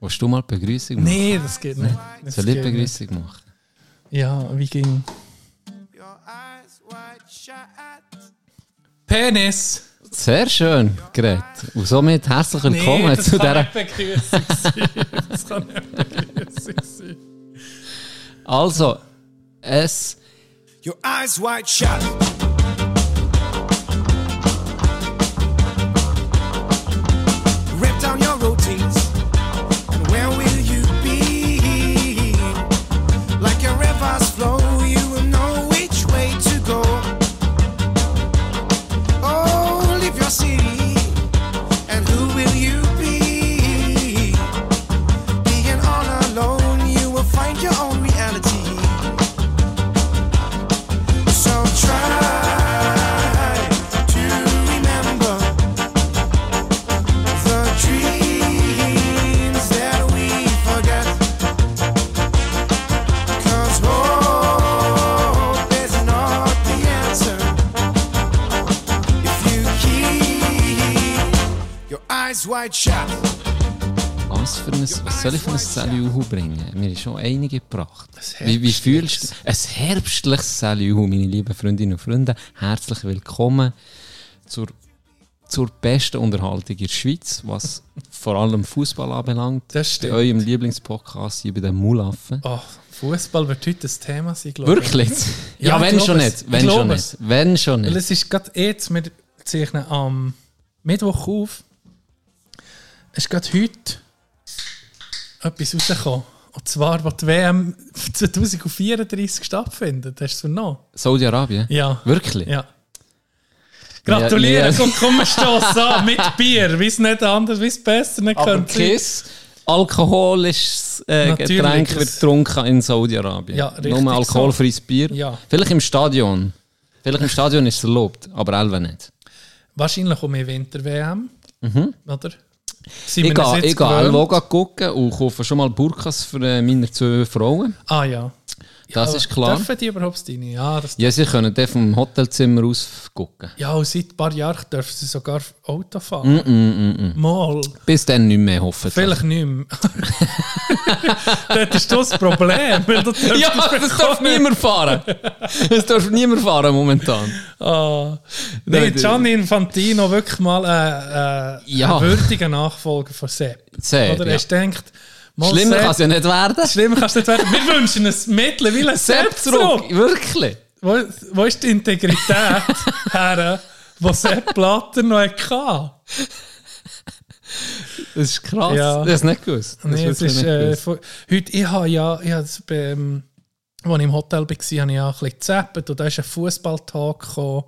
Willst du mal Begrüßung machen? Nee, das geht nicht. Das Soll ich geht die nicht. Begrüßung machen? Ja, wie ging. Penis! Sehr schön, Gret. Und somit herzlich willkommen nee, das zu kann dieser. nicht Begrüßung sein. Das kann nicht Begrüßung sein. Also, es. Your eyes wide shut. Was, für ein, was soll ich für ein Saljuhu bringen? Mir ist schon einige gebracht. Ein Wie, wie fühlst du? Ein herbstliches Saljuhu, meine lieben Freundinnen und Freunde. Herzlich willkommen zur, zur besten Unterhaltung in der Schweiz, was vor allem Fußball anbelangt. Das Bei stimmt. eurem Lieblingspodcast hier bei den Mulaffen. Oh, Fußball wird heute das Thema sein, glaube ich. Wirklich? Ja, Ja, wenn schon es. nicht. Ich Wenn schon nicht. es. Wenn schon Weil nicht. es ist gerade jetzt, wir zeichnen am Mittwoch auf. Es ist gerade heute etwas rausgekommen. Und zwar, wo die WM 2034 stattfindet. Hast du es noch? Saudi-Arabien? Ja. Wirklich? Ja. Gratuliere, Ja, ja. komm, komm, stoss an mit Bier, wie es nicht anders, wie es besser nicht Aber könnte. Kiss, alkoholisches äh, Natürlich, Getränk wird getrunken in Saudi-Arabien. Ja, richtig Nur alkoholfreies Bier. Ja. Vielleicht im Stadion. Vielleicht im Stadion ist es erlaubt, aber Elva nicht. Wahrscheinlich um die Winter-WM, oder? Sind. Ich gehe ich gehe? Elvoga gucken und kaufe schon mal Burkas für äh, meine zwei Frauen. Ah ja. Das ja, ist klar. Dürfen die überhaupt rein? Ja, das Ja, sie können dann vom Hotelzimmer aus gucken. Ja, und seit ein paar Jahren dürfen sie sogar Auto fahren. Mm, Mal. Bis dann nicht mehr, hoffentlich. Vielleicht nicht mehr. das ist das Problem. Weil du Ja, das darf niemand fahren. Das darf niemand fahren momentan. Ah. Nein, Gianni Infantino wirklich mal äh, äh, Ja. ein würdiger Nachfolger von Sepp. Sepp, Oder ja. hast du gedacht, Schlimmer kann es ja nicht werden. Schlimmer kannst du nicht werden. Wir wünschen es mittlerweile Sepp zurück. Wirklich. Wo, wo ist die Integrität her, die Sepp Blatter noch hatte? Das ist krass. Ja. Das ist nicht gewusst. Das Nee, es ist, nicht äh, von- heute, ich habe ja, ich habe beim, als ich im Hotel war, habe ich ja ein bisschen gezappt und da ist ein Fußballtag gekommen,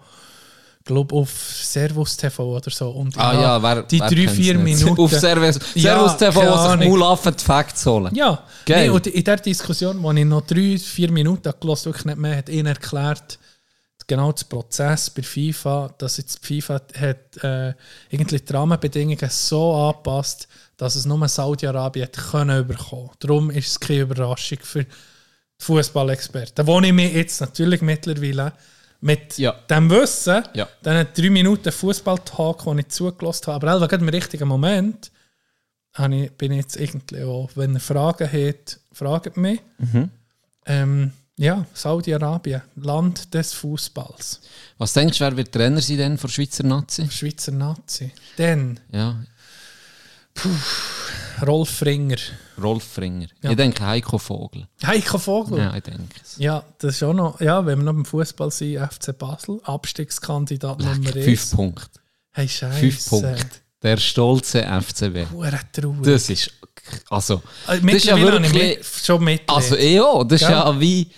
glaube auf Servus TV oder so. Und ich Ah ja, wer, die wer drei, vier? Minuten. Auf Servus, Ja, Servus TV, keine wo sich Ahnung. Mulaffen die Facts holen. Ja, nee, und in der Diskussion, wo ich noch drei, vier Minuten gelassen wirklich nicht mehr, hat ihnen erklärt, genau das Prozess bei FIFA, dass jetzt die FIFA hat äh, irgendwie die Rahmenbedingungen so angepasst, dass es nur Saudi-Arabien können überkommen. Darum ist es keine Überraschung für Fußballexperten. Wo ich mich jetzt natürlich mittlerweile mit Ja. dem Wissen, Ja. dann drei Minuten Fußballtalk, den ich zugelassen habe, aber einfach gerade im richtigen Moment, ich, bin ich jetzt irgendwie auch, wenn ihr Fragen habt, fragt mich. Mhm. Ähm, ja, Saudi-Arabien, Land des Fußballs, Was denkst du, wer wird Trainer sein denn von Schweizer Nazi? Schweizer Nazi. Dann Ja, Rolf Ringer, Rolf Fringer. Ja. Ich denke Heiko Vogel. Heiko Vogel. Ja. Ja, ich denke es. das ist auch noch, ja, wenn wir noch beim Fußball sind, FC Basel, Abstiegskandidat Nummer 1. Fünf Punkte. Hey, Scheiße. Fünf Punkte. Der stolze FCB. Traurig. Das ist. Also, Äh, das ist ja wirklich. schon mit. Also, ja, das ist Gell? ja wie.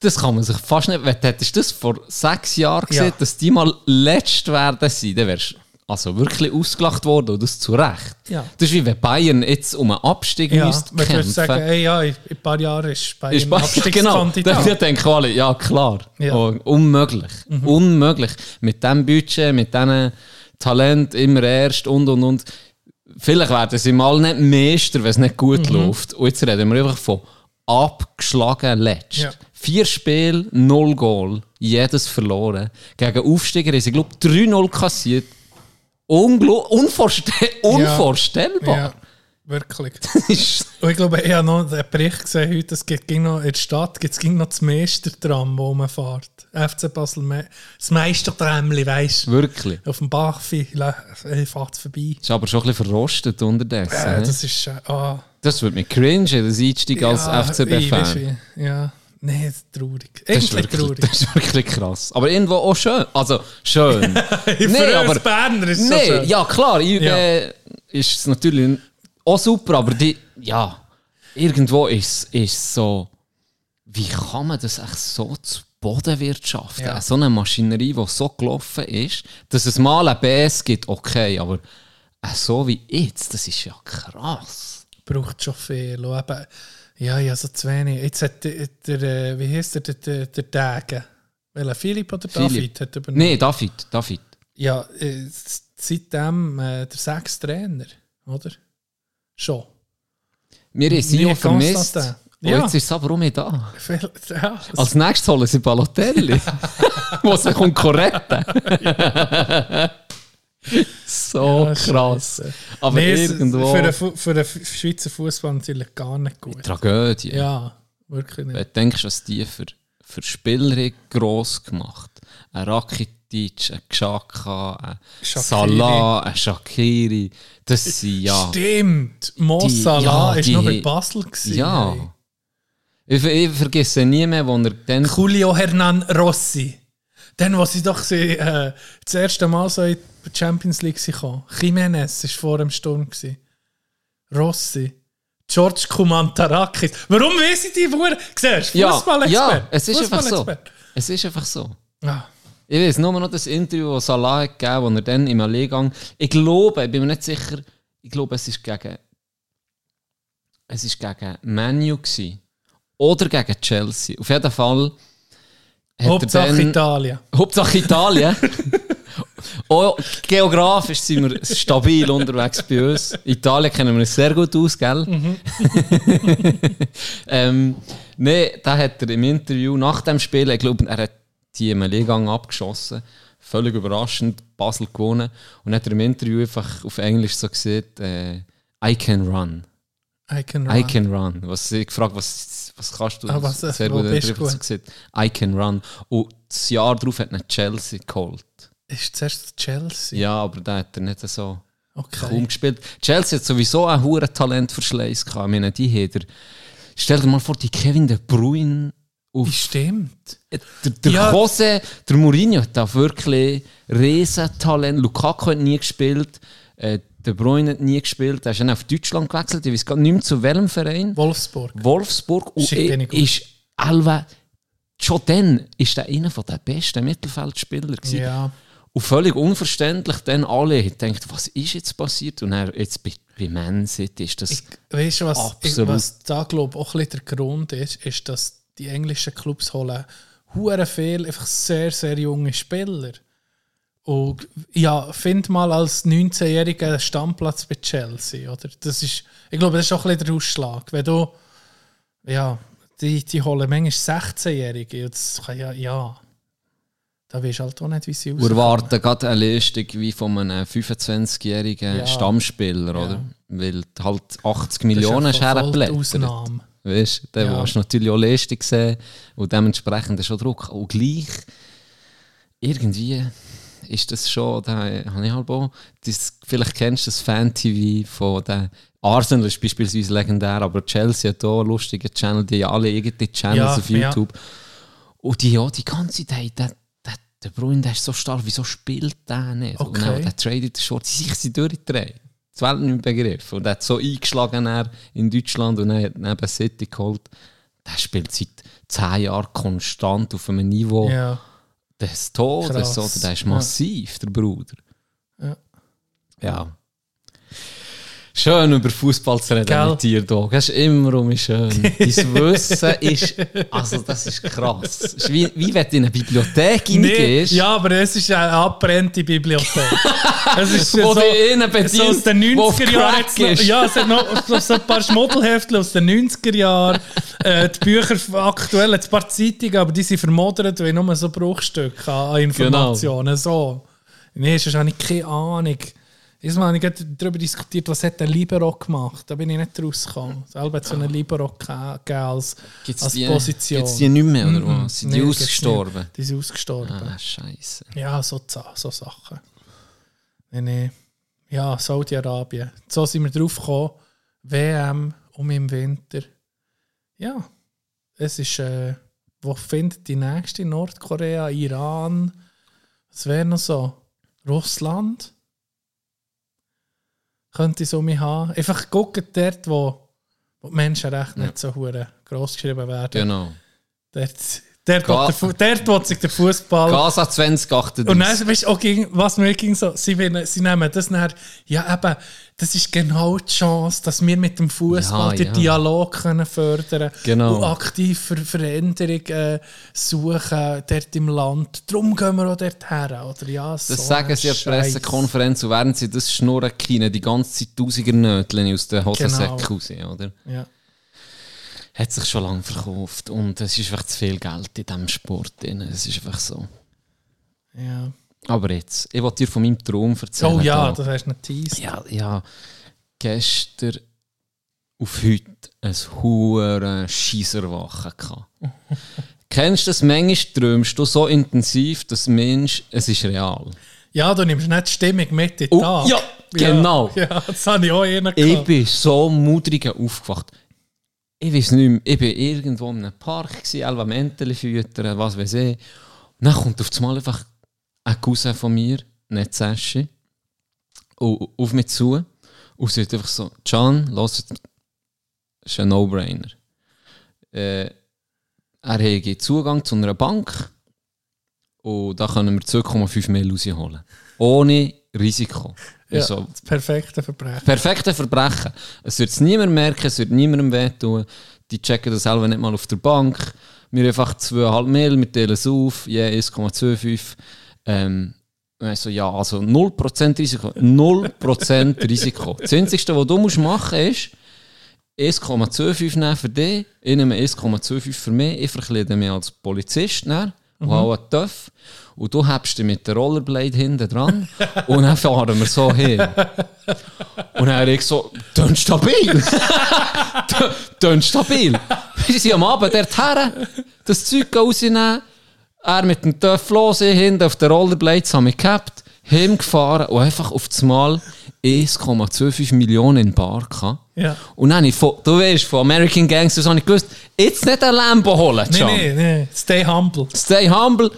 Das kann man sich fast nicht. Wenn- Hättest du das vor sechs Jahren gesehen, Ja. dass die mal letzt werden sind, dann wärst du also wirklich ausgelacht worden und das zu Recht. Ja. Das ist wie wenn Bayern jetzt um einen Abstieg ja, müsste man kämpfen. sagen, ey, ja, in ein paar Jahren ist bei ist Bayern, genau, Abstiegskandidat. dann denken alle, ja klar, Ja. Oh, unmöglich, unmöglich. Mit diesem Budget, mit diesem Talent immer erst und und und. Vielleicht werden sie mal nicht Meister, wenn es nicht gut Mhm. läuft. Und jetzt reden wir einfach von abgeschlagen letzt. Ja. Vier Spiele, null Goal, jedes verloren. Gegen Aufsteiger haben sie, glaube ich, 3-0 kassiert. Unvorste unvorstellbar. Ja, wirklich. Und ich glaube, ich habe noch einen Bericht gesehen heute, es gibt ging noch in der Stadt es ging noch das Meisterdram, wo man fährt. FC Basel, Me das Meisterdrämli, weisst du. Wirklich. Auf dem Bachfi äh, fährt es vorbei. Ist aber schon ein bisschen verrostet unterdessen. Hä? das ist... Äh, ah, das wird mir cringe, das Einstieg als ja, weiss FCB-Fan. Ja, nee, das ist traurig. Das ist, wirklich, traurig. das ist wirklich krass. Aber irgendwo auch schön. Also, schön. Nee, aber. Berner ist es so Nee, schön. ja, klar. Ich, Ja. Äh, ist es natürlich auch super, aber die. Ja. Irgendwo ist es so. Wie kann man das echt so zu Boden wirtschaften? Ja. So eine Maschinerie, die so gelaufen ist, dass es mal ein BS gibt, okay, aber äh, so wie jetzt, das ist ja krass. braucht schon viel. Und eben, ja, ja, so zu wenig. Jetzt hat der, der äh, wie heißt der, der, der, der Degen? Welcher, Philipp oder Philipp. David hat übernommen? Nee, David, David. Ja, äh, seitdem äh, der sechs Trainer, oder? Schon. Wir haben auch vermisst. Und Ja. jetzt ist es aber nicht da. Ja, Als nächstes holen sie Balotelli. Wo sich kommt retten. so ja, krass. Aber Nee, irgendwo. Für den, für den Schweizer Fußball natürlich gar nicht gut. Tragödie. Ja, wirklich Wenn nicht. du denkst, was die für, für Spieler gross gemacht Ein Rakitic, ein Xhaka, ein. Salah, ein Shakiri. Das sind ja. Stimmt, Mo Die- Salah ja, ist die- noch bei Basel. Gewesen, Ja. ey. Ich, ich vergesse nie mehr, wo er dann. Julio Hernan Rossi. Dann, was sie doch äh, das erste Mal so in die Champions League kamen. Jiménez war vor dem Sturm. Gewesen. Rossi. George Kumantarakis. Warum weiss ich die Wurden? Siehst du, Ja, Fußballexpert. ja, es ist einfach so. Es ist einfach so. Ah, Ich weiß nur noch das Interview, das Salah hat gegeben wo er dann im Alleingang. Ich glaube, ich bin mir nicht sicher, ich glaube, es ist gegen. Es ist gegen Manu gsi Oder gegen Chelsea. Auf jeden Fall. Hauptsache dann- Italien. Hauptsache Italien. Auch geografisch sind wir stabil unterwegs bei uns. Italien kennen wir uns sehr gut aus, gell? ähm, Nein, da hat er im Interview nach dem Spiel, ich glaube, er hat die im Lehrgang abgeschossen. Völlig überraschend, Basel gewonnen. Und hat er im Interview einfach auf Englisch so gesagt, äh, I can run. I can I run. can run. Was ich gefragt, was, was kannst du? Ah, was, sehr wo gut bist so gesagt, I can run. Und das Jahr darauf hat er Chelsea geholt. Ist zuerst Chelsea? Ja, aber da hat er nicht so Okay. kaum gespielt. Chelsea hat sowieso ein hohes Talent für Schleiss gehabt. Ich meine, die hat er, stell dir mal vor, die Kevin De Bruyne auf Stimmt. der, der Ja. Jose, der Mourinho hat da wirklich Riesentalent. Lukaku hat nie gespielt, äh, De Bruyne hat nie gespielt. Er ist dann auf Deutschland gewechselt. Ich weiß gar nicht mehr zu welchem Verein. Wolfsburg. Wolfsburg. Und er ist Alva, schon dann ist er einer der besten Mittelfeldspieler gewesen. Ja. Und völlig unverständlich dann alle denkt, was ist jetzt passiert? Und er jetzt bei, bei Man City ist das... Ich, weißt du, was, ich, was da glaube auch ein bisschen der Grund ist, ist, dass die englischen Clubs holen hure viel einfach sehr, sehr junge Spieler. Und ja, find mal als 19-Jähriger einen Stammplatz bei Chelsea, oder? Das ist, ich glaube, das ist auch ein bisschen der Ausschlag. Wenn du, ja, die, die holen manchmal 16-Jährige und das kann ja, ja, da weisst du halt auch nicht, wie sie Wir aussehen. erwarten gerade eine Leistung wie von einem 25-jährigen Ja. Stammspieler, Ja. oder? Weil du halt 80 Das ist Millionen hergeblättert. Ausnahme. Weißt du, dann Ja. willst du natürlich auch Leistung sehen und dementsprechend ist schon Druck. Und gleich, irgendwie ist das schon, da habe ich halt auch, das, vielleicht kennst du das Fan-TV von den Arsenal ist beispielsweise legendär, aber Chelsea hat auch einen lustigen Channel, die haben alle eigene Channels Ja, auf ja. YouTube. Und die ja, die ganze Zeit, der, der, der Bruin, der ist so stark, wieso spielt der nicht? Und Okay. dann, der tradet den Short, die sich sie durchdrehen. Das Welt nicht mehr begriffen. Und er hat so eingeschlagen er in Deutschland und hat neben City geholt. Der spielt seit 10 Jahren konstant auf einem Niveau Ja. Des Todes. Krass. Oder? Der ist Ja. massiv, der Bruder. Ja. Ja. Schön über Fußball zu reden Gell? mit dir, Dog. Das ist immer um mich schön. Dein Wissen ist, also das ist krass. Ist wie, wie wenn du in eine Bibliothek Nee, reingehst, ja, aber es ist eine abbrennte Bibliothek. es ist so, dich innen so aus bedient, den wo auf 90er Jahren. Noch-. Ja, es hat noch so, ein paar Schmuddelheftchen aus den 90er Jahren. Äh, die Bücher aktuell, ein paar Zeitungen, aber die sind vermodert, weil nur so Bruchstücke an an Informationen. So. Nee, sonst habe ich keine Ahnung. Jetzt habe ich darüber diskutiert, was hat der Libero gemacht. Da bin ich nicht rausgekommen. Selber hat so einen Libero ge- gegeben als, Gibt's als die, Position. Gibt's die nicht mehr, oder Mhm. was? Sind die Nee, ausgestorben? Die sind ausgestorben. Ah, scheiße. Ja, so, so Sachen. Nee, nee. Ja, Saudi-Arabien. So sind wir drauf gekommen. WM um im Winter. Ja, es ist. Äh, wo findet die nächste? Nordkorea, Iran? Was wäre noch so? Russland? Könnte so mich haben. Einfach gucken dort, wo, wo die Menschenrechte nicht so hure gross geschrieben werden. Genau. Dort, dort, wo, der dort wo sich der Fußball. Gaza 2038. Und dann, weißt du, gegen, was mir ging so, sie, sie nehmen das nachher, ja eben, das ist genau die Chance, dass wir mit dem Fußball Ja, den ja. Dialog können fördern Genau. und aktiv für Veränderung äh, suchen dort im Land. Darum gehen wir auch dort her, oder? Ja, Das so sagen sie an der. Pressekonferenz und während sie das schnurren, kienen die ganze Zeit Tausiger Nötchen aus den Hosensäcken Genau. raus, oder? Ja. Hat sich schon lange verkauft und es ist einfach zu viel Geld in diesem Sport drin. Es ist einfach so. ja. Aber jetzt, ich wollte dir von meinem Traum erzählen. Oh ja, da. das hast du nicht teased. Ja, ja. Gestern auf heute ein hoher Scheisserwachen gehabt. Kennst du das? Manchmal träumst du so intensiv, dass Mensch, es ist real. Ja, du nimmst nicht die Stimmung mit in den Oh, Tag. ja, genau. Ja, das habe ich auch eher Ich bin so mudrig aufgewacht. Ich weiß nicht mehr, ich war irgendwo in einem Park, Elva Mäntel füttern, was weiß ich. Und dann kommt auf einmal einfach ein Cousin von mir, nicht au- auf mich zu und sagt einfach so, Can, los, das ist ein No-Brainer. Äh, er hat Zugang zu einer Bank und da können wir 2,5 Mail rausholen. Ohne Risiko. Ja, Also, das perfekte Verbrechen. perfekte Verbrechen. Es wird es niemand merken, es wird niemandem wehtun. Die checken das selber nicht mal auf der Bank. Wir haben einfach 2,5 Mail, wir teilen es auf, je 1,25. Ähm, und dann so, ja, also 0% Risiko. 0% Risiko. Das Einzige, was du musst machen musst, ist 1,25 nehmen für dich, ich nehme 1,25 für mich, ich verkleide mich als Polizist, dann, mhm. auch TÜV, und du hebst dich mit der Rollerblade hinten dran und dann fahren wir so hin. Und dann habe ich so, «Tönt stabil!» «Tönt stabil!» Wir sind am Abend dort her, das Zeug rausnehmen, er mit dem TÜV los, ich hinten auf der Rollerblades haben mich gehabt, hingefahren und einfach auf das Mal 1,25 Millionen in Bar gehabt. Ja. Und dann habe ich von, du weißt, von American Gangsters habe ich gewusst, jetzt nicht ein Lambo holen, Can. nee, nee. Stay humble. Stay humble.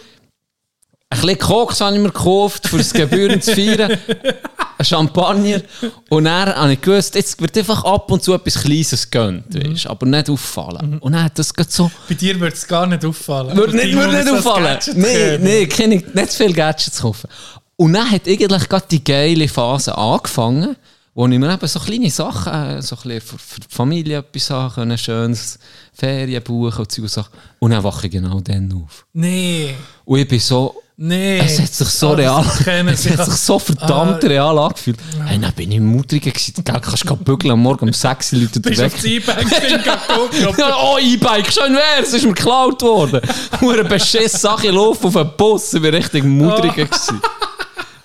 Ein bisschen Koks habe ich mir gekauft, für das Gebühren zu feiern. Ein Champagner. Und dann habe ich gewusst, jetzt wird einfach ab und zu etwas Kleines gönnt, Mhm. weißt, aber nicht auffallen. Und dann hat das gerade so... Bei dir würde es gar nicht auffallen. Würde nicht, muss nicht auffallen. Nein, nein, ich nicht zu viele Gadgets kaufen. Und dann hat eigentlich gerade die geile Phase angefangen, wo ich mir eben so kleine Sachen, äh, so ein für, für die Familie etwas haben können, schönes Ferien buchen und so Sachen. Und dann wache ich genau dann auf. Nee, Und ich bin so, nee. es hat sich so Ah, real, es hat sich so verdammt Ah. real angefühlt. Hey, dann bin ich mutriger gewesen. Gell, kannst du bügeln, am Morgen um 6 Uhr Leute Bist weg. das E-Bank-Ding geguckt? Ja, oh, E-Bike, schön wär's, ist mir geklaut worden. Hure beschiss Sache laufen auf den Bus, ich war richtig mudriger gewesen.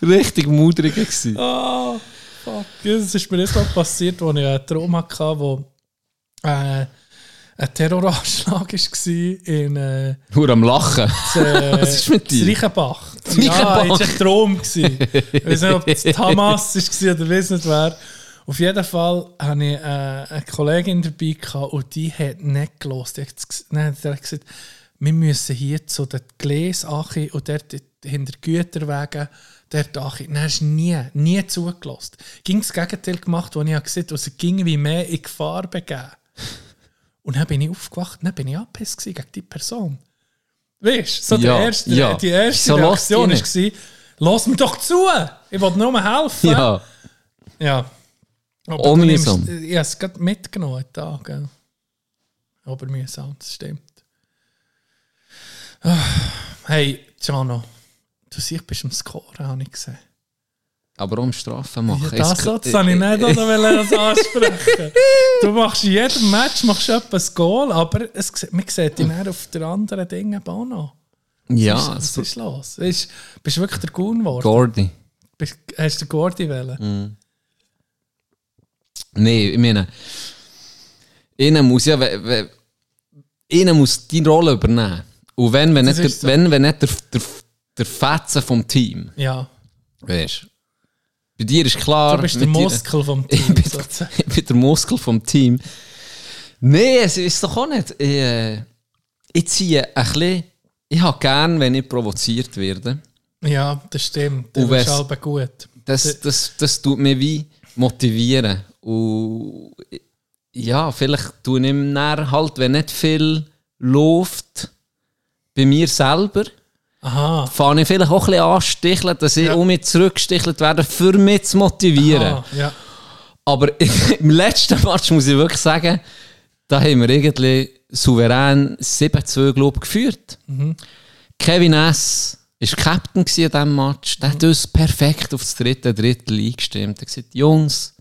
Richtig mudriger gewesen. Ah, fuck. Das ist mir jetzt mal passiert, als ich einen Traum hatte, wo äh, ein Terroranschlag war in äh, Hure am Lachen. äh, Was ist mit dir? Reichenbach. Reichenbach. Ja, es war ein Traum. Ich weiß nicht, ob es Hamas war oder weiss nicht wer. Auf jeden Fall hatte ich äh, eine Kollegin dabei gehabt, und die hat nicht gelost. Die hat die gesagt, wir müssen hier zu den Gläs achi und dort hinter Güterwegen dort achi. Nein, ist nie, nie zugelassen. Ging das Gegenteil gemacht, was ich gesehen habe. Also ging wie mehr in Gefahr begeben. Und dann bin ich aufgewacht, dann bin ich abgepisst gewesen gegen die Person. Weißt du, so Ja, erste, ja. die erste So Reaktion war, lass mir doch zu! Ich will nur helfen. Ja. ja. Aber nimmst- mühsam. Ich habe es gerade mitgenommen, Tag. gell. Aber mühsam, das stimmt. Ah, Hey, Giano, du siehst, bist am Scoren, habe ich gesehen. Aber um Strafen machen. Ja, das das habe ich nicht oder das ansprechen. Du machst in jedem Match machst du ein Goal, aber es, man sieht dich dann auf den anderen Dingen auch noch. Ja, was so ist los? Ist, bist du wirklich der Goon geworden? Gordy. Bist- Hast du den Gordi wählen? Mhm. Nein, ich meine, einer muss ja, einer muss die Rolle übernehmen. Und wenn, wenn Das nicht, ist der, so. wenn, wenn nicht der, der, der Fetzen vom Team, Ja. weißt Bei dir ist klar. Du bist der Muskel vom Ich Team. bin, sozusagen. ich bin der Muskel vom Team. Nein, es ist doch auch nicht. Ich, äh, ich ziehe ein bisschen. Ich habe gern, wenn ich provoziert werde. Ja, das stimmt. Das Und ist aber gut. Das, das, das tut mich wie motivieren. Und ja, vielleicht tue ich dann halt, wenn nicht viel läuft, bei mir selber, Aha. fange ich vielleicht auch ein bisschen ansticheln, dass ich Ja. um mich zurückgestichelt werde, für mich zu motivieren. Aha. Ja. Aber im letzten Match muss ich wirklich sagen, da haben wir irgendwie souverän 7-2 glaub, geführt. Kevin S. war Captain in diesem Match. Der hat uns perfekt auf das dritte Drittel eingestimmt. Er hat gesagt, Jungs,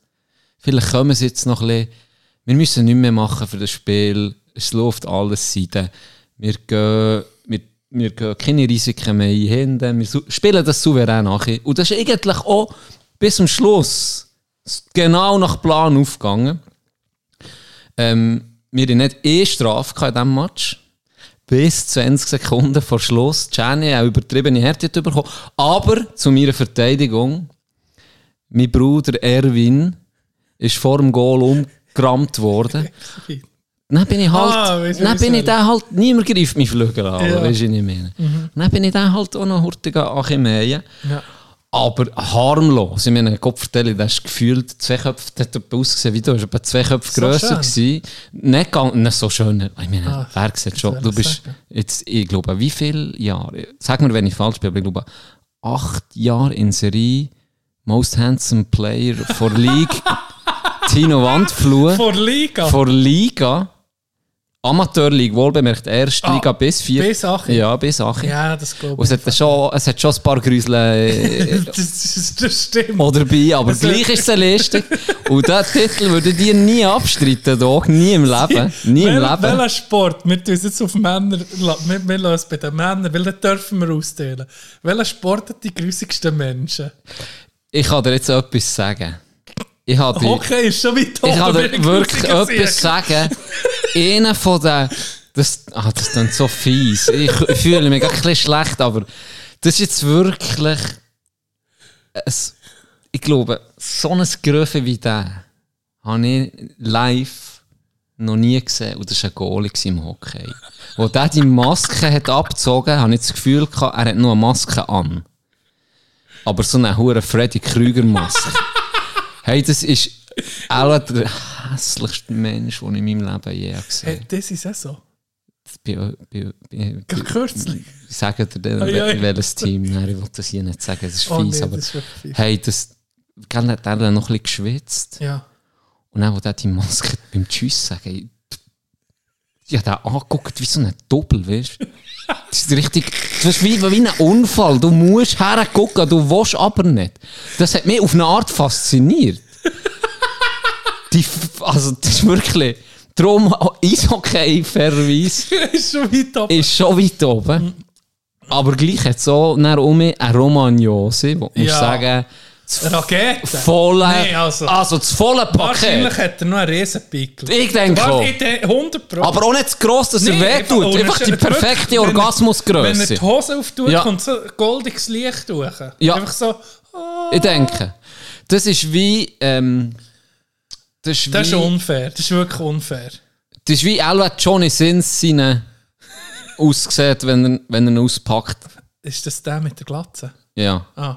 vielleicht kommen sie jetzt noch ein bisschen. Wir müssen nichts mehr machen für das Spiel. Es läuft alles Seiten. Wir gehen, wir, gehen keine Risiken mehr ein. Wir spielen das souverän nach. Und das ist eigentlich auch bis zum Schluss genau nach Plan aufgegangen. Ähm, wir hatten nicht eh Strafe in diesem Match. Bis 20 Sekunden vor Schluss. Gianni hat eine übertriebene Härte bekommen. Aber zu meiner Verteidigung, mein Bruder Erwin ist vor dem Goal umgerammt worden. Dann bin ich halt, Ah, weißt dann bin ich den halt, niemand greift mich Flügel an, Ja. weisst du, was ich meine. Dann bin ich den halt auch noch hurtig angemähen. Ja. Aber harmlos. Ich meine, Kopfverteilung, das ist gefühlt zwei Köpfe, das hat ausgesehen wie du, ist etwa zwei Köpfe So grösser schön. gewesen. Nicht, ganz, nicht so schön. Ich meine, Ah, wer sieht schon, du bist sagen? jetzt, ich glaube, wie viele Jahre, sag mir, wenn ich falsch bin, aber ich glaube, acht Jahre in Serie, Most Handsome Player for League, Tino Wandflur, Vor Liga. vor Liga, Amateurliga, wohlbemerkt, erste Ah, Liga bis vier. bis Achim. Ja, bis Achim. Ja, das glaube Und es ich. hat, schon, es hat schon ein paar Grüsel äh, das, das, das stimmt. oder dabei, aber Also- gleich ist es eine Liste. Und diesen Titel würde ich dir nie abstreiten, doch. Nie im Leben. Nie im Leben. Welcher Sport? Wir tun es jetzt auf Männer. Wir, wir lassen es bei den Männern, weil dann dürfen wir austeilen. Welcher Sport hat die grusigsten Menschen? Ich kann dir jetzt etwas sagen. Ich habe Okay, ist schon weit ich ein wirklich etwas sagen. Einer von den. Das, ah, das klingt so fies. Ich, fühle mich ein bisschen schlecht, aber das ist jetzt wirklich. Ein, ich glaube, so ein Gröfe wie der habe ich live noch nie gesehen. Und das war ein Goalie im Hockey. Wo der die Maske hat abgezogen hat, habe ich das Gefühl gehabt, er hat nur eine Maske an. Aber so eine hure Freddy Krüger Maske. Hey, das ist auch der hässlichste Mensch, den ich in meinem Leben je gesehen Hey, habe. das ist auch so. Bei, bei, bei, kürzlich. ich sage dir dann, Ah, ja, ja. welches Team. Nein, ich will das hier nicht sagen, das ist fies. Oh nee, aber das ist fies. hey, das. Hat er dann noch ein bisschen geschwitzt. Ja. Und dann, wo der die Maske beim Tschüss sagen, ich habe den angeguckt wie so ein Doppel, weißt du? Das ist richtig, das ist wie, wie ein Unfall. Du musst hergucken, du willst aber nicht. Das hat mich auf eine Art fasziniert. Die, also, das ist wirklich, darum, Eishockey, fairerweise, ist schon weit oben. ist schon weit oben. Aber gleich hat es auch um mich eine Romagnose, wo ich Ja. sagen, das Rakete. volle, Nee, also- also das volle Paket. Wahrscheinlich hat er noch einen Riesenpickel. Ich denke Warte, auch. ich denke 100 Pro. Aber auch nicht zu gross, dass er Nee, wehtut. einfach- Einfach die perfekte er- Wenn er Orgasmusgröße. die Hose auftut, Ja. kommt so ein goldiges Licht durch. Ja. Einfach so, ah, Ich denke. Das ist wie. Ähm, das ist wie, das ist unfair. Das ist wirklich unfair. das ist wie auch Johnny Sins seine aussieht, wenn er, wenn er ihn auspackt. Ist das der mit der Glatze? Ja. Ah.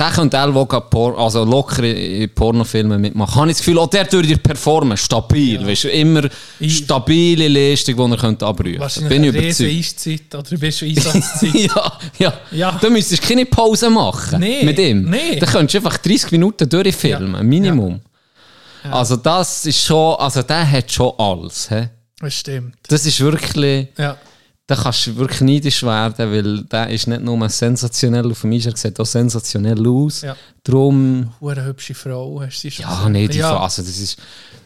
Der könnte auch locker Por also locker in Pornofilmen mitmachen. Habe ich das Gefühl, auch der würde performen. Stabil. Weißt du, immer stabile Leistung, die er könnte abrufen könnte. Bin ich überzeugt. Eiszeit oder bist du Einsatzzeit? ja, ja. Ja. Du müsstest keine Pause machen Nee, mit ihm. nee. Da könntest du einfach 30 Minuten durchfilmen, Ja. Minimum. Also das ist schon, also der hat schon alles. He? das stimmt. Das ist wirklich, Ja. Da kannst du wirklich neidisch werden, weil der ist nicht nur sensationell auf dem Eis, er sieht auch sensationell aus. Ja. Darum, Hure hübsche Frau, hast du sie schon ja, nee, die ja. Phase, das ist,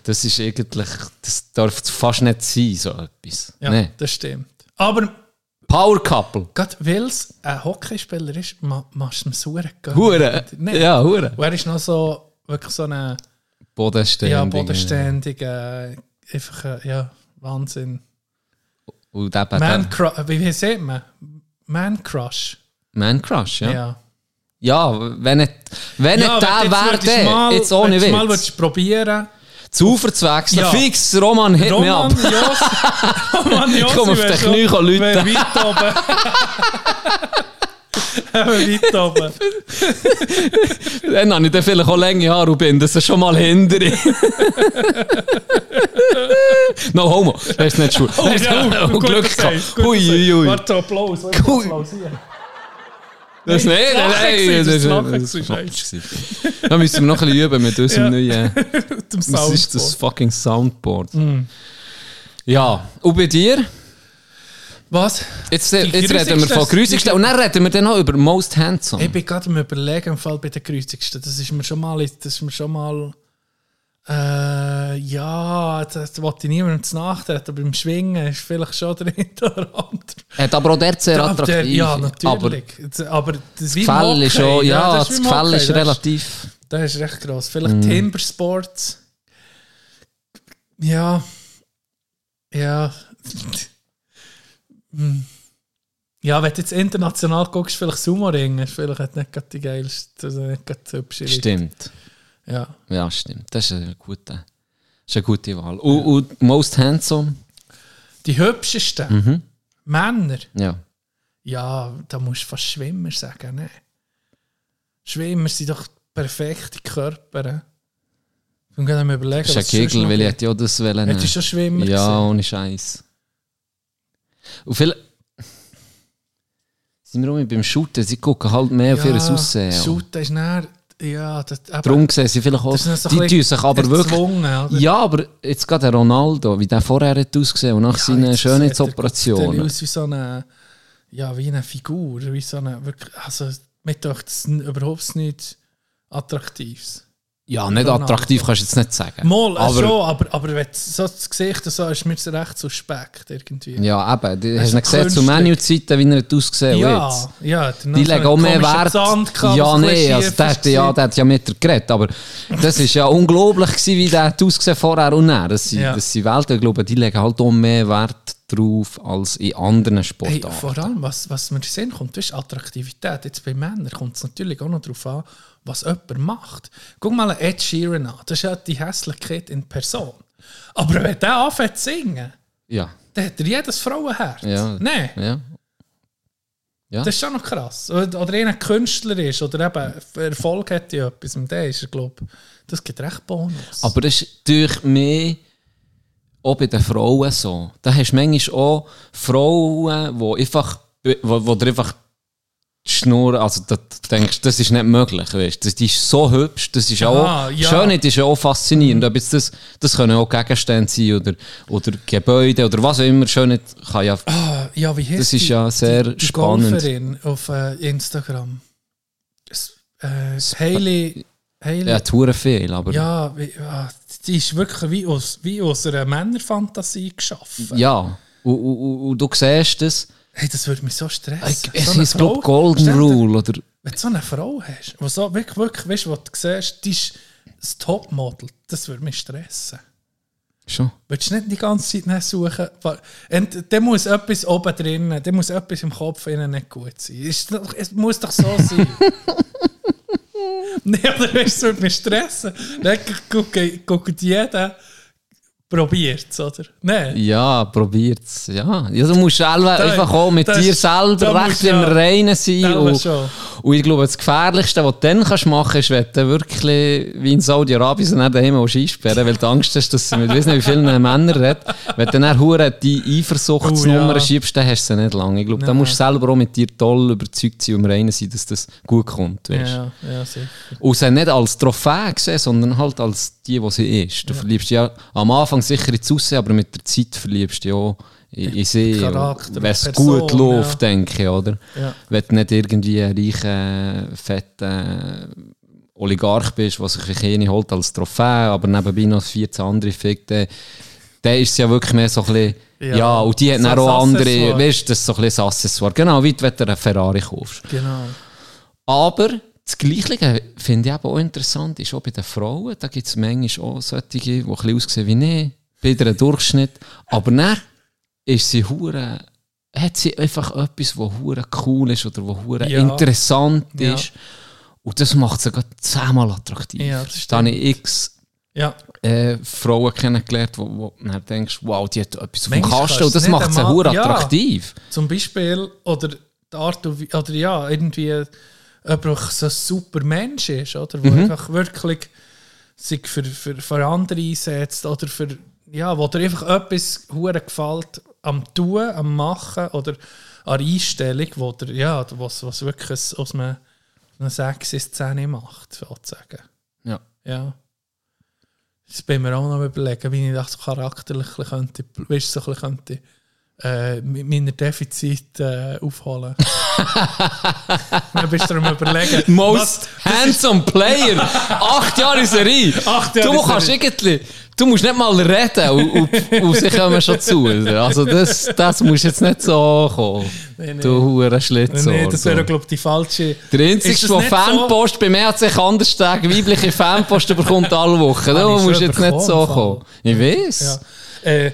das ist eigentlich, das darf fast nicht sein, so etwas. Ja, Nee. das stimmt. Aber Power Couple. Gerade weil es ein Hockeyspieler ist, ma, machst du ihm gehen. Hure. Ja, hure. Und er ist noch so, wirklich so eine Bodenständig. ja, bodenständige, einfach, äh, ja, Wahnsinn. Und eben Man Crush, wie, sieht man? Man Crush. Man Crush, ja. Ja. Ja, wenn nicht, wenn nicht wenn der du wäre, der, mal- jetzt ohne du mal Witz. würdest probieren. Zu Ufer zu wechseln, Ja. fix, Roman, hit mich ab. Roman Jos, Roman Josi komm auf wär den Knie läuten. Weit oben. Dann habe ich dann vielleicht auch lange Haare und bin das schon mal hinter. no homo, das ist nicht schwul. Oh, ja, oh, gut Glück gehabt. gut Ui, gesagt. ui, ui. Warte, Applaus. Applaus hier. Das ist nicht, das nein, ist das ist ist gewesen. Da müssen wir noch ein bisschen üben mit unserem Ja. neuen... Das ist das fucking Soundboard. Mm. Ja, und bei dir? Was? Jetzt, jetzt Die reden wir von Grüßigsten und dann reden wir dann noch über Most Handsome. Ich bin gerade am überlegen, im Fall bei den Grüßigsten. Das ist mir schon mal, das ist mir schon mal, äh, ja, das, das wollte ich niemandem zu nachtreten, aber beim Schwingen ist vielleicht schon der andere. Hat aber auch der sehr Aber der- attraktiv. ja, natürlich. Aber, aber das das Gefäll ist schon, ja, das Gefäll ist relativ... Das ist recht gross. Vielleicht Mhm. Timber Sports. Ja. Ja. Hm. ja, wenn du jetzt international guckst, vielleicht Sumo-Ring, ist vielleicht nicht die geilste, also nicht die hübsche. Stimmt. Ja. Ja, stimmt. Das ist eine gute, das ist eine gute Wahl. Und, und Most Handsome? Die hübschesten Mhm. Männer. Ja. Ja, da musst du fast Schwimmer sagen. Ne? Schwimmer sind doch perfekte Körper. Ich gerade am überlegen, Das ist ein was sonst Kegel, weil ich hätte ja das wollen. Hättest du schon Schwimmer Ja, gesehen? ohne Scheiß. Und viele... Sind wir auch beim Shooten, sie gucken halt mehr auf ihr Aussehen. Shooten ist näher, ja, das, Darum sehen sie vielleicht auch... Die tun sich aber wirklich... Ja, aber jetzt gerade der Ronaldo, wie der vorher hat ausgesehen und nach Ja, seinen er- er Schönheitsoperationen. aus wie so eine, ja, wie eine Figur, wie so eine, wirklich, also, mir das ist überhaupt nicht attraktives. Ja, nicht Ronaldo. attraktiv kannst du jetzt nicht sagen. Mal, aber, aber, schon, aber, aber wenn du so das Gesicht so ist mir das recht suspekt irgendwie. Ja, eben. Du hast nicht gesehen, zu. Menu-Zeiten, wie er hat ausgesehen ja, jetzt. ja, Die legen auch mehr Wert. Ja, nee, also der, hat- ja, der hat ja mit dir geredet, aber das war ja unglaublich, gewesen, wie der hat ausgesehen vorher und nachher. Das sind, Ja. das sind Welten, ich glaube, die legen halt auch mehr Wert drauf als in anderen Hey, Sportarten. vor allem, was, was den Sinn kommt, ist Attraktivität. Jetzt bei Männern kommt es natürlich auch noch darauf an, was jemand macht. Guck mal Ed Sheeran an. Das ist ja die Hässlichkeit in Person. Aber wenn der anfängt zu singen, ja, dann hat er jedes Frauenherz. Ja. Nein, ja. Ja. das ist schon noch krass. Oder, einer Künstler ist oder eben Erfolg hat in etwas, und der ist, ich glaube, das gibt recht Bonus. Aber das ist durch mehr auch bei den Frauen so. Da hast du manchmal auch Frauen, die einfach, wo, wo dir einfach die Schnur, also da du denkst, das ist nicht möglich, weißt. Die ist so hübsch, das ist auch, Ah, ja. Schönheit ist ja auch faszinierend. Ob jetzt das, das können auch Gegenstände sein oder, oder Gebäude oder was auch immer. Schönheit kann ja, Ah, ja, wie heißt das ist die, ja sehr die, die spannend. Golferin auf äh, Instagram? Es- Äh, Hailey, Hailey Ja, Touren viel, aber ja. Wie, ja, die ist wirklich wie aus, wie aus einer Männerfantasie geschaffen. Und, und, und, und du siehst das, Hey, das würde mich so stressen. es So ist, glaube Golden Rule oder Wenn du so eine Frau hast, die so wirklich, wirklich, weißt du, was du siehst, die ist das Topmodel, das würde mich stressen. schon. Willst du nicht die ganze Zeit nach suchen? Und dann muss etwas oben drin, dann muss etwas im Kopf innen nicht gut sein. Es muss doch so sein. Nein, aber weißt, du, es würde mich stressen. Dann guckt, guckt jeder, probiert es, oder? Nein. Ja, probiert's. Ja. ja, du musst selber Da- einfach auch mit das- dir selber recht im ja- Reinen sein. Ja, Und, und ich glaube, das Gefährlichste, was du dann kannst machen kannst, ist, wenn du wirklich wie in Saudi-Arabien so nicht daheim einsperren weil du Angst hast, dass sie mit nicht, wie vielen Männern redet. Wenn du dann hure die Eifersuchtsnummer Oh, ja. schiebst, dann hast du sie nicht lange. Ich glaube, da musst du selber auch mit dir toll überzeugt sein und im Reinen sein, dass das gut kommt. Weißt? Ja, ja, sicher. Und sie nicht als Trophäe gesehen, sondern halt als die, die sie ist. Du verliebst dich ja am Anfang sicher ins Aussehen, aber mit der Zeit verliebst du dich auch in, in sie. Wenn es gut läuft, ja. denke ich, oder? Ja. Wenn du nicht irgendwie ein reicher, fetter Oligarch bist, der sich eine holt als Trophäe, aber nebenbei noch 14 andere fickt, dann, Dann ist es ja wirklich mehr so ein bisschen, ja, Ja, und die hat so dann auch andere, weißt du, das ist so ein bisschen Accessoire. Genau, wie wenn du einen Ferrari kaufst. Genau. Aber das Gleiche finde ich eben auch interessant, ist auch bei den Frauen. Da gibt es manchmal auch solche, die ein bisschen aussehen wie ich, bei einem Durchschnitt. Aber dann ist sie hure, hat sie einfach etwas, was hure cool ist oder was hure Ja. interessant Ja. ist. Und das macht sie gerade zehnmal attraktiv. Ja, da habe ich x Ja, äh, Frauen kennengelernt, wo, wo du denkst, wow, die hat etwas auf dem Manchmal Kasten und das macht sie hure attraktiv. zum Beispiel, oder die Art, oder ja, irgendwie der so ein super Mensch ist, oder? Wo einfach wirklich sich für, für, für andere einsetzt oder für, ja, wo dir einfach etwas hure gefällt am Tun, am Machen oder an Einstellung, wo dir, ja, was, was wirklich aus einem, einer sexy Szene macht, sozusagen. Ja. Ja. Das bin mir auch noch überlegen, wie ich das so charakterlich könnte, weißt, so könnte, äh, mit meiner Defizit äh, aufholen. Dann bist du am überlegen. Most handsome player. Acht Jahre in Serie. Acht Jahre du kannst irgendwie, du musst nicht mal reden und, und, und sie kommen schon zu. Also das, das muss jetzt nicht so kommen. Nee, nee. Du hure Schlitzohr. Nee, das wäre, glaube ich, die falsche. der Ist einzige, der Fanpost bei mir hat sich anders sagen, weibliche Fanpost bekommt alle Wochen. Du musst jetzt nicht so kommen. Ich weiß. Ja. Äh,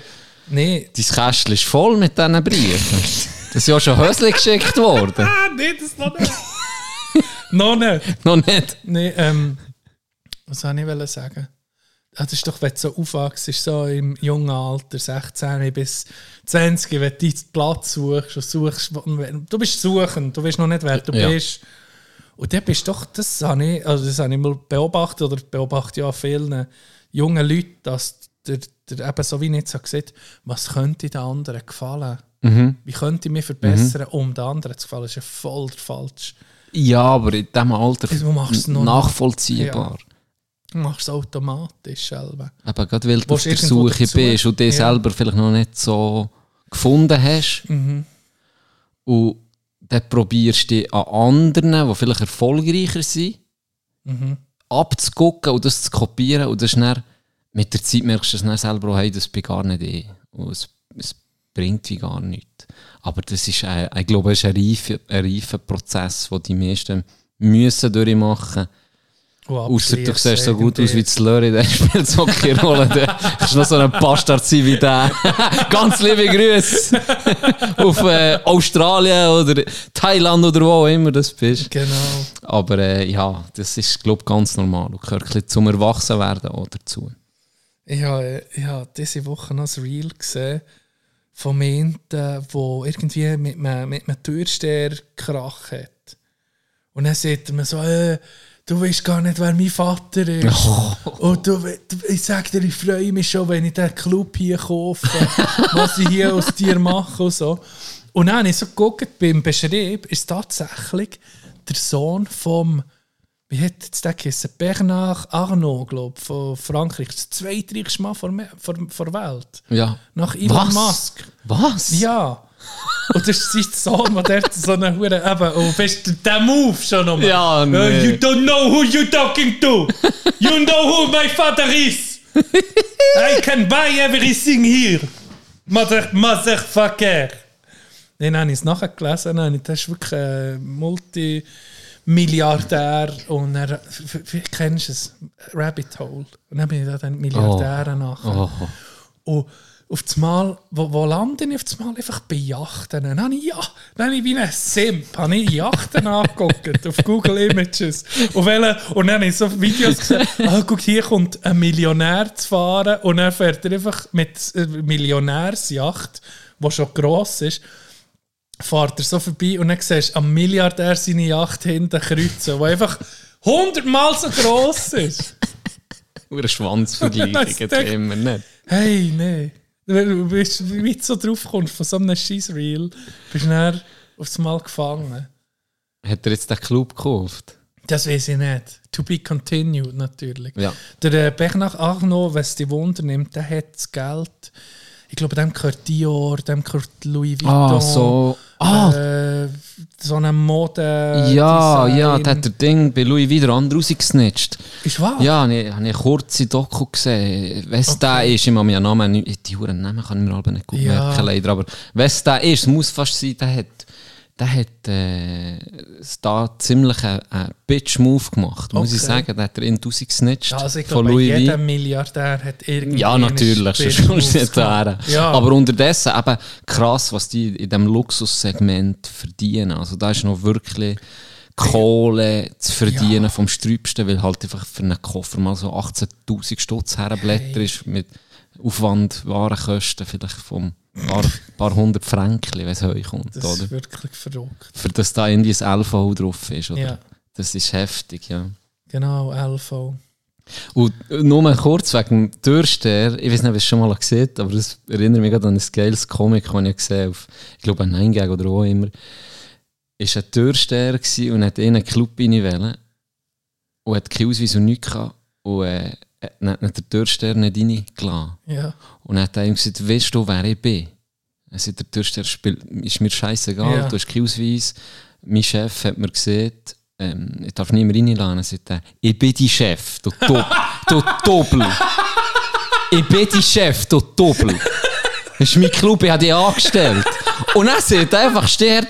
nee. Dein Kästchen ist voll mit diesen Briefen. Das ist ja schon Hösli geschickt worden. Ah, nee, das noch nicht. noch nicht. Noch nicht. Nee, ähm, was soll ich sagen? Ah, Das ist doch, wenn du so aufwachst, ist so im jungen Alter, 16 bis 20, wenn du deinen Platz suchst und suchst, du bist suchend, du weißt noch nicht, wer du Ja. bist. Und dann bist du doch, das habe ich, also das habe ich mal beobachtet, oder beobachte ja vielen jungen Leuten, dass der, der eben so wie nicht so sieht, was könnte den anderen gefallen? Wie könnte ich mich verbessern, um den anderen zu gefallen? Das ist ja voll der falsch. Ja, aber in diesem Alter Du machst es noch nachvollziehbar. Du machst es automatisch selber. Aber gerade weil du auf der Suche dazu? bist und dich Ja. selber vielleicht noch nicht so gefunden hast. Mhm. Und dann probierst du dich an anderen, die vielleicht erfolgreicher sind, Mhm. abzugucken und das zu kopieren. Und das ist dann, mit der Zeit merkst du es dann selber auch, hey, das bin gar nicht ich. Und es, es bringt wie gar nichts. Aber das ist, ein, ich glaube, es ist ein reifer, ein reifer Prozess, den die meisten müssen durchmachen Außer du siehst so gut aus wie das Slurry, der spielt so keine Rolle. Der ist noch so ein Bastard sein wie der. Ganz liebe Grüße auf äh, Australien oder Thailand oder wo auch immer das bist. Genau. Aber äh, ja, das ist, glaube ich, ganz normal. Du gehört ein bisschen zum Erwachsenwerden auch dazu. Ich habe, ich habe diese Woche noch ein Reel gesehen von Menschen, wo irgendwie mit einem, mit einem Türsteher Krach hat. Und dann sagt er mir so, äh, du weißt gar nicht, wer mein Vater ist. Und du, du, ich sage dir, ich freue mich schon, wenn ich den Club hier kaufe, was ich hier aus dir mache und so. Und dann habe ich so geguckt, beim Beschrieb ist tatsächlich der Sohn vom, wie hat jetzt der geheißen? Bernard Arnault, glaube ich, von Frankreich. Das zweitreichste Mann vor, vor, vor Welt. Ja. Nach Elon Was? Musk. Was? Ja. Und das ist sein Sohn, der dort so eine Hure eben. Und weißt du, der Move schon nochmal. Ja, nee. Uh, you don't know who you're talking to. You know who my father is. I can buy everything here. Mother, motherfucker. Dann habe ich es nachher gelesen. Das ist wirklich ein Multimilliardär. Und wie kennst du es? Rabbit Hole. Und dann bin ich da den Milliardären nachher. Oh. Und auf das Mal, wo, wo lande ich auf das Mal? Einfach bei Yachten. Dann habe ich, ja, dann habe ich wie ein Simp, habe ich Yachten angeguckt auf Google Images. Und, welche, und dann habe ich so Videos gesehen, ah, guck, hier kommt ein Millionär zu fahren und dann fährt er einfach mit einer Millionärsjacht, die schon gross ist, fährt er so vorbei und dann siehst du am Milliardär seine Yacht hinten kreuzen, die einfach hundertmal so gross ist. Nur ein Schwanzvergleich Das geht immer nicht. Hey. Du bist, wie du so drauf kommst von so einem Scheiß-Reel, bist du dann aufs Mal gefangen. Hat er jetzt den Club gekauft? Das weiß ich nicht. To be continued, natürlich. Ja. Der äh, Arnault, wenn es dich Wunder nimmt, der hat das Geld. Ich glaube, dem gehört Dior, dem gehört Louis Vuitton. Ah, so. Ah. Äh, so eine Mode. ja, Design. ja, der hat der Ding bei Louis wieder andere rausgesnitcht. Ist wahr? Ja, habe ich, habe ich eine kurze Doku gesehen. Wenn es der ist, ich mir ja Namen nicht, die Huren Namen kann ich mir aber nicht gut Ja. merken, leider. Aber es der ist, muss fast sein, der hat, der hat äh, da ziemlich einen, Bitch-Move gemacht, muss ich sagen. Der hat er in gesnitcht Ja, also ich von glaube, jeder. Milliardär hat irgendwie. Ja, natürlich, sonst nicht her. Ja. Aber unterdessen eben krass, was die in diesem Luxussegment verdienen. Also da ist noch wirklich Kohle zu verdienen Ja. vom Sträubsten, weil halt einfach für einen Koffer mal so 18'000 Stutz herblätter ist mit Aufwand, Warenkosten vielleicht vom paar, paar hundert Franken, wenn es kommt, Das oder? ist wirklich verrückt. Für das da irgendwie ein LV drauf ist, oder? Ja, Das ist heftig, ja. genau, LV. Und nur mal kurz wegen dem Türsteher, ich weiß nicht, ob ihr es schon mal gesehen habt, aber das erinnert mich gerade an ein geiles Comic, das ich gesehen habe, auf, ich glaube, ein Nein oder wo immer. Ist ein Türsteher und hat in einen Club rein und hat keinen Ausweis und nichts gehabt. Und äh, dann hat ihn der Türsteher nicht reingelassen. Ja. Und dann hat er ihm gesagt, weißt du, wer ich bin? Er sagt, der Türsteher spielt, ist mir scheißegal, Ja. du hast keinen Ausweis. Mein Chef hat mir gesagt, ähm, ich darf nicht mehr reinlassen. Er sagt, er, ich bin dein Chef, du, du Doppel. ich bin dein Chef, du Doppel. Das ist mein Club, ich habe dich angestellt. Und er sagt einfach, Kann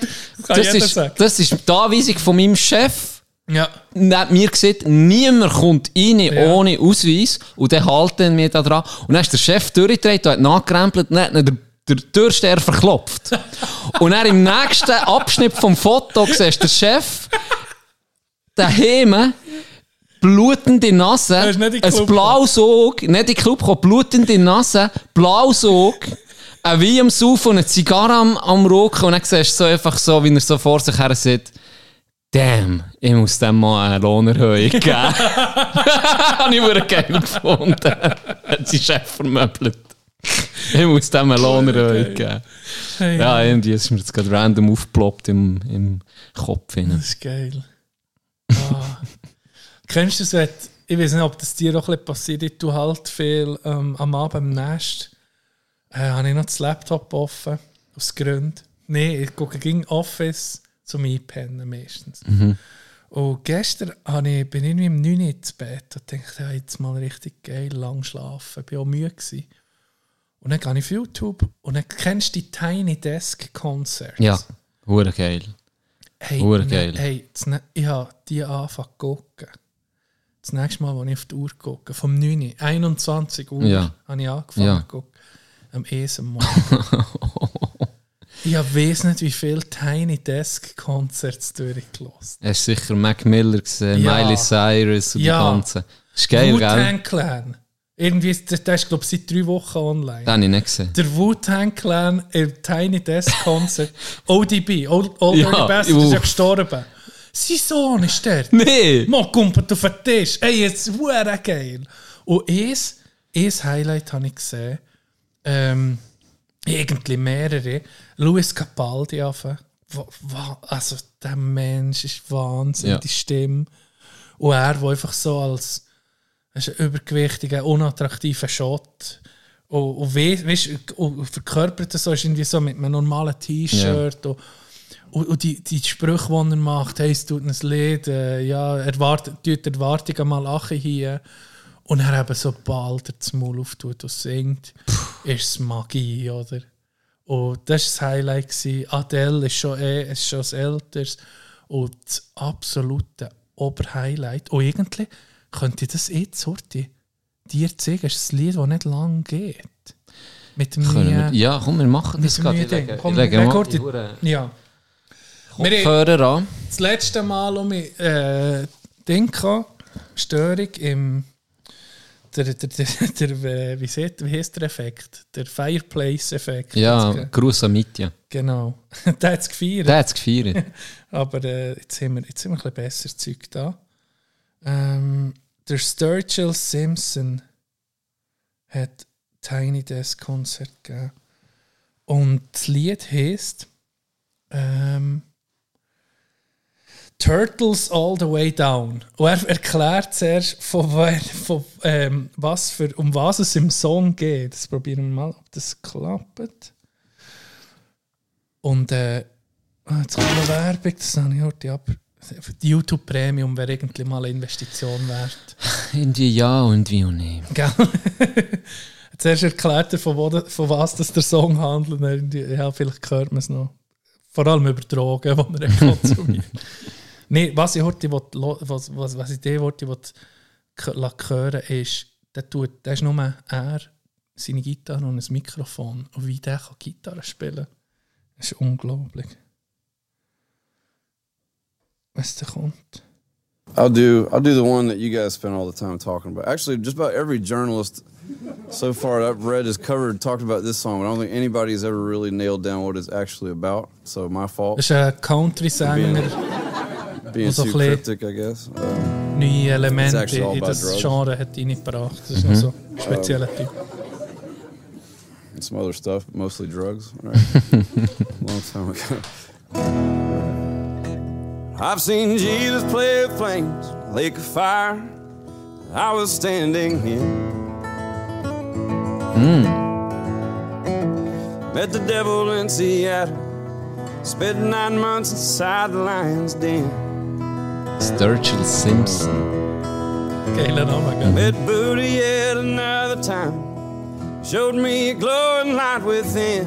das ist, das ist die Anweisung von meinem Chef. Ja. Und er hat mir gesagt, niemand kommt rein Ja. ohne Ausweis. Und dann halten wir da dran. Und dann ist der Chef durchgedreht hat nachgerempelt und hat ihn der, der Türsteher verklopft. und dann im nächsten Abschnitt vom Foto siehst du den Chef daheim, blutende Nase, den ein blaues Auge, nicht in den Club gekommen, blutende Nase, blaues Auge, ein Wein am Saufen und eine Zigarre am, am Rauchen. Und dann siehst du so einfach so, wie er so vor sich her sieht, Damn, ich muss dem mal eine Lohnerhöhung geben. Habe ich wirklich geil gefunden. Hat sein Chef vermöbelt. Ich muss dem eine Lohnerhöhung geben. Hey, Ja, irgendwie ist mir jetzt gerade random aufgeploppt im, im Kopf. Rein. Das ist geil. Ah. Kennst du das, wenn, ich weiß nicht, ob das dir auch ein bisschen passiert, ich tue halt viel ähm, am Abend im Nest, äh, habe ich noch das Laptop offen, aus Gründen. Nein, ich gucke gegen Office zum Einpennen meistens. Und gestern ich, bin ich irgendwie um 9 Uhr ins Bett und dachte, ja, jetzt mal richtig geil, lang schlafen. Ich war auch müde. Gewesen. Und dann gehe ich auf YouTube und dann kennst du die Tiny Desk Concerts. Ja, hure geil. Hey, Hure ne- geil. hey ich habe die angefangen zu gucken. Das nächste Mal, als ich auf die Uhr gucke, vom 9. Uhr, 21 Uhr, Ja. habe ich angefangen Ja. zu gucken. Am ersten Morgen. ich weiß nicht, wie viele Tiny Desk Concerts durchgelassen. Hast sicher Mac Miller gesehen, Ja. Miley Cyrus und Ja. die ganzen. ist geil? Wu-Tang Clan. Irgendwie, der, ist, glaube ich, seit drei Wochen online. Den habe ich nicht gesehen. Der Wu-Tang Clan im Tiny Desk Concert. ODB, Old, Old Ja, Dirty Bastard, ist ja gestorben. Sein Sohn ist dort. Nee! Mal kumpelt auf den Tisch. Ey, jetzt ist geil. Und eins, eins Highlight habe ich gesehen. Ähm, irgendwie mehrere. Luis Capaldi anfangen. Also, der Mensch ist Wahnsinn, Ja. die Stimme. Und er, der einfach so als er übergewichtiger, unattraktiver Shot. Und, und, we, weißt, und verkörpert das so, ist irgendwie so mit einem normalen T-Shirt. Und, und, und die, die Sprüche, die er macht, hey, es tut ein Lied, äh, ja, erwartet, tut Erwartungen mal lachen hier. Und er eben so bald das Maul auftut und singt, ist es Magie, oder? Und das war das Highlight. Gewesen. Adele ist schon, eh, ist schon das Älteres. Und das absolute Oberhighlight. Und irgendwie könnte ich das eh Sorte dir zeigen. Es ist ein Lied, das nicht lang geht. Mit dem Können wir, neuen- ja, komm, wir machen das gerade. Ich lege, Ding. ich Komm, lege leg mal die Hure Ja. Kopfhörer an. das letzte Mal um mich, äh, Ding gehabt, Störung im der, der, der, der, äh, wie, sieht, wie heißt der Effekt? Der Fireplace-Effekt. Ja, Gruß an Mitja. Genau. der hat es gefeiert. Der hat es gefeiert. Aber äh, jetzt, haben wir, jetzt haben wir ein bisschen besser Zeug da. Ähm, der Sturgill Simpson hat Tiny Desk Konzert gegeben. Und das Lied heißt ähm, Turtles All the Way Down. Und er erklärt zuerst, von, von, ähm, was für, um was es im Song geht. Das probieren wir mal, ob das klappt. Und äh, Ah, Jetzt kommt noch Werbung, das habe ich gehört. Ja, aber die YouTube Premium wäre irgendwie mal eine Investition wert. Irgendwie ja und wie auch nicht. Gell? Zuerst erklärt er, von, wo, von was das der Song handelt. und Ja, vielleicht hört man es noch. Vor allem über Drogen, die er konsumiert. Nein, was ich heute will, was, was, was ich dir wollte, will, hören ist, der, tut, der ist nur er, seine Gitarre und ein Mikrofon. Und wie der kann Gitarre spielen das ist unglaublich. Was da kommt. I'll do I'll do the one that you guys spend all the time talking about. Actually, just about every journalist so far that I've read has covered talked about this song, but I don't think anybody has ever really nailed down what it's actually about. So my fault Das ist ein Country-Sänger, being also too cryptic, I guess. Um, neue Elemente It's in about das drugs. Genre hat reingebracht. Das ist noch so ein spezieller Typ. and some other stuff, but mostly drugs. Right? Long time ago. I've seen Jesus play with flames, lake of fire. I was standing in. Hmm. Met the devil in Seattle. Spent nine months inside the lion's den. Sturgill Simpson. Geiler Name, gell? Met Buddha yet another time. Showed me a glowing light within.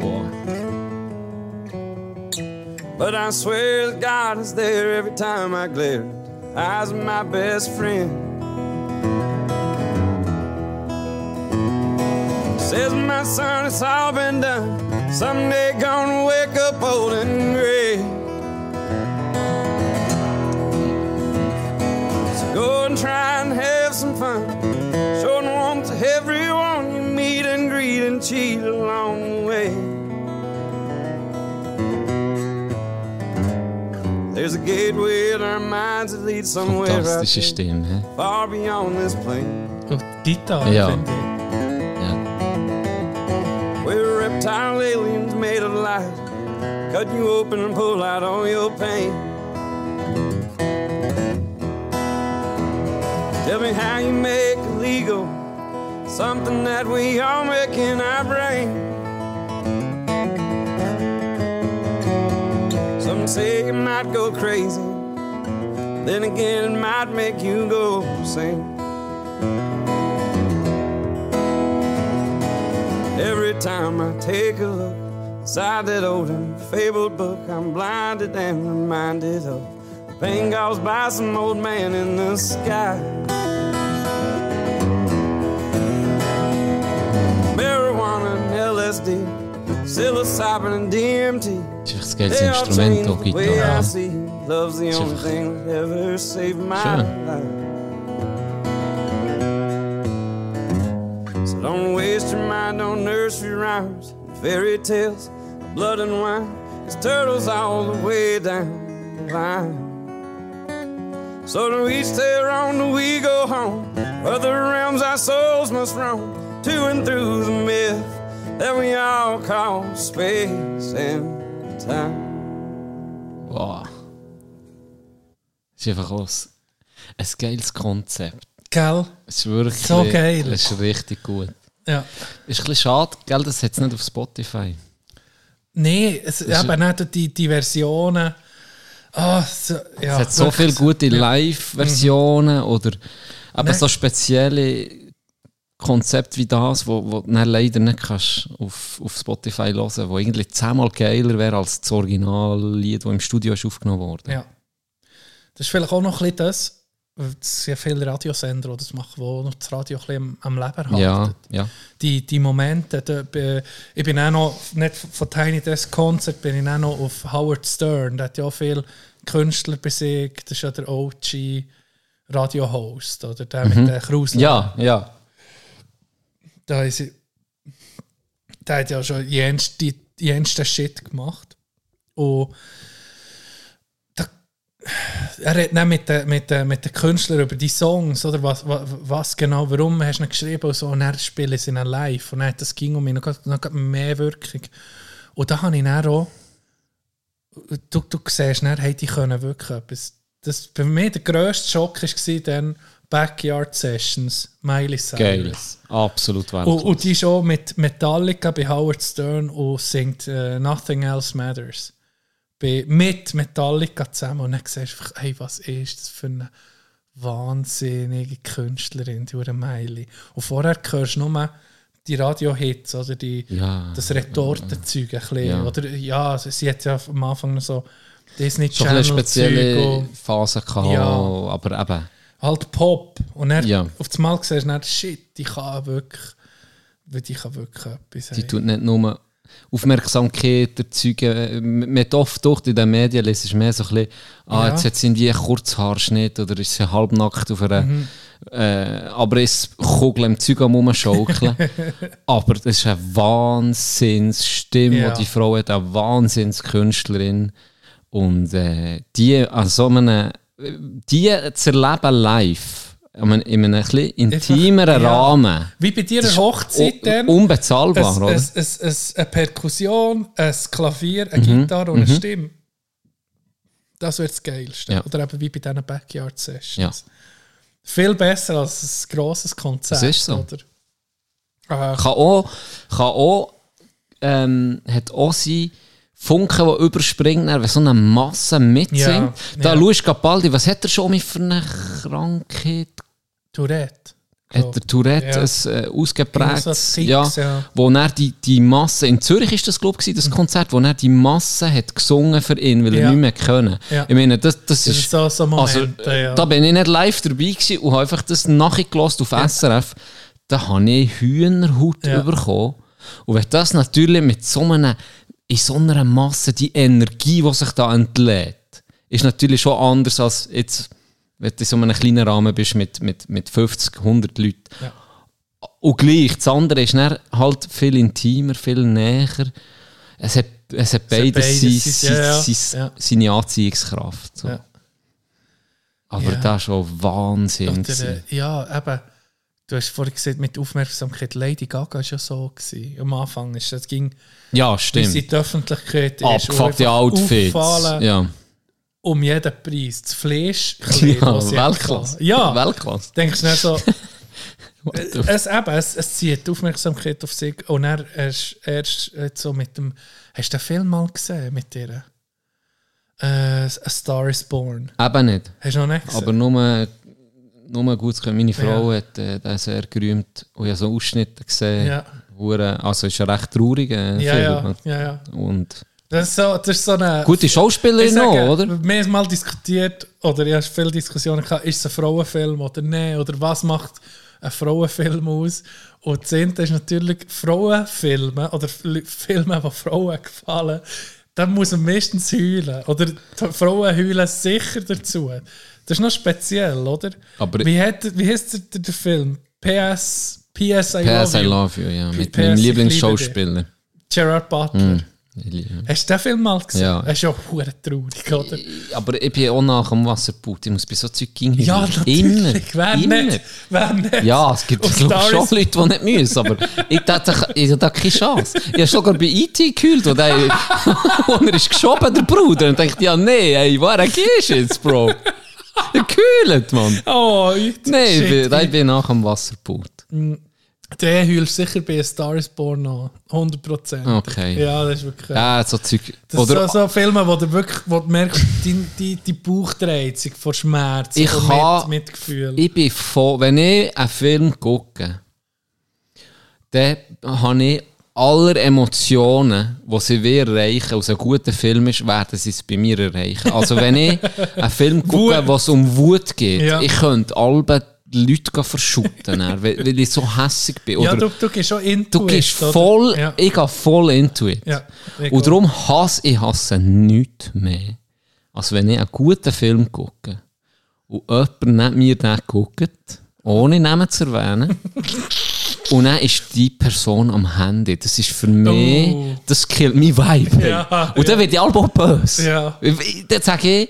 Boah. But I swear that God is there every time I glare. Eyes of my best friend. Says my son, it's all been done. Someday gonna wake up old and gray. Go and try and have some fun. Showing warmth to everyone you meet and greet and cheat along the way. There's a gateway in our minds that leads somewhere out Fantastische there, Stimme. hä? far beyond this plane. Und Gitarre, Ja. finde ich. Ja. We're reptile aliens made of light, cut you open and pull out all your pain. Tell me how you make illegal something that we all make in our brain. Some say it might go crazy, then again it might make you go sing. Every time I take a look inside that old and fabled book, I'm blinded and reminded of pain caused by some old man in the sky. Marijuana and LSD, psilocybin and DMT. Das ist einfach das geiles They Instrument, changed auch the way I Gitarre. Love's the only thing that ever saved my life. So don't waste your mind on nursery rhymes, fairy tales, blood and wine. It's turtles all the way down the line. So to each their own, till we go home. Other realms our souls must roam to and through the myth that we all call space and time. Wow. Ist einfach los. Ein geiles Konzept. Gell? Es ist wirklich So geil. Es ist richtig gut. Ja. Ist ein bisschen schade, gell, das hat es nicht auf Spotify. Nein, es, ist- eben nicht die, die Versionen. Ah, so, ja, es hat so viele gute Live-Versionen oder aber so spezielle Konzepte wie das, wo, wo du leider nicht kannst auf, auf Spotify hören wo eigentlich zehnmal geiler wäre als das Originallied, das im Studio ist aufgenommen wurde. Ja. Das ist vielleicht auch noch ein bisschen das. Es sind viele Radiosender, die das machen, die noch das Radio ein bisschen am, Leben halten. ja. ja. Die, die Momente, da, ich bin auch noch, nicht von Tiny Desk Concert, bin ich auch noch auf Howard Stern. Der hat ja auch viele Künstler besiegt. Das ist ja der OG Radio-Host, oder der mit der Krause. Mhm. Ja, ja. Da ist, der hat ja schon jensten Shit gemacht. Und er redet nicht mit den, mit, den, mit den Künstlern über die Songs, oder was, was, was genau, warum hast du ihn geschrieben und so, und er spielt sie dann live. Und dann hat das ging um grad- noch grad mehr Wirkung. Und da habe ich dann auch, du, du siehst dann, hey, die können wirklich etwas. Das bei mir der grösste Schock war dann, Backyard Sessions, Miley Geil. Cyrus. Absolut Und, Weltklasse. und die ist auch mit Metallica bei Howard Stern und singt äh, Nothing Else Matters. Mit Metallica zusammen. Und dann siehst du einfach, hey, was ist das für eine wahnsinnige Künstlerin, die Miley. Und vorher hörst du nur die Radio-Hits, oder die, Ja. das Retortenzeug ein bisschen. Ja. Oder, ja, sie hat ja am Anfang noch so Disney so eine Channel spezielle Zeug und Phase gehabt, Ja. aber eben. halt Pop. Und dann Ja. auf das Mal siehst du dann, shit, die kann wirklich, die kann wirklich etwas Die haben. tut nicht nur Aufmerksamkeit erzeugen. Man hat oft durch in den Medien lesen, ist mehr so ein bisschen, ah, Ja. jetzt hat sie irgendwie einen Kurzhaarschnitt oder ist sie halbnackt auf einer Mhm. äh, Abrisskugel im Zeug am Rumschaukeln. Aber das ist eine Wahnsinnsstimme, Ja. die die Frau hat, eine Wahnsinnskünstlerin. Und äh, die an so einem, die zu erleben live, in einem, in einem ein bisschen intimeren ja. Rahmen, Wie bei dir ist Hochzeit dann. unbezahlbar, es, oder? es, es, eine Perkussion, ein Klavier, Mhm. eine Gitarre und eine Stimme. Das wird das Geilste. Ja. Oder eben wie bei diesen Backyard Sessions. Ja. Viel besser als ein grosses Konzert. Das ist so. Oder? Äh, Kann auch, kann auch ähm, hat auch sein Funken, der überspringt, wenn so eine Masse mitsingt. Ja, Da ja. Luis Capaldi, was hat er schon mit für eine Krankheit? Tourette. Hat der Tourette Ja. ein äh, ausgeprägtes, ja, ja. wo er die, die Masse, in Zürich ist das glaube ich, das Konzert, wo er die Masse hat gesungen für ihn, weil er Ja. nicht mehr können. Ja. Ich meine, das, das Das ist, so, so also, Momente, ja. da bin ich nicht live dabei gewesen und habe einfach das nachgelassen auf SRF. Da habe ich Hühnerhaut Ja. bekommen. Und wenn das natürlich mit so einer, in so einer Masse, die Energie, die sich da entlädt, ist natürlich schon anders als jetzt, wenn du in so einem kleinen Rahmen bist mit, mit, mit 50, 100 Leuten. Ja. Und gleich, das andere ist dann halt viel intimer, viel näher. Es hat, es hat beides, beides sein- ja, sein- Ja. seine Anziehungskraft. So. Aber Ja. das war schon Wahnsinn. Oder, äh, ja, eben. Du hast vorhin gesagt, mit Aufmerksamkeit, Lady Gaga war ja so. Gewesen. Am Anfang ist das ging, Ja, stimmt. sie in die Öffentlichkeit ist. Abgefuckte Outfits. auffallen Ja, Um jeden Preis. Das Fleisch. ja Weltklasse. Ja, Weltklasse. denkst du dann so, the es, eben, es, es zieht Aufmerksamkeit auf sich. Und er erst, erst so mit dem. Hast du den Film mal gesehen mit dir? Äh, A Star is Born. Eben nicht. Hast du noch nicht gesehen? Aber nur, nur gut. Meine Frau hat äh, den sehr gerühmt und ich so Ausschnitte gesehen. ja, Hure- Also ist ein recht trauriger ja, Film. ja, ja, ja. Und Das ist so, das ist so eine. gute Schauspielerin noch, oder? Wir haben mal diskutiert, oder ich habe viele Diskussionen gehabt, ist es ein Frauenfilm oder nicht? Oder was macht ein Frauenfilm aus? Und das eine ist natürlich Frauenfilme oder Fil- Filme, die Frauen gefallen. Dann muss man meistens heulen. Oder Frauen heulen sicher dazu. Das ist noch speziell, oder? Aber- wie, hat, wie heißt der, der Film? PS, PS I PS Love I You. Love You, ja. Mit meinem Lieblingsschauspieler. Gerard Butler. Liebe- Hast du den Film mal gesehen? Ja. Das ist ja hure traurig, oder? Aber ich bin auch nach dem Wasserboot. Ich muss bei so Zeug ging Ja, natürlich. Immer. Wer immer. nicht? Wer nicht? Ja, es gibt schon Leute, die nicht müssen, aber ich dachte, ich hatte keine Chance. Ich habe sogar bei E.T. gekühlt, wo, der, wo er ist geschoben, der Bruder. Und dachte, ja, nee, ey, woher gehst du jetzt, Bro? Gekühlt, Mann. Oh, ich, Nein, ich bin, ich bin nach dem Wasserboot. Der heult sicher bei Star is Born an. 100%. Okay. Ja, das ist wirklich... Ja, so Zeug. Das Oder so, so Filme, wo du wirklich wo du merkst, die, die, die Bauchdrehung vor Schmerz Ich und kann- mit, Mitgefühl. ich bin voll, wenn ich einen Film gucke, dann habe ich alle Emotionen, die sie wir erreichen, aus einem guten Film ist, werden sie es bei mir erreichen. Also wenn ich einen Film gucke, wo es um Wut geht, Ja. ich könnte alle Leute verschütten, weil, weil ich so hässig bin. ja, Oder du, du gehst schon into du it, gehst oder? voll, Ja. ich gehe voll into it. Ja, Und auch. darum hasse ich hasse nichts mehr, als wenn ich einen guten Film gucke und jemand neben mir den guckt, ohne Namen zu erwähnen. und dann ist die Person am Handy. Das ist für mich, Oh. das killt mein Vibe. Ja, und dann ja. wird ich alle böse. Ja. Dann sage ich,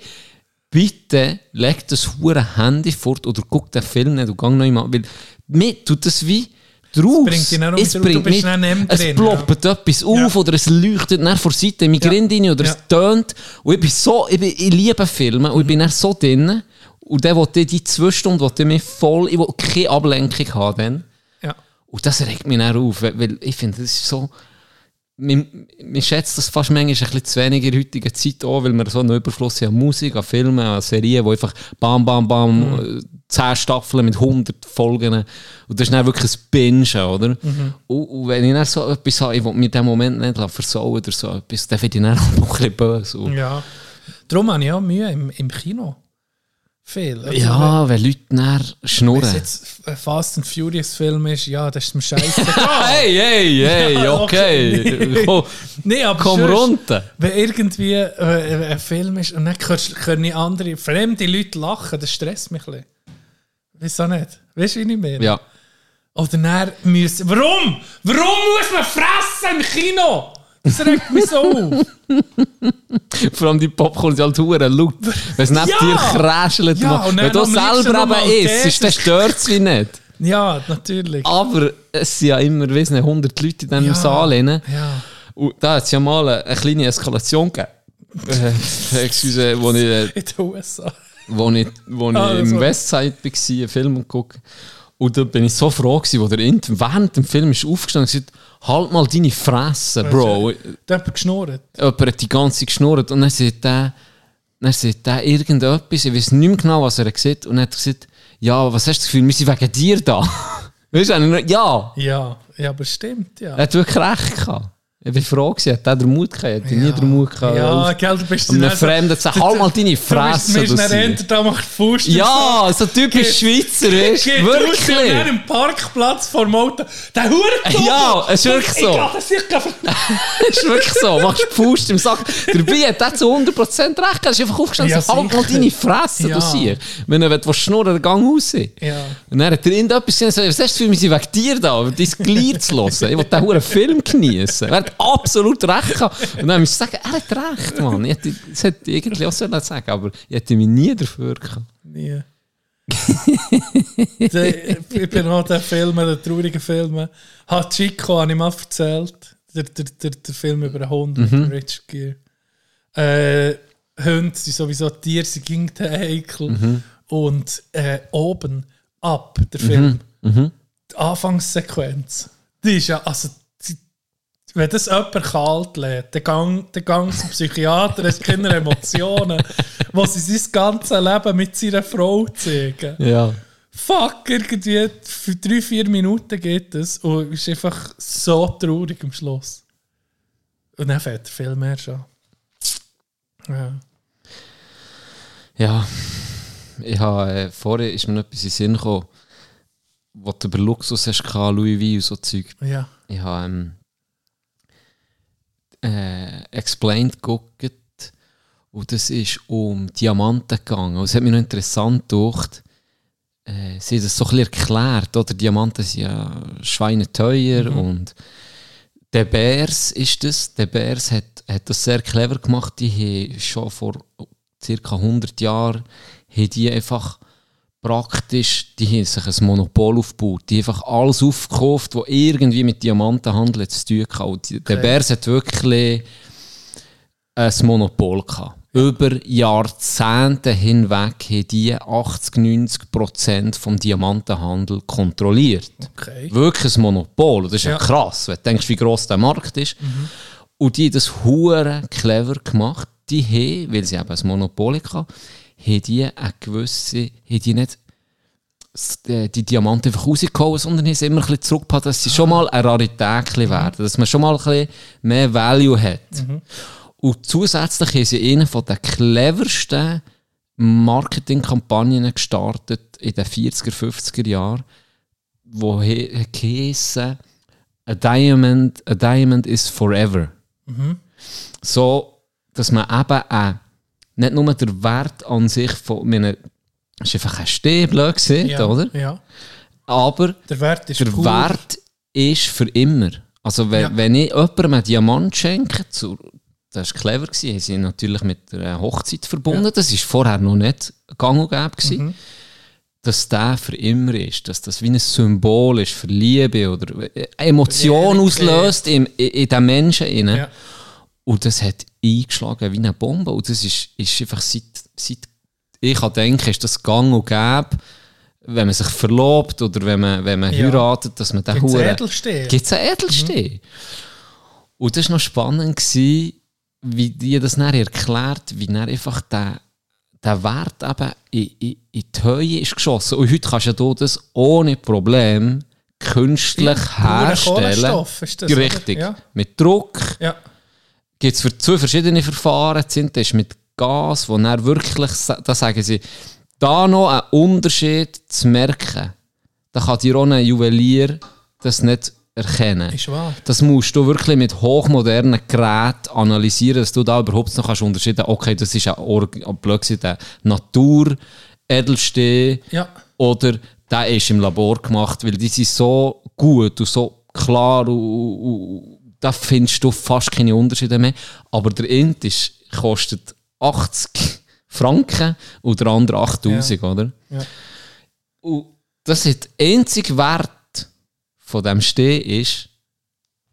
bitte leg das hure Handy fort oder guck den Film nicht und gang noch einmal. Weil mir tut das wie draus. bringt dann auch es bringt neben es drin, ploppt etwas auf Ja. oder es leuchtet nach vor Seite in meine Ja. Rein oder Ja. es tönt. Und ich bin so, ich, bin, ich liebe Filme und ich bin dann so drin Und dann wollte ich die zwei Stunden wollte ich mich voll, ich wollte keine Ablenkung haben dann. Ja. Und das regt mich dann auf, weil ich finde, das ist so... Man, schätzt das fast manchmal ein bisschen zu wenig in der heutigen Zeit an, weil wir so einen Überfluss haben an Musik, an Filmen, an Serien, wo einfach bam, bam, bam, äh, zehn Staffeln mit 100 Folgen und das ist dann wirklich ein Binge, oder? Und, und wenn ich dann so etwas habe, ich will mir den Moment nicht versauen oder so etwas, dann finde ich dann auch noch ein bisschen böse. Und Ja. Darum habe ich auch Mühe im, im Kino. Viel. Also, ja, wenn Leute dann Wenn es schnurren. jetzt ein Fast and Furious Film ist, ja, das ist mir scheiße. Hey, hey, hey, okay. Komm, nee, aber komm sonst, runter. Wenn irgendwie äh, ein Film ist und dann können andere, fremde Leute lachen, das stresst mich ein bisschen. Wieso nicht? Weißt du, wie ich meine? Ja. Oder dann müssen. Warum? Warum muss man fressen im Kino? Das regt mich so auf. Vor allem die Popcorn sind halt hure laut. Wenn es neben Ja! dir kräschelt. Ja, wenn dann du selber eben isst, dann Käse. stört es mich nicht. Ja, natürlich. Aber es sind ja immer, weiss nicht, 100 Leute in diesem Ja. Saal. Ja. Und da hat es ja mal eine, eine kleine Eskalation gegeben. Äh, excuse, wo ich, äh, In den USA. wo ich, wo ich Ah, im. Westside war, einen Film gucken. Und da bin ich so froh gewesen, wo der Int während dem Film ist aufgestanden und gesagt, halt mal deine Fresse, Bro. Da hat geschnurrt. Jemand hat die ganze Zeit geschnurrt und dann sagt der, dann sagt der irgendetwas, ich weiß nicht mehr genau, was er hat, und dann hat er gesagt, ja, was hast du das Gefühl, wir sind wegen dir da? weißt du, ja, Ja, ja, aber stimmt, ja. er hat wirklich recht gehabt. Ich bin froh gewesen, hat er den Mut gehabt, ich hätte nie den Mut gehabt. Ja, gell, du bist um zu sagen, du- halt mal deine Du Fresse. bist, du bist hier. dann da macht Fuß. Ja, so typisch Schweizer, weißt Geht du, wirklich. im Parkplatz vor dem Auto. Der Hurentunnel! Ja, es ist wirklich so. Das ist wirklich so, machst Faust im Sack. Dabei hat er zu 100% recht, er ist einfach aufgestanden Ja, halt mal deine Fresse, Ja. du siehst. Wenn er will, schnurren den Gang raus. Ja. Und dann hat er irgendetwas gesagt, was hast du für mich, wegen dir da, um dein Glied zu hören? Ich will diesen huren Film genießen. Absolut recht gehabt. Und dann musst du sagen, er hat recht, Mann. Ich hätte, das hätte ich irgendwie auch sollen sagen aber ich hätte mich nie dafür gehabt. Nie. Ich bin auch der Film, der traurige Film. Hachiko habe ich mal erzählt. Der, der, der, der Film über einen Hund mit Mhm. Richard Gere. Äh, Hunde sind sowieso Tiere, sie gingen heikel. Mhm. Und äh, oben ab, der Film, Mhm. die Anfangssequenz, die ist ja, also, wenn das jemand kalt lädt, der Gang, der Gang zum Psychiater hat keine Emotionen, wo sie sein ganzes Leben mit seiner Frau zeigen. Ja. Fuck, irgendwie für drei, vier Minuten geht es und ist einfach so traurig am Schluss. Und dann fährt der Film mehr schon. Ja. Ja, ich habe, äh, vorher ist mir etwas in den Sinn gekommen, wo du über Luxus hast, Louis V und so Zeug. ja. Ich habe ähm, äh, Explained geguckt und das ist um Diamanten gegangen. Und es hat mich noch interessant gedacht, äh, sie haben das so ein bisschen erklärt, oder? Diamanten sind ja schweineteuer und der Bears ist das. Der Bears hat, hat das sehr clever gemacht. Die haben schon vor ca. 100 Jahren haben die einfach praktisch, die haben sich ein Monopol aufgebaut. Die haben einfach alles aufgekauft, was irgendwie mit Diamantenhandel zu tun hat. Und die- Der Okay. Bears hat wirklich ein Monopol gehabt. Über Jahrzehnte hinweg haben die 80, 90 Prozent vom Diamantenhandel kontrolliert. Okay. Wirklich ein Monopol. Das ist ja, Ja. krass, wenn du denkst, wie gross der Markt ist. Und die haben das hure clever gemacht. Die haben, weil sie eben ein Monopol hatten, haben die eine gewisse, haben die nicht s- die, Diamanten einfach rausgehauen, sondern haben sie immer ein bisschen zurückgepackt, dass sie schon mal eine Rarität bisschen werden, dass man schon mal ein bisschen mehr Value hat. Und zusätzlich haben sie eine von der cleversten Marketingkampagnen gestartet in den 40er, 50er Jahren, wo he- geheissen, a diamond, a diamond is forever. So, dass man eben auch nicht nur der Wert an sich von, meine, es ist einfach ein Stäbel gesehen, Ja. oder? Ja. Aber Der Wert ist der. Wert ist für immer. Also wenn, Ja. wenn ich jemandem einen Diamant schenke, zu, das war clever, gewesen, sie natürlich mit der Hochzeit verbunden, das war vorher noch nicht gang und gäbe, gewesen, Mhm. dass der für immer ist, dass das wie ein Symbol ist für Liebe oder äh, Emotion auslöst in, in, in den Menschen. Rein. Ja. Und das hat eingeschlagen wie eine Bombe. Und das ist, ist einfach seit, seit ich kann denken, ist das gang und gäbe, wenn man sich verlobt oder wenn man, wenn man Ja. heiratet, dass man den Huren- Edelstein? Gibt es einen Edelstein? Und das war noch spannend, gewesen, wie die das dann erklärt, wie dann einfach der, der Wert eben in, in, in die Höhe ist geschossen. Und heute kannst du das ohne Problem künstlich herstellen. Kohlenstoff ist das? Richtig. Ja. Mit Druck Ja. Gibt es für zwei verschiedene Verfahren. Das eine ist mit Gas, wo dann wirklich, da sagen sie, da noch einen Unterschied zu merken. Da kann dir auch ein Juwelier das nicht erkennen. Ist wahr. Das musst du wirklich mit hochmodernen Geräten analysieren, dass du da überhaupt noch kannst unterscheiden okay, das ist ein, Org- blöd gesagt, ein Natur, Edelstein Ja. oder der ist im Labor gemacht, weil die sind so gut und so klar und, und da findest du fast keine Unterschiede mehr. Aber der Int ist, kostet 80 Franken und der andere 8000, oder? Ja. Und das ist der einzige Wert von dem Stehen ist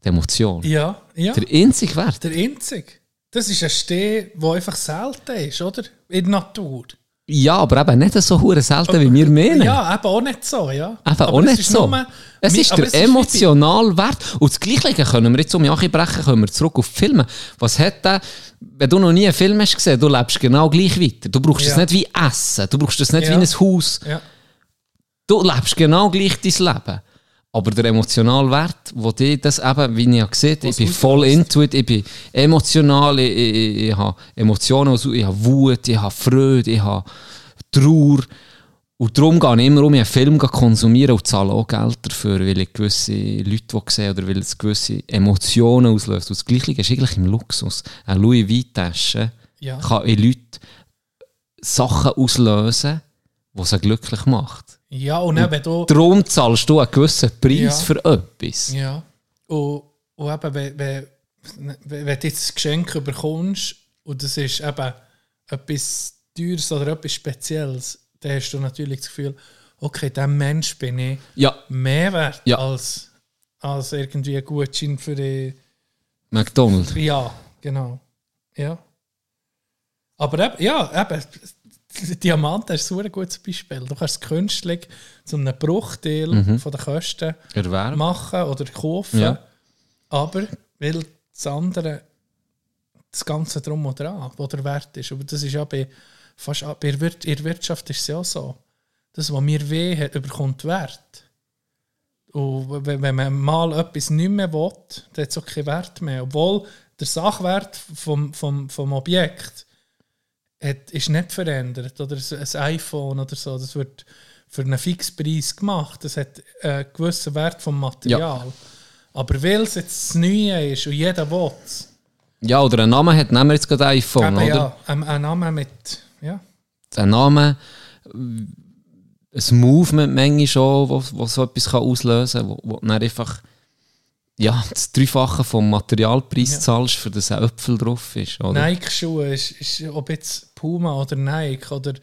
die Emotion. Ja. ja. Der einzige Wert. Der einzige. Das ist ein Steh, der einfach selten ist, oder? In der Natur. Ja, aber eben nicht so hure selten, wie wir meinen. Ja, eben auch nicht so, ja. Eben Aber auch nicht so. nur- es ist der es ist Wert. Und das Gleiche können wir jetzt um Jachi brechen, können wir zurück auf Filme. Was hat der, wenn du noch nie einen Film hast gesehen, du lebst genau gleich weiter. Du brauchst es Ja. nicht wie Essen, du brauchst es nicht Ja. wie ein Haus. Ja. Du lebst genau gleich dein Leben. Aber der emotionale Wert, wo die das eben, wie ich ja gesehen ich bin voll into it, ich bin emotional, ich, ich, ich, habe Emotionen, ich habe Wut, ich habe Freude, ich habe Trauer. Und darum gehe ich immer um einen Film konsumieren und zahle auch Geld dafür, weil ich gewisse Leute sehe oder weil es gewisse Emotionen auslöst. Und das Gleiche ist eigentlich im Luxus. Eine Louis Vuitton-Tasche Ja. kann in Leuten Sachen auslösen, die sie glücklich macht. Ja, und dann, wenn du... Darum zahlst du einen gewissen Preis Ja. für etwas. Ja. Und, und eben, wenn, wenn, wenn du jetzt ein Geschenk bekommst und das ist eben etwas Teures oder etwas Spezielles, dann hast du natürlich das Gefühl, okay, der Mensch bin ich Ja, mehr wert Ja. als, als irgendwie ein Gutschein für die... McDonald's. Ja, genau. Ja. Aber eben, ja, eben, Diamanten ist ein gutes Beispiel. Du kannst es künstlich zu einem Bruchteil von den Kosten Erwerben. machen oder kaufen. Ja. Aber weil das andere, das Ganze drum und dran, wo der Wert ist. Aber das ist ja bei, fast, bei der Wir- in der Wirtschaft ist es ja so. Das, was mir weh hat, überkommt Wert. Und wenn wenn man mal etwas nicht mehr will, dann hat es auch keinen Wert mehr. Obwohl der Sachwert vom, vom, vom Objekt hat, ist nicht verändert. Oder ein iPhone oder so, das wird für einen Fixpreis gemacht. Das hat einen gewissen Wert vom Material. Aber weil es jetzt das Neue ist und jeder will es, Ja, oder ein Name hat, nehmen wir jetzt gerade iPhone, eben oder? ja, ein, ein Name mit... Ja. Ein Name, ein Movement manchmal schon, wo, wo so etwas kann auslösen kann, wo, wo dann einfach ja, das Dreifache vom Materialpreis Ja. zahlst, für das ein Äpfel drauf ist. Nike-Schuhe, ist, ist, ob jetzt Puma oder Nike oder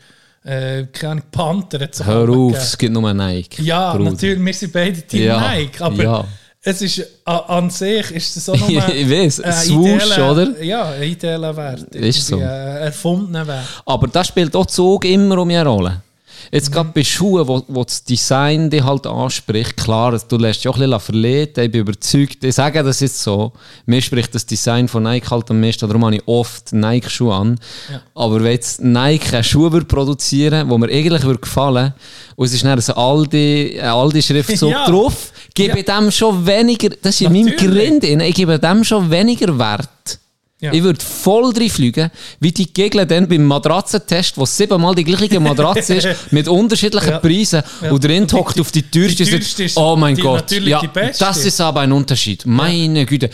äh, keine Panther es Hör auf, gegeben. es gibt nur Nike. Ja, Bruder. natürlich, wir sind beide Team Ja, Nike, aber ja. es ist an sich ist es auch noch ich weiß, ein Swoosh, ideeller- oder? Ja, ein ideeller Wert. Ist so. Ein erfundener Wert. Aber das spielt auch Zug immer um eine Rolle. Jetzt gerade bei Schuhen, wo, wo das Design dich halt anspricht, klar, du lässt dich auch ein bisschen verleden, ich bin überzeugt, ich sage das jetzt so, mir spricht das Design von Nike halt am meisten, darum habe ich oft Nike-Schuhe an. Ja. Aber wenn jetzt Nike einen Schuh würde produzieren wo mir eigentlich würde gefallen und es ist dann ein Aldi, ein Aldi-Schriftzug Ja. drauf, gebe ich dem schon weniger, das ist in meinem. Grind, ich gebe dem schon weniger Wert. Ja. Ich würde voll drin fliegen, wie die Gegner dann beim Matratzentest, wo siebenmal die gleiche Matratze ist, mit unterschiedlichen Ja. Preisen. Ja. Und die- hockt auf die teuerste. die und teuerste ist oh mein Gott, ja, das ist aber ein Unterschied. Meine Güte.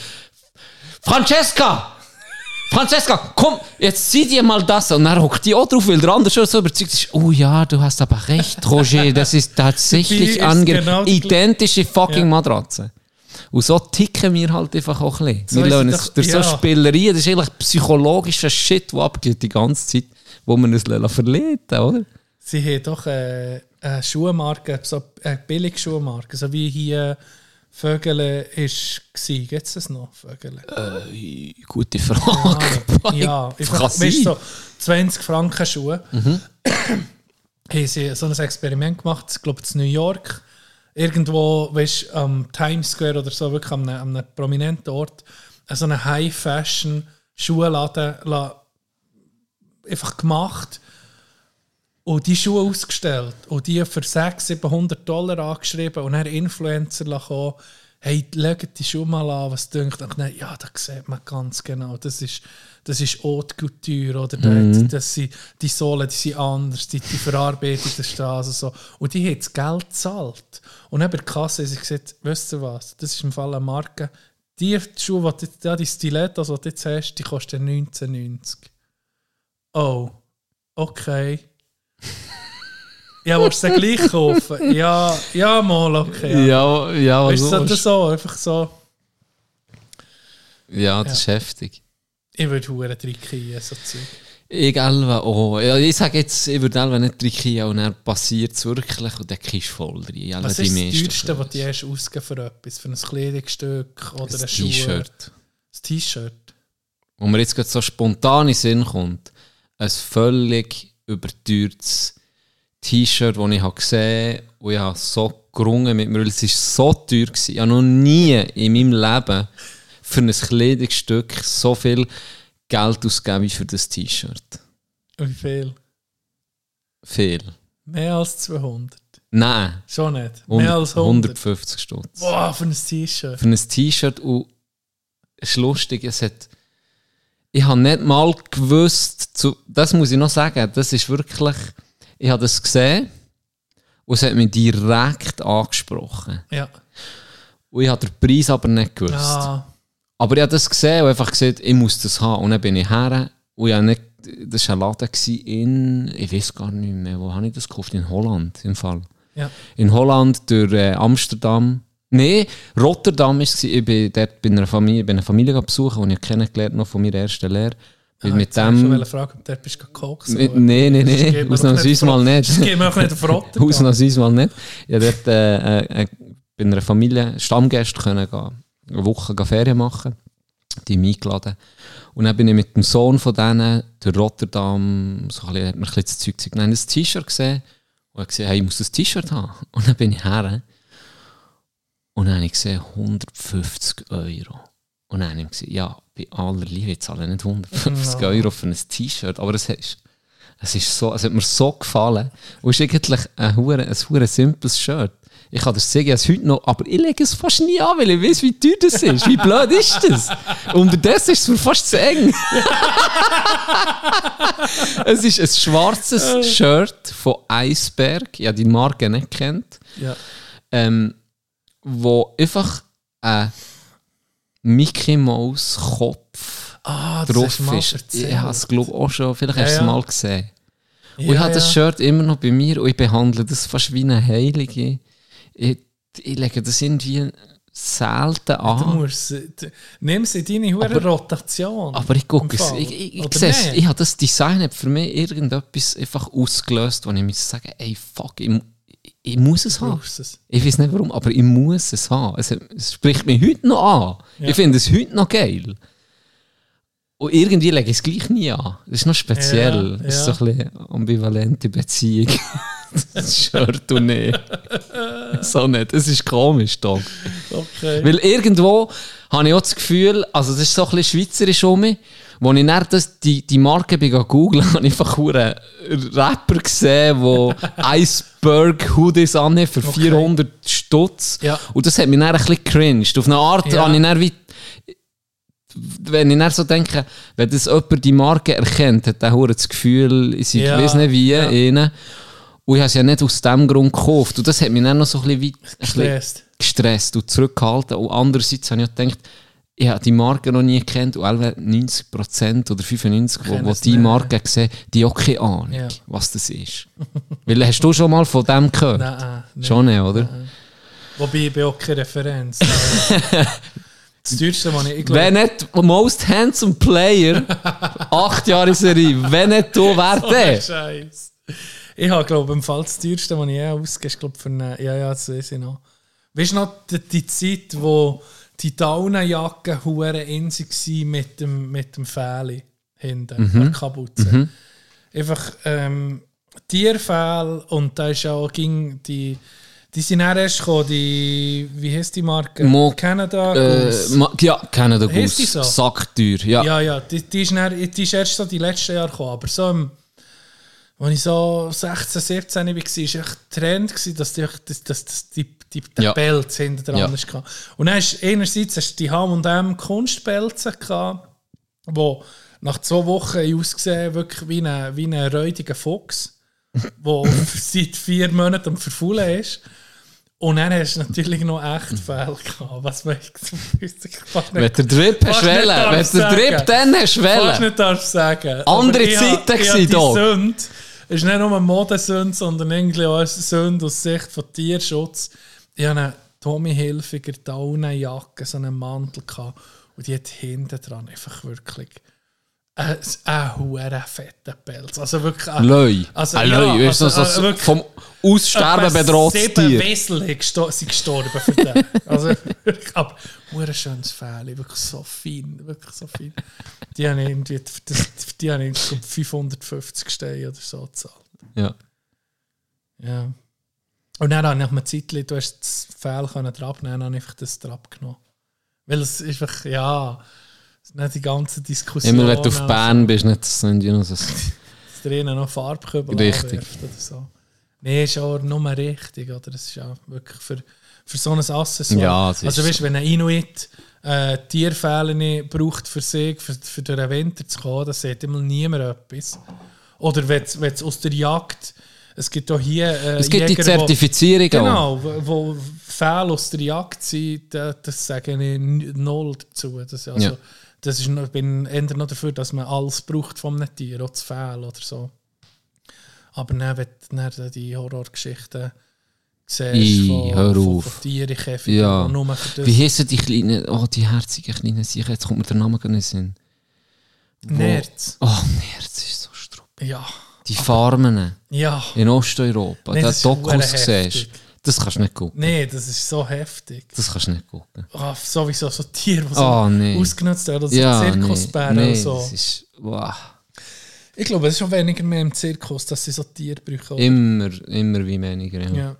Francesca! Francesca, komm, jetzt zieh dir mal das. Und dann hockt die auch drauf, weil der andere schon so überzeugt ist. Oh ja, du hast aber recht, Roger, das ist tatsächlich angenehm. genau. Identische fucking. Matratze. Und so ticken wir halt einfach auch ein bisschen. So wir lassen es durch so ja. Spielerien, das ist eigentlich psychologischer Shit, der abgeht die ganze Zeit, wo wir uns verleden oder? Sie haben doch äh, eine Schuhmarke, so eine Billigschuhmarke, so wie hier Vögel ist gsi. Gibt es das noch, Vögel? Äh, gute Frage. Ja, ja du, sein. so 20 Franken Schuhe. Mhm. haben sie so ein Experiment gemacht, ich glaube in New York. Irgendwo, weißt du, am Times Square oder so, wirklich an einem, an einem prominenten Ort, so einen High-Fashion-Schuhladen la- einfach gemacht und die Schuhe ausgestellt und die für 600, 700 Dollar angeschrieben und dann Influencer kommen, hey, legt die Schuhe mal an, was dünkt. Und dann, ja, da sieht man ganz genau, das ist, das ist Haute Couture oder dort, das sind, die Sohlen, die sind anders, die, die Verarbeitung ist da, also so. Und die haben das Geld gezahlt. Und dann bei der Kasse haben sie gesagt, wisst ihr was, das ist im Fall eine Marke, die Schuhe, die, du- ja, die Stilettos, die du jetzt hast, die kosten 19,90. Oh, okay. Ja, willst du sie gleich kaufen? Ja, ja, mal, okay. Ja, ja, Weißt du, so, so, das so, einfach so. ja, das ist heftig. Ich würde hure tricken, so Zeug. Ich Elva auch. Ja, ich sage jetzt, ich würde Elva nicht tricken und dann passiert es wirklich und dann kriegst du voll rein. Elva Was die ist das teuerste, was du hast ausgegeben für etwas? Für ein Kleidungsstück oder Ein ein Schuh? T-Shirt. Ein T-Shirt. Wo mir jetzt gerade so spontan in Sinn kommt, ein völlig überteuertes T-Shirt, das ich gesehen habe und ich habe so gerungen mit mir, weil es ist so teuer gewesen. Ich habe noch nie in meinem Leben für ein Kleidungsstück so viel Geld ausgegeben wie für das T-Shirt. Wie viel? Viel. Mehr als 200. Nein. Schon nicht. 100, Mehr als 100. 150 Stutz. Boah, für ein T-Shirt. Für ein T-Shirt und es ist lustig, es hat ich habe nicht mal gewusst, zu, das muss ich noch sagen, das ist wirklich, ich habe das gesehen und es hat mich direkt angesprochen. Ja. Und ich habe den Preis aber nicht gewusst. Ah, Aber ich habe das gesehen und einfach gesagt, ich muss das haben. Und dann bin ich her und ich nicht, das war ein Laden in, ich weiß gar nicht mehr, wo habe ich das gekauft? In Holland, im Fall. ja. In Holland, durch äh, Amsterdam. Nein, Rotterdam war es. Ich bin dort bei einer Familie, bei einer Familie besuchen, die ich kennengelernt noch von meiner ersten Lehre. Ah, mit habe ich dem... schon fragen, ob du dort bist gekokst. Mit, nein, nein, nein. Ausnahmsweise mal nicht. Das auch nicht auf Rotterdam. Ausnahmsweise mal nicht. Ich konnte dort äh, äh, bei einer Familie Stammgäste können gehen, eine Woche Ferien machen. Die mich eingeladen. Und dann bin ich mit dem Sohn von denen durch Rotterdam, so ein bisschen, hat mir ein bisschen das Zeug gezeigt. Dann habe ich ein T-Shirt gesehen und habe gesehen, hey, ich muss das T-Shirt haben. Und dann bin ich her. Und dann habe ich gesehen, 150 Euro. Und dann habe ich gesagt, ja, bei aller Liebe, ich zahle nicht 150 Ja. Euro für ein T-Shirt. Aber es ist, es ist so, es hat mir so gefallen. Und es ist eigentlich ein, hure- ein, hure simples Shirt. Ich kann das sagen, es heute noch, aber ich lege es fast nie an, weil ich weiß, wie teuer das ist. Wie blöd ist das? Unterdessen ist es mir fast zu eng. es ist ein schwarzes Shirt von Eisberg. Habe die Marke nicht kennt. Ja. Ähm, wo einfach ein Mickey Mouse Kopf Ah, drauf ist. Ich habe es glaube ich auch schon, vielleicht Ja, hast du es ja. mal gesehen. Und Ja, ich habe das ja. Shirt immer noch bei mir und ich behandle das fast wie eine Heilige. Ich, ich lege das irgendwie selten Du an. musst, äh, d- nimm es in deine Aber- Rotation. Aber ich gucke es. Ich, ich, ich, sehe es. ich habe das Design hat für mich irgendetwas einfach ausgelöst, wo ich muss sagen, ey fuck, ich, ich, muss es Du haben. es. Ich weiß nicht warum, aber ich muss es haben. Es, es spricht mich heute noch an. Ja. Ich finde es heute noch geil. Und irgendwie lege ich es gleich nie an. Das ist noch speziell. Ja, Das ist ja. so ein bisschen ambivalente Beziehung. das Shirt und nicht. so nicht. Es ist komisch, Dog. Okay. Weil irgendwo habe ich auch das Gefühl, also das ist so ein bisschen schweizerisch um mich, wo ich dann das, die, die Marke bin googeln, habe ich einfach einen Rapper gesehen, der Iceberg Hoodies anhat für 400 Stutz. Ja. Und das hat mich dann ein bisschen cringed. Auf eine Art Ja. habe ich dann wie wenn ich dann so denke, wenn das jemand die Marke erkennt, hat hure das Gefühl, ich Ja, weiss nicht wie, ja. ihnen. Und ich habe es ja nicht aus dem Grund gekauft. Und das hat mich dann noch so ein bisschen, bisschen Gestresst. gestresst und zurückgehalten. Und andererseits habe ich auch gedacht, ich habe die Marke noch nie gekannt und alle 90% oder 95%, die, Kennen die es die nicht. Marke sehen, die haben auch keine Ahnung, Ja. was das ist. Weil hast du schon mal von dem gehört? Nein, nein. Schon nicht, oder? Wobei ich bin auch keine Referenz. das teuerste, was ich, ich glaube, Wenn nicht Most Handsome Player, acht Jahre in Serie, wenn nicht du, wer Oh, der? Scheiße. Ich habe, glaube im Fall das teuerste, was ich je ausgebe, ist, glaube für eine, ja, ja, das weiß ich noch, Weißt du noch die, die Zeit, wo die Daunenjacke hure in sich war mit dem, mit dem Fähli hinten, Mhm. der Kapuze. Einfach ähm, Tierfell und da ist ja auch ging die. Die sind dann erst gekommen, die. Wie heißt die Marke? Mo- Canada Äh, Goose. ma- ja, den Heisst die so? Sackteuer, ja. Ja, ja, die, die, ist dann, die ist erst so die letzten Jahre gekommen. Aber so im, als ich so 16, 17 war, war echt Trend, gewesen, dass die, dass, dass, dass die, die, der Ja. Pelz hinten dran Ja. gehabt. Und dann hast du einerseits hast du die H&M Kunstpelze gehabt, wo nach zwei Wochen ausgesehen wirklich wie ein, wie ein räudiger Fuchs, der seit vier Monaten am Verfaulen ist. Und dann hast du natürlich noch echt Fälle gehabt. Was ich fast Wenn nicht, der Drip hast Fast darf wenn der. Drip dann hast fast wollen. nicht darf sagen. Andere Zeiten die da. Sünde. Es ist nicht nur eine Modesünde, sondern irgendwie auch eine Sünde aus Sicht von Tierschutz. Ich hatte eine Tommy Hilfiger Daunenjacke, so einen Mantel gehabt, und die hat hinten dran einfach wirklich einen huere fetten Pelz. Also wirklich ein, Löi. Also, ein ja, Löi. Also, so, äh, so wirklich vom Aussterben Etwa bedrohtes sieben Tier. Sind gesto- sind gestorben für den. Also wirklich, aber ein schönes Fähli, wirklich so fein, wirklich so fein. Die haben irgendwie, das, die haben irgendwie so 550 Steine oder so gezahlt. Ja. Ja. Und dann habe ich nach einer Zeit, du hast das Fell können drauf nehmen, dann habe ich einfach das drauf genommen. Weil es ist einfach, ja, nicht die ganze Diskussion. Immer wenn du auf also, Bern bist, nicht so sind die so. dass drinnen noch Farbkübel Richtig. oder so. Nee, ist auch nur richtig, oder? Das ist ja wirklich für, für so ein Accessoire. Ja, also weißt, so. wenn ein Inuit äh, Tierfälle braucht für sich, für, für den Winter zu kommen, dann sieht immer niemand etwas. Oder wenn es aus der Jagd, es gibt auch hier äh, Es gibt die Jäger, wo- Zertifizierung auch. Genau, wo, wo Fälle aus der Jagd sind, da- das sage ich null dazu. Das, also, Ja. Das ist, noch- ich bin eher noch dafür, dass man alles braucht von einem Tier, auch das Fell oder so. Aber dann, wenn du die Horrorgeschichten siehst Ih, von, hör von, auf. von Tieren Käfigen, Ja. nur für das... Wie heissen die kleinen, oh, die herzigen kleinen Sicher, jetzt kommt mir der Name gar nicht in den Sinn. Nerz. Oh, Nerz ist so strupp. Ja, Die Farmen ja. in Osteuropa, Nee, ist Dokus siehst. Das kannst du nicht gucken. Nee, das ist so heftig. Das kannst du nicht gucken. Ah, sowieso so Tiere, die so Oh, nee. ausgenutzt werden, also Ja, nee, Zirkusbären nee, und so. das ist, wow. Ich glaube, es ist schon weniger mehr im Zirkus, dass sie so Tiere brauchen. Immer, immer wie weniger, ja. Ja.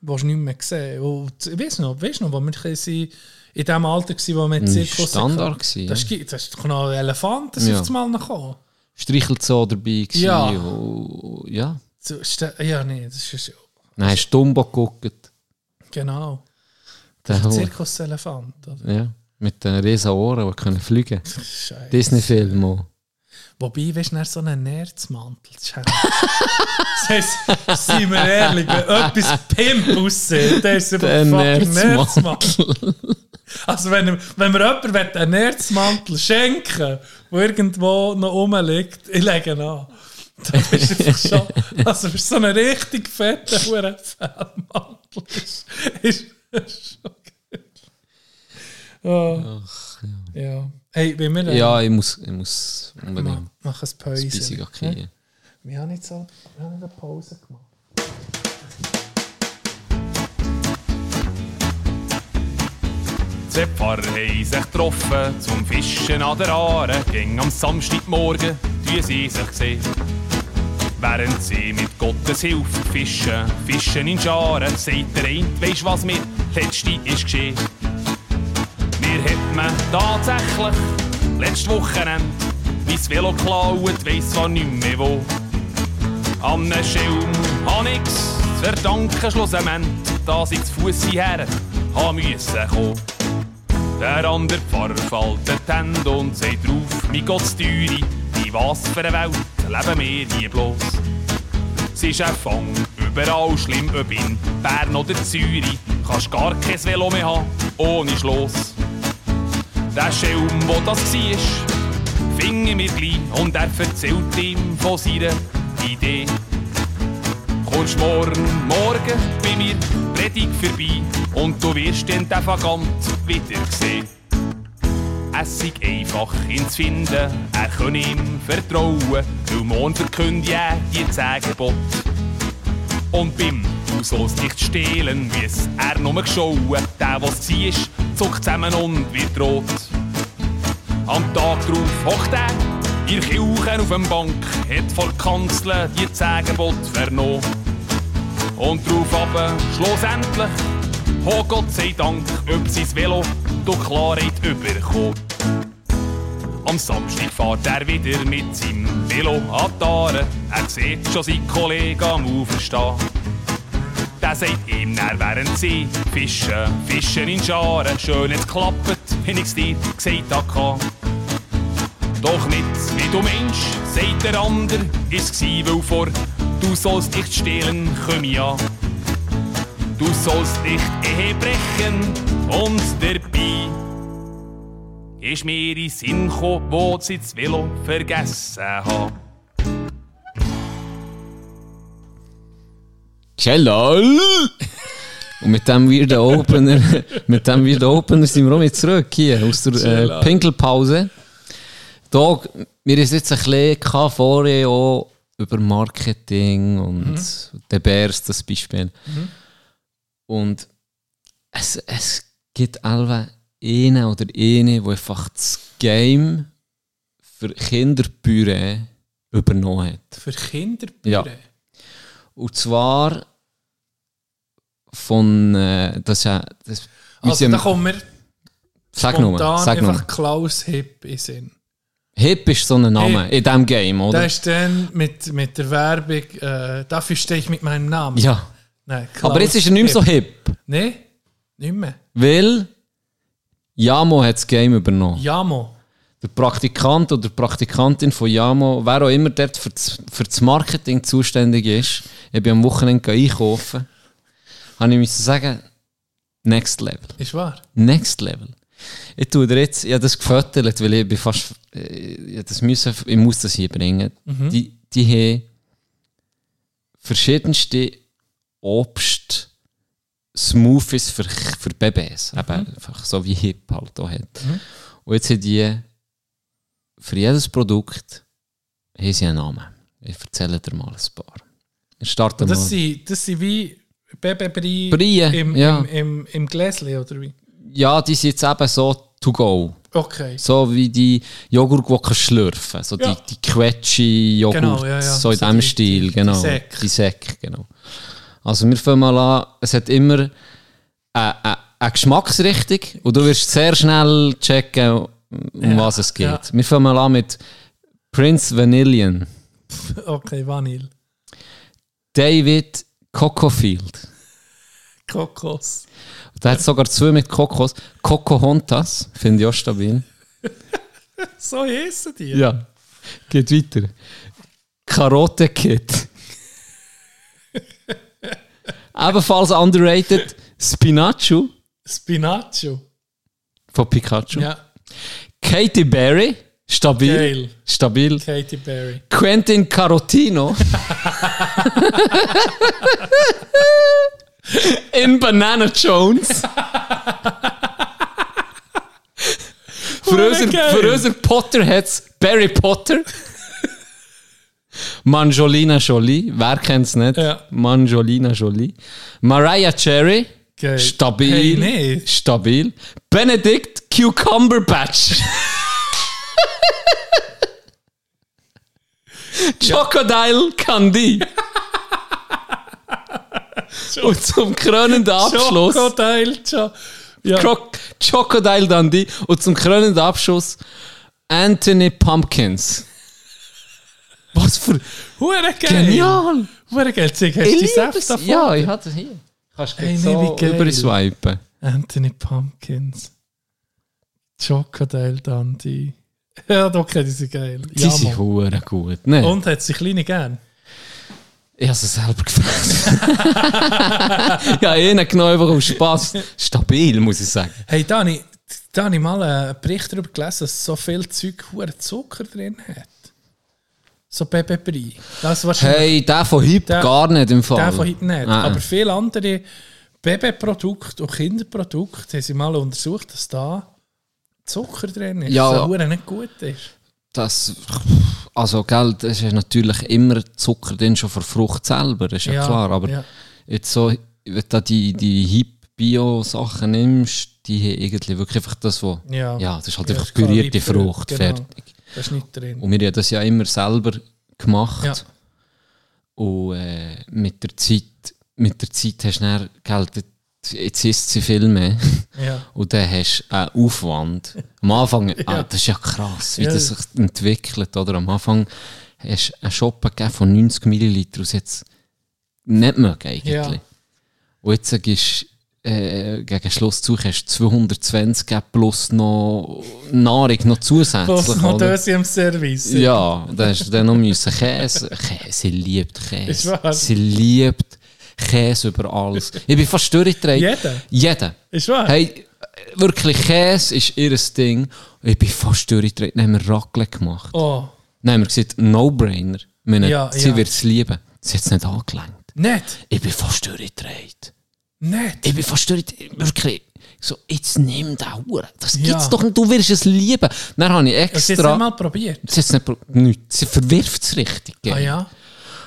Du hast nicht mehr gesehen. Und, ich weiß noch, weißt noch, wo wir waren, in dem Alter waren, wo wir im Das war Zirkus Standard gewesen, Das ja. ist, das ist noch Elefanten sind Ja. auf einmal noch gekommen. Streichelzoo dabei gewesen, Ja. wo- ja. So, ja, nee, das ist Dann hast du Dumbo geguckt. genau. Der Ein. Zirkuselefant. oder? Ja, mit den riesen Ohren, die können fliegen. Scheiße. Disney-Film auch. Wobei, weißt du, so einen Nerzmantel. Heftig. das heisst, seien wir ehrlich, wenn etwas Pimp aussieht, dann ist es ein fucking Nerzmantel. Also wenn, wenn mir jemand will einen Nerzmantel schenken der irgendwo noch rumliegt, ich lege ihn an. Dann bist du einfach schon... Also für so einen richtig fetten Fellmantel ist, ist, ist schon geil. Oh. ja. Hey, wenn wir... äh, Ja, ich muss, ich muss mach, unbedingt mach ein ein Päuschen. Ja? gehen. Wir haben nicht so wir haben eine Pause gemacht. Zwei Pfarrer haben sich getroffen zum Fischen an der Aare. Ging am Samstagmorgen, die sie sich sehen. Während sie mit Gottes Hilfe fischen, fischen in Scharen, sagt der eine, weisst was mir letzte ist geschehen. Mir hat man tatsächlich letztes Wochenende mein Velo geklaut, weiss zwar nicht mehr wo. An einem Schelm habe ich's zu verdanken schlussendlich, dass ich zu Fuss hierher kommen. Der andere Pfarrer fällt die Hände und sagt drauf, mein Gott, Teure, in was für eine Welt leben wir hier bloß? Es ist ein Fang, überall schlimm, ob in Bern oder Zürich, kannst gar kein Velo mehr haben, ohne Schloss. Der Schelm, wo das war, fing mir gleich und er erzählt ihm von seiner Idee. Kommst morgen, morgen bei mir Predigt vorbei du wirst den Vagant wieder sehen. Es sei einfach, ihn zu finden, er könne ihm vertrauen, weil morgen verkündet er die zehn Gebote. Und beim Du sollst nicht stehlen, wie es er nur geschaut. Der, was sie ist, zuckt zusammen und wird rot. Am Tag drauf hockt er ihr Kirchen auf dem Bank, hat vor der Kanzel die Zegenbot vernommen. Und drauf aber schlussendlich, oh Gott sei Dank, ob sein Velo durch Klarheit überkommt. Am Samstag fährt er wieder mit seinem Velo an die Aare. Er sieht schon seinen Kollegen am Ufer stehen. Der sagt ihm, er während sie fischen, fischen in Scharen. Schön jetzt klappt, wenn ich's dir gesagt habe. Doch nicht wie du Mensch, sagt der andere, ist gsi, weil vor du sollst nicht stehlen, komm ich an. Du sollst nicht Ehe brechen und dabei ist mir in Sinn gekommen, wo sie das Velo vergessen haben. Celal! Und mit dem Weird Opener, mit dem Weird Opener sind wir auch wieder zurück hier aus der äh, Pinkelpause. Da, wir haben jetzt ein bisschen vorher auch über Marketing und der Bears das Beispiel. Und es, es gibt alle einen oder eine, der einfach das Game für Kinderbüre übernommen hat. Für Kinder. Ja. Und zwar von, äh, das ist ja, das, Also da kommen wir sag nur, sag einfach nur. Klaus Hipp in Sinn. Hip ist so ein Name Hip. in diesem Game, Der oder? ist dann mit, mit der Werbung, äh, dafür stehe ich mit meinem Namen. Ja. Nein, Aber jetzt ist er nicht mehr so hip, Nein, nicht mehr. weil Yamo hat das Game übernommen. Jamo. Der Praktikant oder die Praktikantin von Yamo, wer auch immer dort für das, für das Marketing zuständig ist, ich bin am Wochenende einkaufen, habe ich müssen sagen, next level. Ist wahr. Next Level. Ich tue dir jetzt, ich habe das gefüttert, weil ich bin fast, ich, das müssen, ich muss das hier bringen. Die, die haben verschiedenste Obst, Smoothies für, für Babys. Eben einfach so wie Hip halt auch hat. Und jetzt haben die für jedes Produkt haben sie einen Namen. Ich erzähle dir mal ein paar. Wir starten Das mal. sind, das sind wie Baby Brie, im, ja. im, im, im Gläschen, oder wie? Ja, die sind jetzt eben so to go. Okay. So wie die Joghurt, die du schlürfen kannst. So Ja. die, die Quetschi-Joghurt, Genau, ja, ja. so in So diesem die- Stil, die- die genau. Säcke. Die Säcke, genau. Also wir fangen mal an, es hat immer eine, eine, eine Geschmacksrichtung und du wirst sehr schnell checken, um Ja, was es geht. ja. Wir fangen mal an mit Prince Vanillion, Okay, Vanille. David Cocofield. Kokos. Der hat sogar zwei mit Kokos. Coco Hontas, finde ich auch stabil. So heissen die. Ja. Geht weiter. Karotte Kid. Ebenfalls underrated Spinachu Spinacho. von Pikachu. Ja, Katy Berry. Stabil. Geil. Stabil. Katy Perry. Quentin Carotino. In Banana Jones. für, unser, geil. für unser Potterheads Barry Potter. Manjolina Jolie. Wer kennt es nicht? Ja. Manjolina Jolie. Mariah Cherry. Geil. Stabil. Hey, nicht. Stabil. Benedict Cucumberbatch. Crocodile Candy. Und zum krönenden Abschluss. Crocodile. Jo- Ja. Croc Crocodile Dundee. Und zum krönenden Abschluss Anthony Pumpkins. Was für Hure geil. genial! Hure geil. Zeig, hast du die Säfte davon? Ja, ich hatte es hier. Kannst du Hey, gleich nee, so überswipen. Anthony Pumpkins. Crocodile Dundee. Ja, doch, okay, die sind geil. Die Ja, sind hure gut. Ne? Und hat sie kleine gern? Ich habe es selber gefällt. ja, ihnen genau einfach um Spass. Stabil, muss ich sagen. Hey, Dani, da habe ich mal einen Bericht darüber gelesen, dass so viel Zeug Zucker drin hat. So Bebe Brie. Das ist wahrscheinlich Hey, der von Hip Der- gar nicht im Fall. der von heute nicht. Ah. Aber viele andere Babyprodukte und Kinderprodukte haben sie mal untersucht, dass da Zucker drin ist. Ja. dass das hure nicht gut ist. Das, also, gell, das ist natürlich immer Zucker drin, schon für Frucht selber, ist ja, klar. Aber ja. jetzt so, wenn du da die, die Hip-Bio-Sachen nimmst, die haben irgendwie wirklich einfach das, wo, Ja. ja, das ist halt Ja, einfach pürierte Frucht, genau. fertig. Das ist nicht drin. Und wir haben das ja immer selber gemacht. Ja. Und äh, mit der Zeit, mit der Zeit hast du dann, gell, jetzt isst sie viel mehr. Ja. Und dann hast du einen Aufwand. Am Anfang, ah, das ist ja krass, wie Ja. das sich entwickelt. Oder? Am Anfang hast du einen Shop gegeben von 90 Milliliter, was jetzt nicht mögen eigentlich. Ja. Und jetzt gibst äh, gegen Schluss zu hast du 220 gegeben plus noch Nahrung noch zusätzlich. Bloß noch das im Service. Ja, dann hast du dann noch müssen Käse. Käse, sie liebt Ist Käse. wahr? Sie liebt Käse über alles. Ich bin fast durchgedreht. Jeder? Jeder. Ist wahr? Hey, wirklich Käse ist ihr Ding. Ich bin fast durchgedreht. Dann haben wir Raclette gemacht. Oh, Dann haben wir gesagt, No-Brainer. Ja, Sie ja. wird es lieben. Sie hat es nicht angelenkt. nicht. Ich bin fast durchgedreht. Nicht. Ich bin fast durchgedreht. Wirklich. So, jetzt nimm den Huren. Das Ja. gibt's doch nicht. Du wirst es lieben. Dann habe ich Hast du es extra... einmal probiert? Sie, hat's nicht, pro- nichts. sie verwirft es richtig. Ah ja?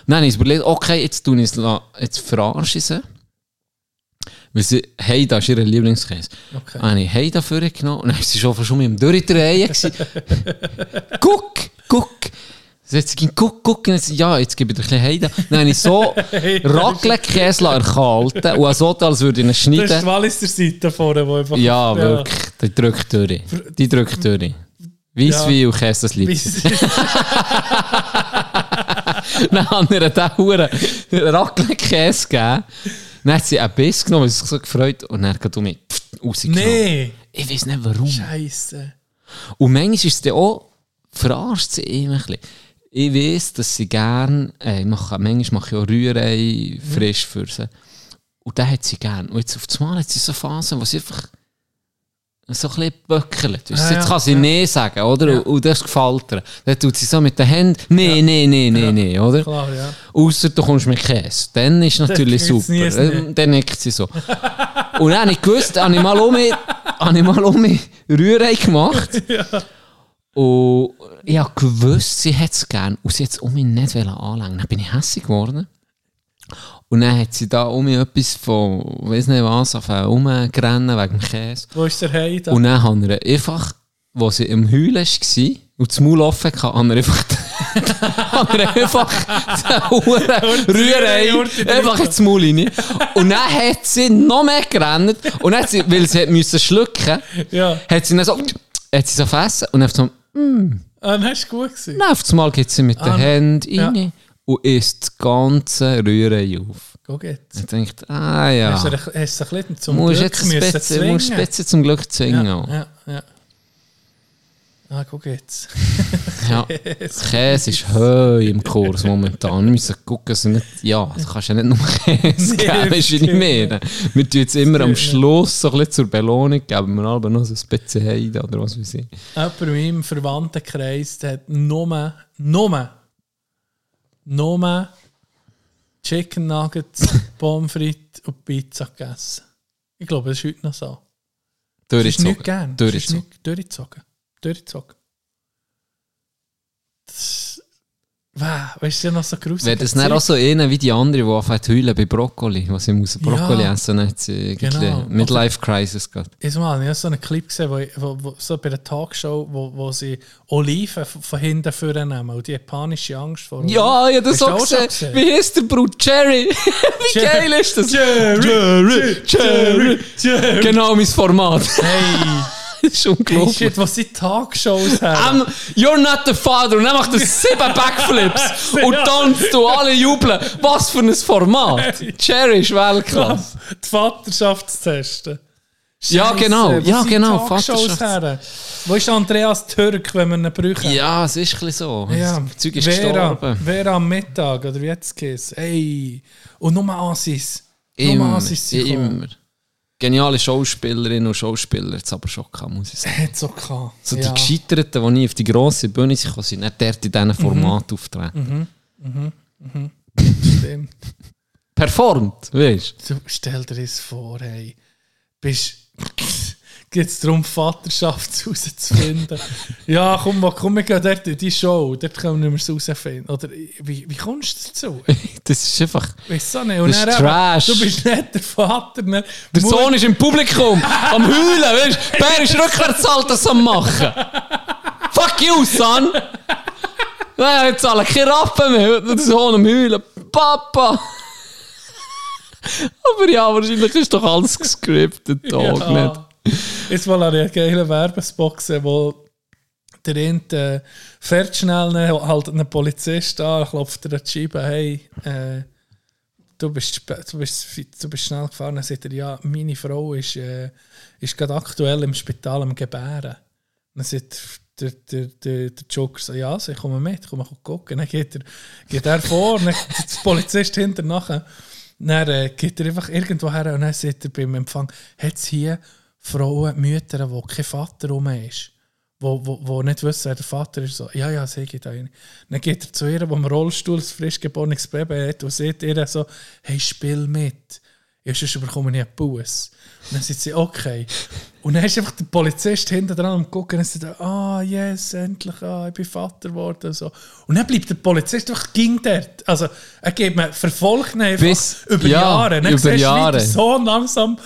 Dann habe ich überlegt, okay, jetzt tue ich es, la- jetzt verarsche ich sie. Weil sie, hey, das ist ihr Lieblingskäse. Okay. Dann habe ich hey dafür genommen und dann war sie schon schon mit dem Durchdrehen. gewesen. guck, guck. Sie hat gesagt, guck, guck. Und jetzt, ja, jetzt gebe ich dir ein bisschen hey da. Dann habe ich so Raclette-Käse erkalten und so, als würde ich ihn Das ist schneiden. die Walliser Seite vorne, wo einfach... Ja, wirklich. Die drückt durch. Die drückt durch. Weiss Ja. wie und Käse das liebt. Bis- Dann haben wir den Huren Raclette-Käse gegeben. Dann hat sie einen Biss genommen, sie sich so gefreut und dann hat du mich rausgenommen. nee. Ich weiß nicht warum. Scheiße. Und manchmal ist es dann auch, verarscht sie ihn ein bisschen. Ich weiß, dass sie gern, äh, ich mache, manchmal mache ich auch Rührei frisch für sie. Und den hat sie gern. Und jetzt auf einmal hat sie so Phasen, wo sie einfach so ein bisschen böckelt. Weißt Ah, jetzt ja, kann sie ja. Nein sagen, oder? Ja. Und, das gefällt ihr. Dann tut sie so mit den Händen, nee, nee, nee, nee, Ja. nee, oder? Klar, ja. Außer du kommst mit Käse. Dann ist natürlich gibt's super. nie ein Ähm. Dann nickt sie so. Und dann habe ich gewusst, habe ich mal um mich, habe ich mal um mich Rührei gemacht. Und ich habe gewusst, sie hat es gerne. Und sie hat es um mich nicht anlängen. Dann bin ich hässlich geworden. Und dann hat sie da um mich etwas von, weiß nicht was, auf rumgerennen wegen dem Käse. Wo ist der Heide? Und dann haben wir einfach, wo sie im Heulen war und das Maul offen hatte, haben wir einfach, haben wir einfach den Rührei einfach ins Maul rein. Und dann hat sie noch mehr gerannt. Und dann hat sie, weil sie hat müssen schlucken, Ja. hat sie dann so, hat sie so fressen und dann so, Ah, dann du gut gesehen. dann auf einmal geht sie mit den Ah, Händen ja. rein und isst das ganze Rührei auf. Go geht's. Ich denke, ah ja, Hast du hast du ein bisschen zum musst Glück jetzt müssen bisschen, musst zwingen? bisschen zum Glück zwingen. Ja, ja, ja. Ah, go geht's. Ja, Käse ist heu im Kurs momentan. Wir müssen gucken, du nicht, ja, du kannst ja nicht nur Käse geben, wie ich stimmt. meine. Wir tun jetzt immer am. Schluss so ein bisschen zur Belohnung, geben wir aber noch so ein bisschen Heide oder was weiß ich. Jemand in meinem Verwandtenkreis hat nur, nur, nur Chicken Nuggets, Pommes frites und Pizza gegessen. Ich glaube, das ist heute noch so. Ist nicht ist Durchgezogen. nicht durchgezogen. Durchgezogen. Das, wow, weißt du, ja noch so gruselig. Wäre das nicht auch so einer wie die andere, die anfängt zu heulen bei Brokkoli, was sie muss Brokkoli Ja. essen, sie irgendwie Genau. Midlife Crisis gehabt. Ich mal, ich habe so einen Clip gesehen, wo, wo, wo, so bei der Talkshow, wo, wo sie Oliven von hinten vornehmen und die hat panische Angst vor Oliven. Ja, ich habe das auch gesehen. gesehen? Wie heißt der Bruder? Jerry. wie geil ist das? Jerry, Jerry, Jerry. Genau mein Format. Hey, das ist hey unglaublich. shit, was sind Talkshows haben? You're not the father. Und dann macht er sieben Backflips. und tanzt du alle jubeln. Was für ein Format. Ist Weltklasse. die Vaterschaft zu testen. Ja, genau. wo Ja, sind genau, Talkshows her? Wo ist Andreas Türk, wenn wir ihn brauchen? Ja, es ist ein bisschen so. Ja, Das Zeug ist Vera, gestorben. Vera am Mittag, oder wie jetzt geht's? Ey, und nur Assis. Nur gekommen. immer. Geniale Schauspielerinnen und Schauspieler jetzt aber schon gehabt, muss ich sagen. Hat so gehabt. So ja. die Gescheiterten, die nie auf die grosse Bühne sind, sind nicht dort in diesen Format auftreten. Stimmt. Performt, weißt Du, stell dir das vor, hey. Bist geht es darum, Vaterschaft herauszufinden. ja, komm, mal, komm, wir gehen dort in die Show, dort können wir es herausfinden. Oder wie, wie kommst du dazu? Das ist einfach. Weißt du nicht? Und Das ist Trash. Du bist nicht der Vater. ne? Der Mu- Sohn ist im Publikum am Heulen, weißt du? Bär ist Rückwärtssaltos am Machen. Fuck you, son! Nein, jetzt alle keine Rappen mehr. Der Sohn am Heulen. Papa! Aber ja, wahrscheinlich ist doch alles gescriptet, Dog, nicht? Jetzt mal einen geilen Werbespot gesehen, wo der eine äh, fährt schnell, ne, halt einen Polizist an, klopft er an die hey, äh, du, bist, du, bist, du bist schnell gefahren. Dann sagt er, ja, meine Frau ist, äh, ist gerade aktuell im Spital am Gebären. Dann sagt der, der, der, der Joker so, ja, so, ich komme mit, komm mal gucken. Dann geht er, geht er vor, dann der Polizist hinter nachher. Dann äh, geht er einfach irgendwo her und dann sagt er beim Empfang, hat es hier Frauen, Mütter, wo kein Vater rum ist, wo, wo, wo nicht wissen, wer der Vater ist. So, ja, ja, sie geht eine. Dann geht er zu ihr, wo im Rollstuhl ein frisch geborenes Baby hat und sagt ihr so, hey, spiel mit. Ja, sonst bekomme ich einen Bus. Und dann sagt sie, okay. Und dann ist einfach der Polizist hinten dran und guckt und sagt, ah, yes, endlich, ah, ich bin Vater geworden. Und, so. und dann bleibt der Polizist einfach ging dort. Also, er geht mir, verfolgt einfach Bis- über ja, Jahre. Dann über Jahre. Sohn langsam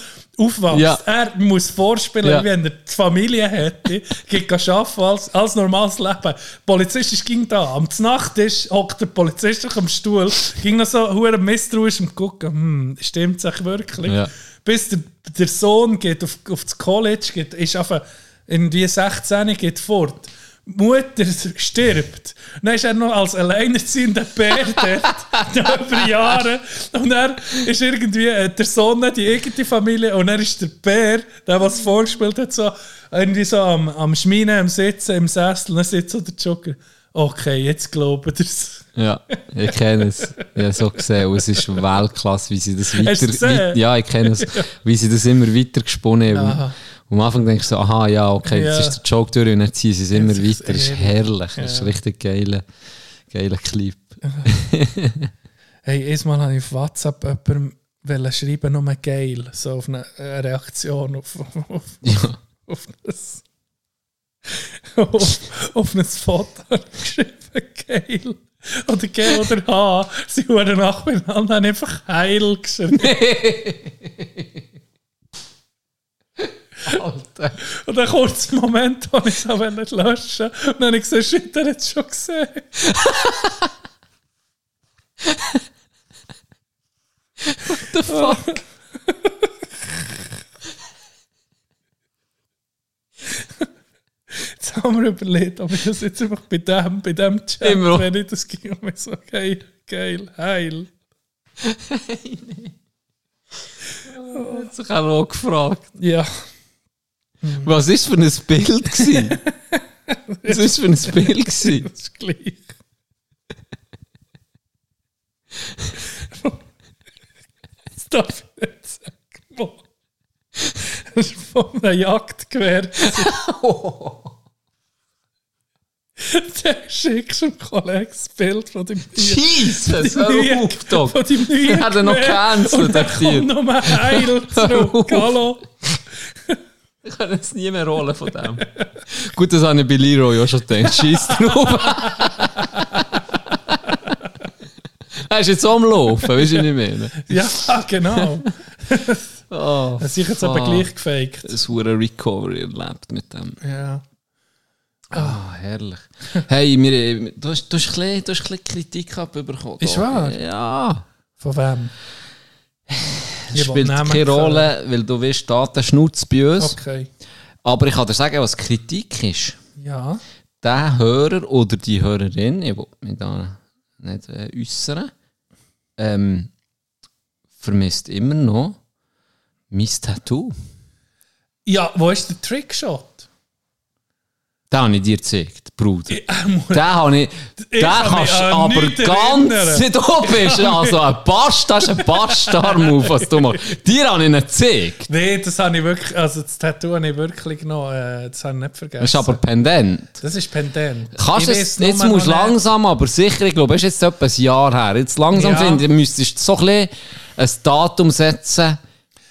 aufwächst. Ja. Er muss vorspielen, Ja. wie wenn er die Familie hätte, geht arbeiten als, als normales Leben. Der Polizist ist ging da. Am Nachttisch hockt der Polizist auf dem Stuhl, ging noch so hure misstrauisch und gucken, hm, stimmt es wirklich? Ja. Bis der, der Sohn geht auf, auf das College, geht, ist einfach irgendwie 16, geht fort. Mutter stirbt. Dann ist er noch als alleinerziehender Bär dort, über Jahre. Und dann ist irgendwie äh, der Sohn nicht die eigene Familie und dann ist der Bär, der was vorgespielt hat, so irgendwie so am, am Schminen, am Sitzen, im Sessel. Dann sitzt so der Joker. Okay, jetzt glaubt er's. Ja, ich kenne es. Ich habe so gesehen. Und es ist Weltklasse, wie sie das weiter. weit- ja, ich kenne es. Wie sie das immer weiter gesponnen haben. Aha. Und am Anfang denkst du aha, ja, okay, Ja. jetzt ist der Joke durch und dann ziehen sie es immer Jetzt weiter. Das ist herrlich. Das ist Ja. ein richtig geiler, geiler Clip. Hey, erstmal habe ich auf WhatsApp jemandem wollen schreiben, nur geil. So auf eine, Reaktion auf, auf, Ja. auf, das, auf, auf ein Foto geschrieben, geil. Oder G oder H. Sie wurden nacheinander einfach heil geschrieben. Alter. Und einen Moment, wo ich es auch löschen. Und dann habe ich gesehen, shit, er hat es schon gesehen. The fuck? Jetzt haben wir überlegt, ob ich das jetzt einfach bei dem, bei dem Chat, Immer. wenn ich das ging, und so geil, geil, heil. hat sich auch gefragt. Ja. Was ist für ein Bild gewesen? Was ist für ein Bild gewesen? Das ist gleich. Das darf ich nicht sagen. Das war von einem Jagdgewehr. Der schickst dem Kollegen das Bild von dem Jesus, neuen- hör auf, Dog. Von deinem neuen Hat er noch Gewehr. gecancelt, Und dann der kommt nochmal heil zurück. Hallo. Ich kann es nie mehr rollen von dem. Gut, das habe ich bei Leroy auch schon gedacht. Scheiß drauf. er ist jetzt am Laufen, weißt du, was ich meine? Ja, genau. Oh, Das ist jetzt aber gleich gefaked. Ein hure Recovery erlebt mit dem. Ja. Ah, herrlich. Hey, wir, du, hast, du, hast ein bisschen, du hast ein bisschen Kritik abbekommen. Ist wahr? Ja. Von wem? Ich Spielt keine. Rolle, weil du weißt, Datenschnutz bei uns. Okay. Aber ich kann dir sagen, was Kritik ist. Ja. Der Hörer oder die Hörerin, ich will mich da nicht äh, äußern, ähm, vermisst immer noch mein Tattoo. Ja, wo ist der Trickshot? Den habe ich dir gezeigt, Bruder. Er Den habe ich. Den kannst du aber ganz. Du bist also ein Bast, das ist ein Bastar-Move, was du machst. Dir habe ich ihn gezeigt. Nee, das habe ich wirklich, also das Tattoo habe ich wirklich noch, äh, das habe ich nicht vergessen. Das ist aber pendent. Das ist pendent. Kannst Ich es, jetzt musst du langsam, aber sicher, ich glaube, es ist jetzt etwa ein Jahr her. Jetzt langsam Ja. finde ich, müsstest du so ein, bisschen ein Datum setzen.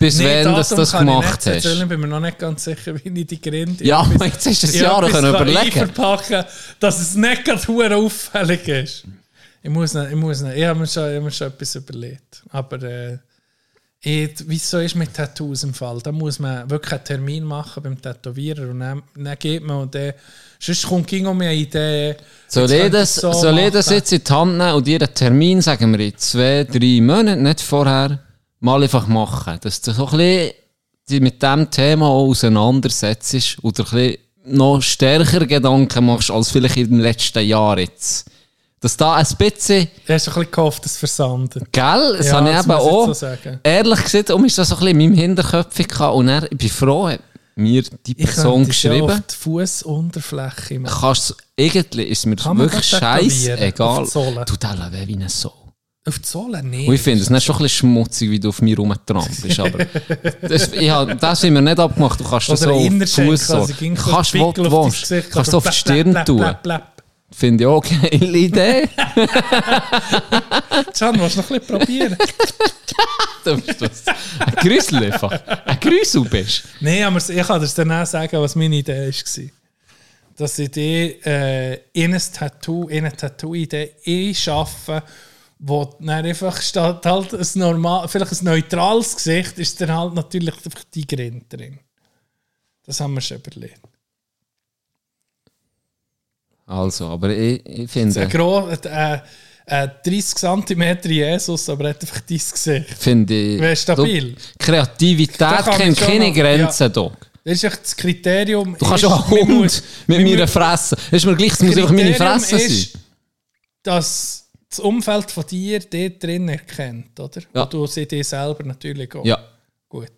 Bis Nee, wenn du das, das ich gemacht erzählen, hast. Ich bin mir noch nicht ganz sicher, wie ich die Gründe... Ja, Ich aber jetzt du ein Jahr können überlegen. einverpacken, dass es nicht gerade auffällig ist. Ich muss nicht, ich muss nicht. Ich habe mir schon, ich habe mir schon etwas überlegt. Aber äh, ich, wie es so ist mit Tattoos im Fall, da muss man wirklich einen Termin machen beim Tätowierer und dann, dann geht man und dann, sonst kommt ging um eine Idee. Soll ich das, ich so soll ich das jetzt in die Hand nehmen und dir einen Termin, sagen wir in zwei, drei Monaten, nicht vorher, mal einfach machen? Dass du so ein bisschen dich mit diesem Thema auch auseinandersetzt oder ein bisschen noch stärker Gedanken machst als vielleicht in den letzten Jahren jetzt. Dass da ein bisschen, Du hast ein bisschen gehofft, es versandet. gell, das Ja, habe ich das eben ich auch, so ehrlich gesagt, um ist das so ein bisschen in meinem Hinterkopf gehabt und dann, ich bin froh, hat mir die Ich Person ja geschrieben. auf die Fußunterfläche machen. Kannst, irgendwie ist mir Kann wirklich das tätowieren? scheiße egal. Auf die Sohle? Du weh wie eine Sau. Auf die Sohle? Nein. Und ich finde es nicht schon ein bisschen schmutzig, wie du auf mir rumtrampelst, aber das, ich hab, das haben wir nicht abgemacht. Du kannst das so auf Fuß so. also kannst, was du willst. Kannst du auf die Stirn blap, tun. Finde ich auch eine geile Idee. Can, willst du noch ein bisschen probieren? du bist was. Ein Grüssel einfach. Ein Grüssel bist. Nein, aber ich kann dir dann auch sagen, was meine Idee war. Dass ich die äh, in ein Tattoo, in eine Tattoo-Idee einschaffe, wo dann einfach statt halt ein normal, vielleicht ein neutrales Gesicht, ist dann halt natürlich einfach die Grin drin. Das haben wir schon überlegt. Also, aber ich, ich Ein, finde, gro äh, äh, 30 cm Jesus, aber er hat einfach dein Gesicht. finde ich, Wäre stabil. Du, Kreativität kennt keine Grenzen, Dog. Das ist echt das Kriterium. Du kannst ist, auch einen Hund mit meiner Fresse. Das ist mir gleich, es muss einfach meine Fresse ist, sein. dass das Umfeld von dir dort drin erkennt, oder? Ja. Und du sie dir selber natürlich auch. Ja. Gut.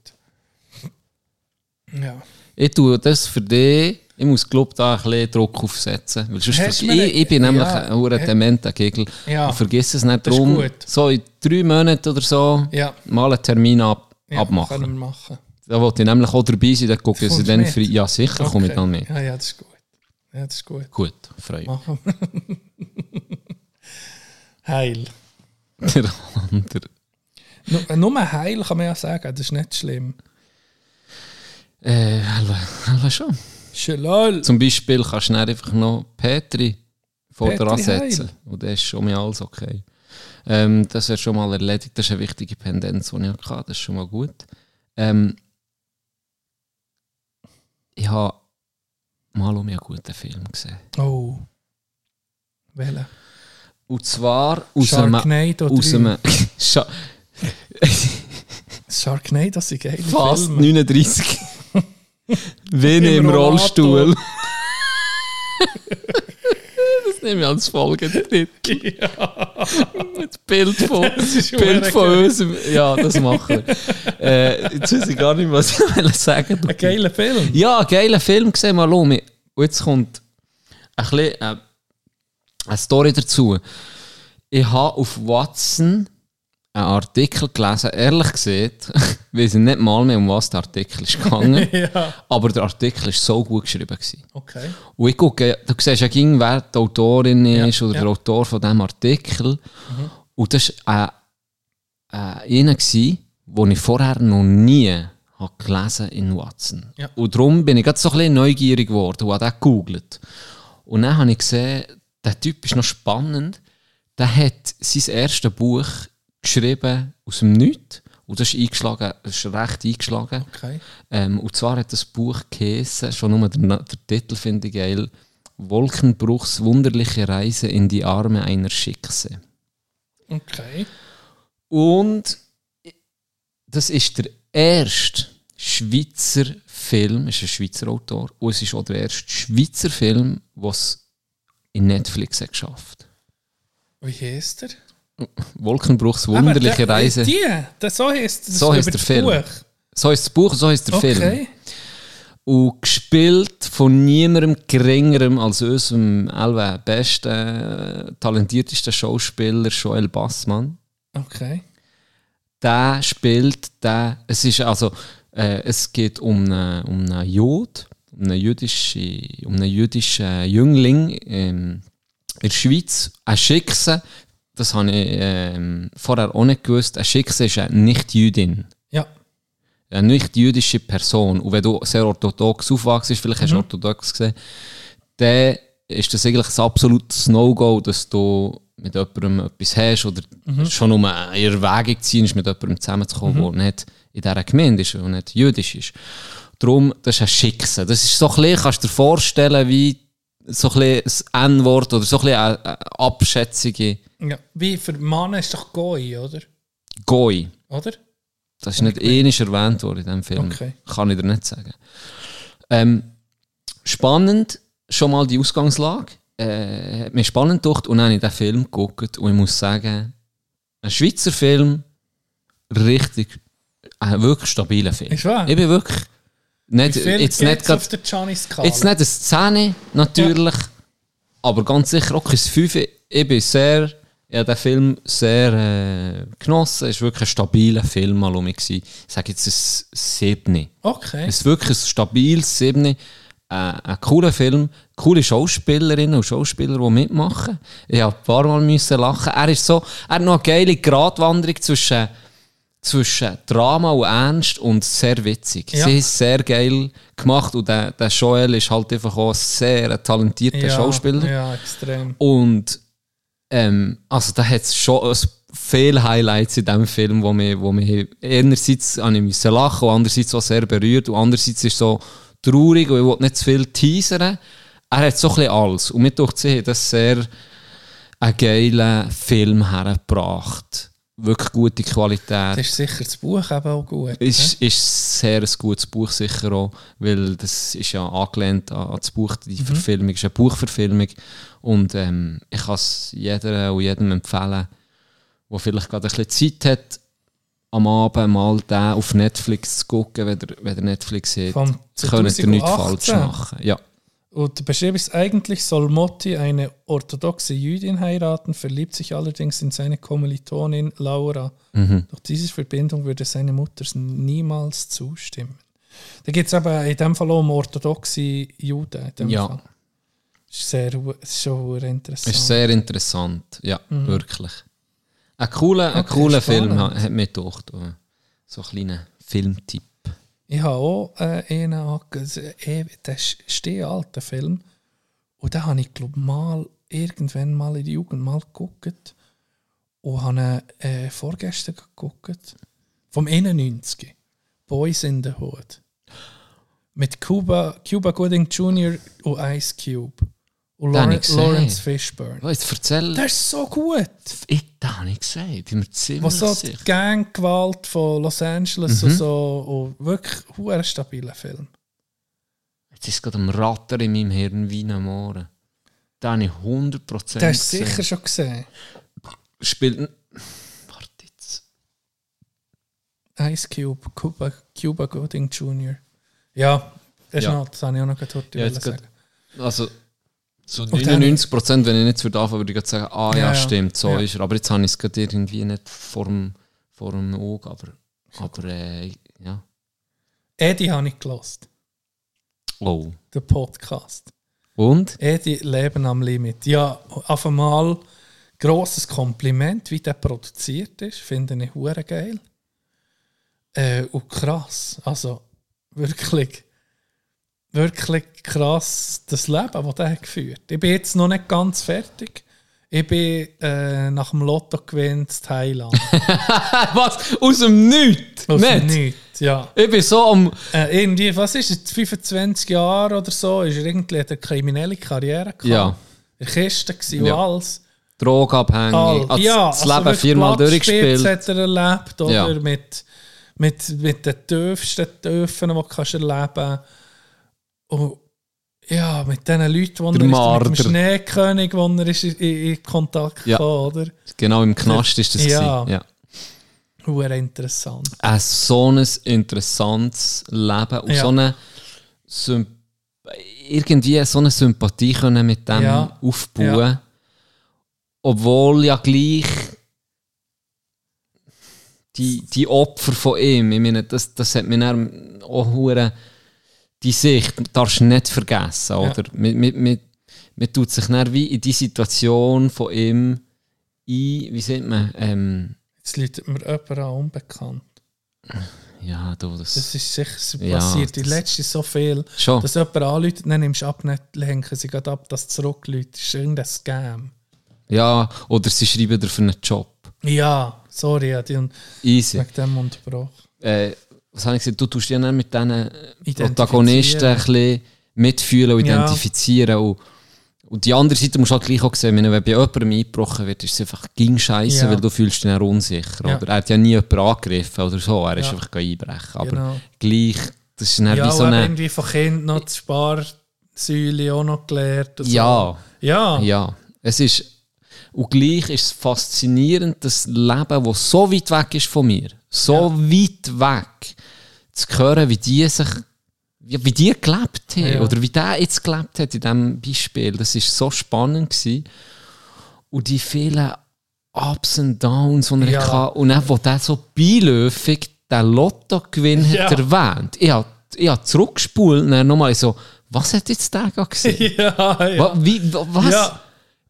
Ja. Ich tue das für dich. Ich muss, glaube da ein bisschen Druck aufsetzen. Weil sonst ich, ich bin nämlich Ja. ein dementer Gegel. Ja. Ich vergesse es nicht drum. So in drei Monaten oder so Ja. mal einen Termin ab, ja abmachen. Können wir machen. Da wollte ich nämlich auch dabei sein. Dann gucke ich sie dann frei. Ja, sicher komme ich Okay. dann mit. Ja, ja, das ist gut. Ja, das ist gut. Gut, freue mich. Machen wir. Heil. Der andere. Nur, nur heil kann man ja sagen, das ist nicht schlimm. Äh, hallo, schon. Schalal. Zum Beispiel kannst du einfach noch Petri vor Petri dran setzen. Heil. Und dann ist schon mal alles okay. Ähm, das ist schon mal erledigt. Das ist eine wichtige Pendenz, die ich hatte. Das ist schon mal gut. Ähm, ich habe mal um einen guten Film gesehen. Oh. Welcher? Und zwar aus einem... Sharknado Aus 3. einem Scha Sharknado, das sind geile fast Filme. 39. Vene Im. Rollstuhl. das nehme ich als Folge drin. Das Bild von, ist Bild von geil. unserem. Ja, das machen wir. äh, jetzt weiß ich gar nicht, was ich sagen Ein geiler Film. Ja, ein geiler Film gesehen, mal um. Und jetzt kommt ein bisschen, äh, eine Story dazu. Ich habe auf Watson einen Artikel gelesen, ehrlich gesagt, weiß ich nicht mal mehr, um was der Artikel ist gegangen. Ja. Aber der Artikel war so gut geschrieben. Gewesen. Okay. Und ich gucke, du siehst ja, ging, wer die Autorin ist oder ja. der Autor von diesem Artikel. Und das war äh, äh, einer, den ich vorher noch nie habe gelesen in Watson. Ja. Und darum bin ich gerade so ein bisschen neugierig geworden und habe den gegoogelt. Und dann habe ich gesehen, der Typ ist noch spannend. Der hat sein erstes Buch geschrieben aus dem Nichts. Und das ist eingeschlagen, das ist recht eingeschlagen. Okay. Ähm, und zwar hat das Buch geheißen, schon nur der, der Titel finde ich geil, Wolkenbruchs wunderliche Reise in die Arme einer Schickse. Okay. Und das ist der erste Schweizer Film, ist ein Schweizer Autor, und es ist auch der erste Schweizer Film, was in Netflix hat geschafft. Wie heißt der? Wolkenbruchs Aber wunderliche der- Reise. Die, der, so heißt das So über der das Film. Buch. So ist das Buch, so ist der Film. Okay. Und gespielt von niemandem geringerem als unserem allweil besten, äh, talentiertesten Schauspieler Joel Bassmann. Okay. Der spielt, der, es ist also, äh, es geht um einen, um einen Jud, um einen jüdischen, um einen jüdischen Jüngling ähm, in der Schweiz, ein Schickse, das habe ich ähm, vorher auch nicht gewusst, ein Schickse ist eine Nicht-Jüdin. Ja. eine nicht jüdische Person, und wenn du sehr orthodox aufwachst, vielleicht hast du orthodox gesehen, dann ist das eigentlich ein absolutes No-Go, dass du mit jemandem etwas hast oder schon um eine Erwägung ziehst, mit jemandem zusammenzukommen, der nicht in dieser Gemeinde ist und nicht jüdisch ist. Darum, das ist ein Schicksal. Das ist so ein bisschen, kannst du dir vorstellen, wie so ein N-Wort oder so ein eine, eine abschätzige Ja. Wie für Mann ist doch Goi, oder? Goi. Oder? Das ist nicht ähnlich erwähnt worden in diesem Film. Okay. Kann ich dir nicht sagen. Ähm, spannend, schon mal die Ausgangslage. Äh, hat mir spannend gedacht und dann habe ich den Film geguckt und ich muss sagen, ein Schweizer Film, richtig, ein wirklich stabiler Film. Ist wahr? Ich bin wirklich nicht, jetzt nicht grad, auf der Gianni-Skala? Jetzt nicht eine Szene, natürlich, aber ganz sicher auch ein 5. Ich bin sehr, ich habe den Film sehr äh, genossen. Es war wirklich ein stabiler Film mal um mich. Ich sage jetzt ein 7. Okay. Es ist wirklich ein stabiles 7. Äh, ein cooler Film, coole Schauspielerinnen und Schauspieler, die mitmachen. Ich habe ein paar Mal müssen lachen. Er, ist so, er hat noch eine geile Gratwanderung zwischen, zwischen Drama und Ernst und sehr witzig. Ja. Sie ist sehr geil gemacht und der, der Joel ist halt einfach auch ein sehr talentierter ja, Schauspieler. Ja, extrem. Und ähm, also da hat es schon ein viele Highlights in diesem Film, wo mir, wo mir einerseits habe ich müssen lachen und andererseits auch sehr berührt und andererseits ist so traurig und ich will nicht zu viel teasern. Er hat so ein bisschen alles und mir durch sie hat das sehr einen geilen Film hergebracht. Wirklich gute Qualität. Das ist sicher das Buch eben auch gut. Ist, ist sehr ein gutes Buch sicher auch, weil das ist ja angelehnt an, an das Buch, die Verfilmung ist eine Buchverfilmung und ähm, ich kann es jeder und jedem empfehlen, der vielleicht gerade ein bisschen Zeit hat, am Abend mal den auf Netflix zu gucken, wenn ihr, wenn ihr Netflix seht. Könnt ihr nichts 2018. falsch machen. Ja. Und Beschrieb ist, eigentlich soll Motti eine orthodoxe Jüdin heiraten, verliebt sich allerdings in seine Kommilitonin Laura. Mhm. Doch diese Verbindung würde seine Mutter niemals zustimmen. Da geht es aber in dem Fall auch um orthodoxe Juden. Ja. Fall. Ist sehr, ist schon interessant. Ist sehr interessant, ja, wirklich. Ein cooler, ein Mhm. Okay, cooler. Film hat, hat mir gedacht. äh, So ein kleiner Filmtipp. Ich habe auch äh, einen angesehen, äh, der steht alter Film. Und den habe ich, glaube mal irgendwann mal in der Jugend mal geguckt. Und habe ihn äh, vorgestern geguckt. Vom 91. Boys in the Hood. Mit Cuba, Cuba Gooding Jr. und Ice Cube. Und Den habe Lawrence, ich gesehen. Fishburne. Jetzt erzähl. Der ist so gut. Ich, das habe ich gesehen, bin mir ziemlich Was so die. Ganggewalt von Los Angeles Mhm. und so. Und wirklich ein stabiler Film. Jetzt ist es gerade am Ratter in meinem Hirn wie am Ohren. Da habe ich 100% Der hast du gesehen. sicher schon gesehen. Spielt... Warte jetzt. Ice Cube, Cuba, Cuba Gooding Jr. Ja, ist Ja. Noch, das habe ich auch noch gehört. Ja, sagen. Also... So Und dann- 99%, wenn ich nicht würde anfangen, würde ich sagen, ah ja, Ja, stimmt, so Ja. ist er. Aber jetzt habe ich es gerade irgendwie nicht vor dem, vor dem Auge, aber... Aber äh, ja. Eddie habe ich gelost. Oh. Den Podcast. Und? Eddie Leben am Limit. Ja, auf einmal grosses Kompliment, wie der produziert ist. Finde ich hure geil. Äh, und krass. Also wirklich, wirklich krass das Leben, das der hat geführt. Ich bin jetzt noch nicht ganz fertig. Ich bin äh, nach dem Lotto gewinnt in Thailand. Was? Aus dem Nichts? Aus nicht? dem Nichts, ja. Ich bin so am... Äh, irgendwie, was ist es, 25 Jahre oder so, ist er irgendwie hat er eine kriminelle Karriere gehabt. Ja. In Kiste gewesen Ja. und alles. Drogenabhängig. All, Also ja, das also Leben wirklich viermal durchgespielt. hat er erlebt, oder? Ja. Mit, mit, mit den tiefsten Töpfen, die du kannst erleben Und ja, mit den Leuten, die Der er ist, mit dem. Schneekönig, wo er ist in, in Kontakt Ja. kam, oder? Genau, im Knast ist das. Ja. gewesen. ja. Hure interessant. Ein so ein interessantes Leben und Ja. so eine Symp irgendwie so eine Sympathie können mit dem Ja. aufbauen. Ja. Obwohl ja gleich die, die Opfer von ihm, ich meine, das, das hat mir dann auch die Sicht, darfst du nicht vergessen, oder? Man, man, man, man tut sich dann wie in die Situation von ihm ein, wie sagt man, ähm, Jetzt läutet mir jemand an, unbekannt. Ja, du, das, Das ist sicher Ja, passiert. In das- letzter so viel, schon. dass jemand anruft, dann nimmst du ab, nicht lenken sie gerade ab, dass zurückläuft. Das ist irgendein Scam. Ja, oder sie schreiben dir für einen Job. Ja, sorry, ja, die haben Easy. wegen dem unterbrochen. Äh, was habe ich gesagt? Du tust ja mit diesen. Protagonisten ein bisschen mitfühlen und Ja. identifizieren. Und, und die andere Seite musst du halt gleich auch sehen, wenn bei jemandem eingebrochen wird, ist es einfach ging scheiße, Ja. weil du fühlst dich dann unsicher. Ja. Oder er hat ja nie jemanden angegriffen oder so, er ist Ja. einfach einbrechen. Aber Genau. gleich, das ist dann Ja, wie so eine... irgendwie von Kind noch die Sparsäule auch noch gelernt. und so. Ja, Ja. ja. Es ist... Und gleich ist es faszinierend, das Leben, das so weit weg ist von mir, so weit weg, zu hören, wie die sich, wie, wie die gelebt haben, Ja. oder wie der jetzt gelebt hat in diesem Beispiel. Das ist so spannend gewesen. Und die vielen Ups und Downs, die er Ja. hatte. Und dann, wo der so beiläufig den Lottogewinn Ja. hat erwähnt. Ich habe, ich habe zurückgespult und dann nochmal so, was hat jetzt der gesehen? ja, ja. Wie, wa- was? Ja.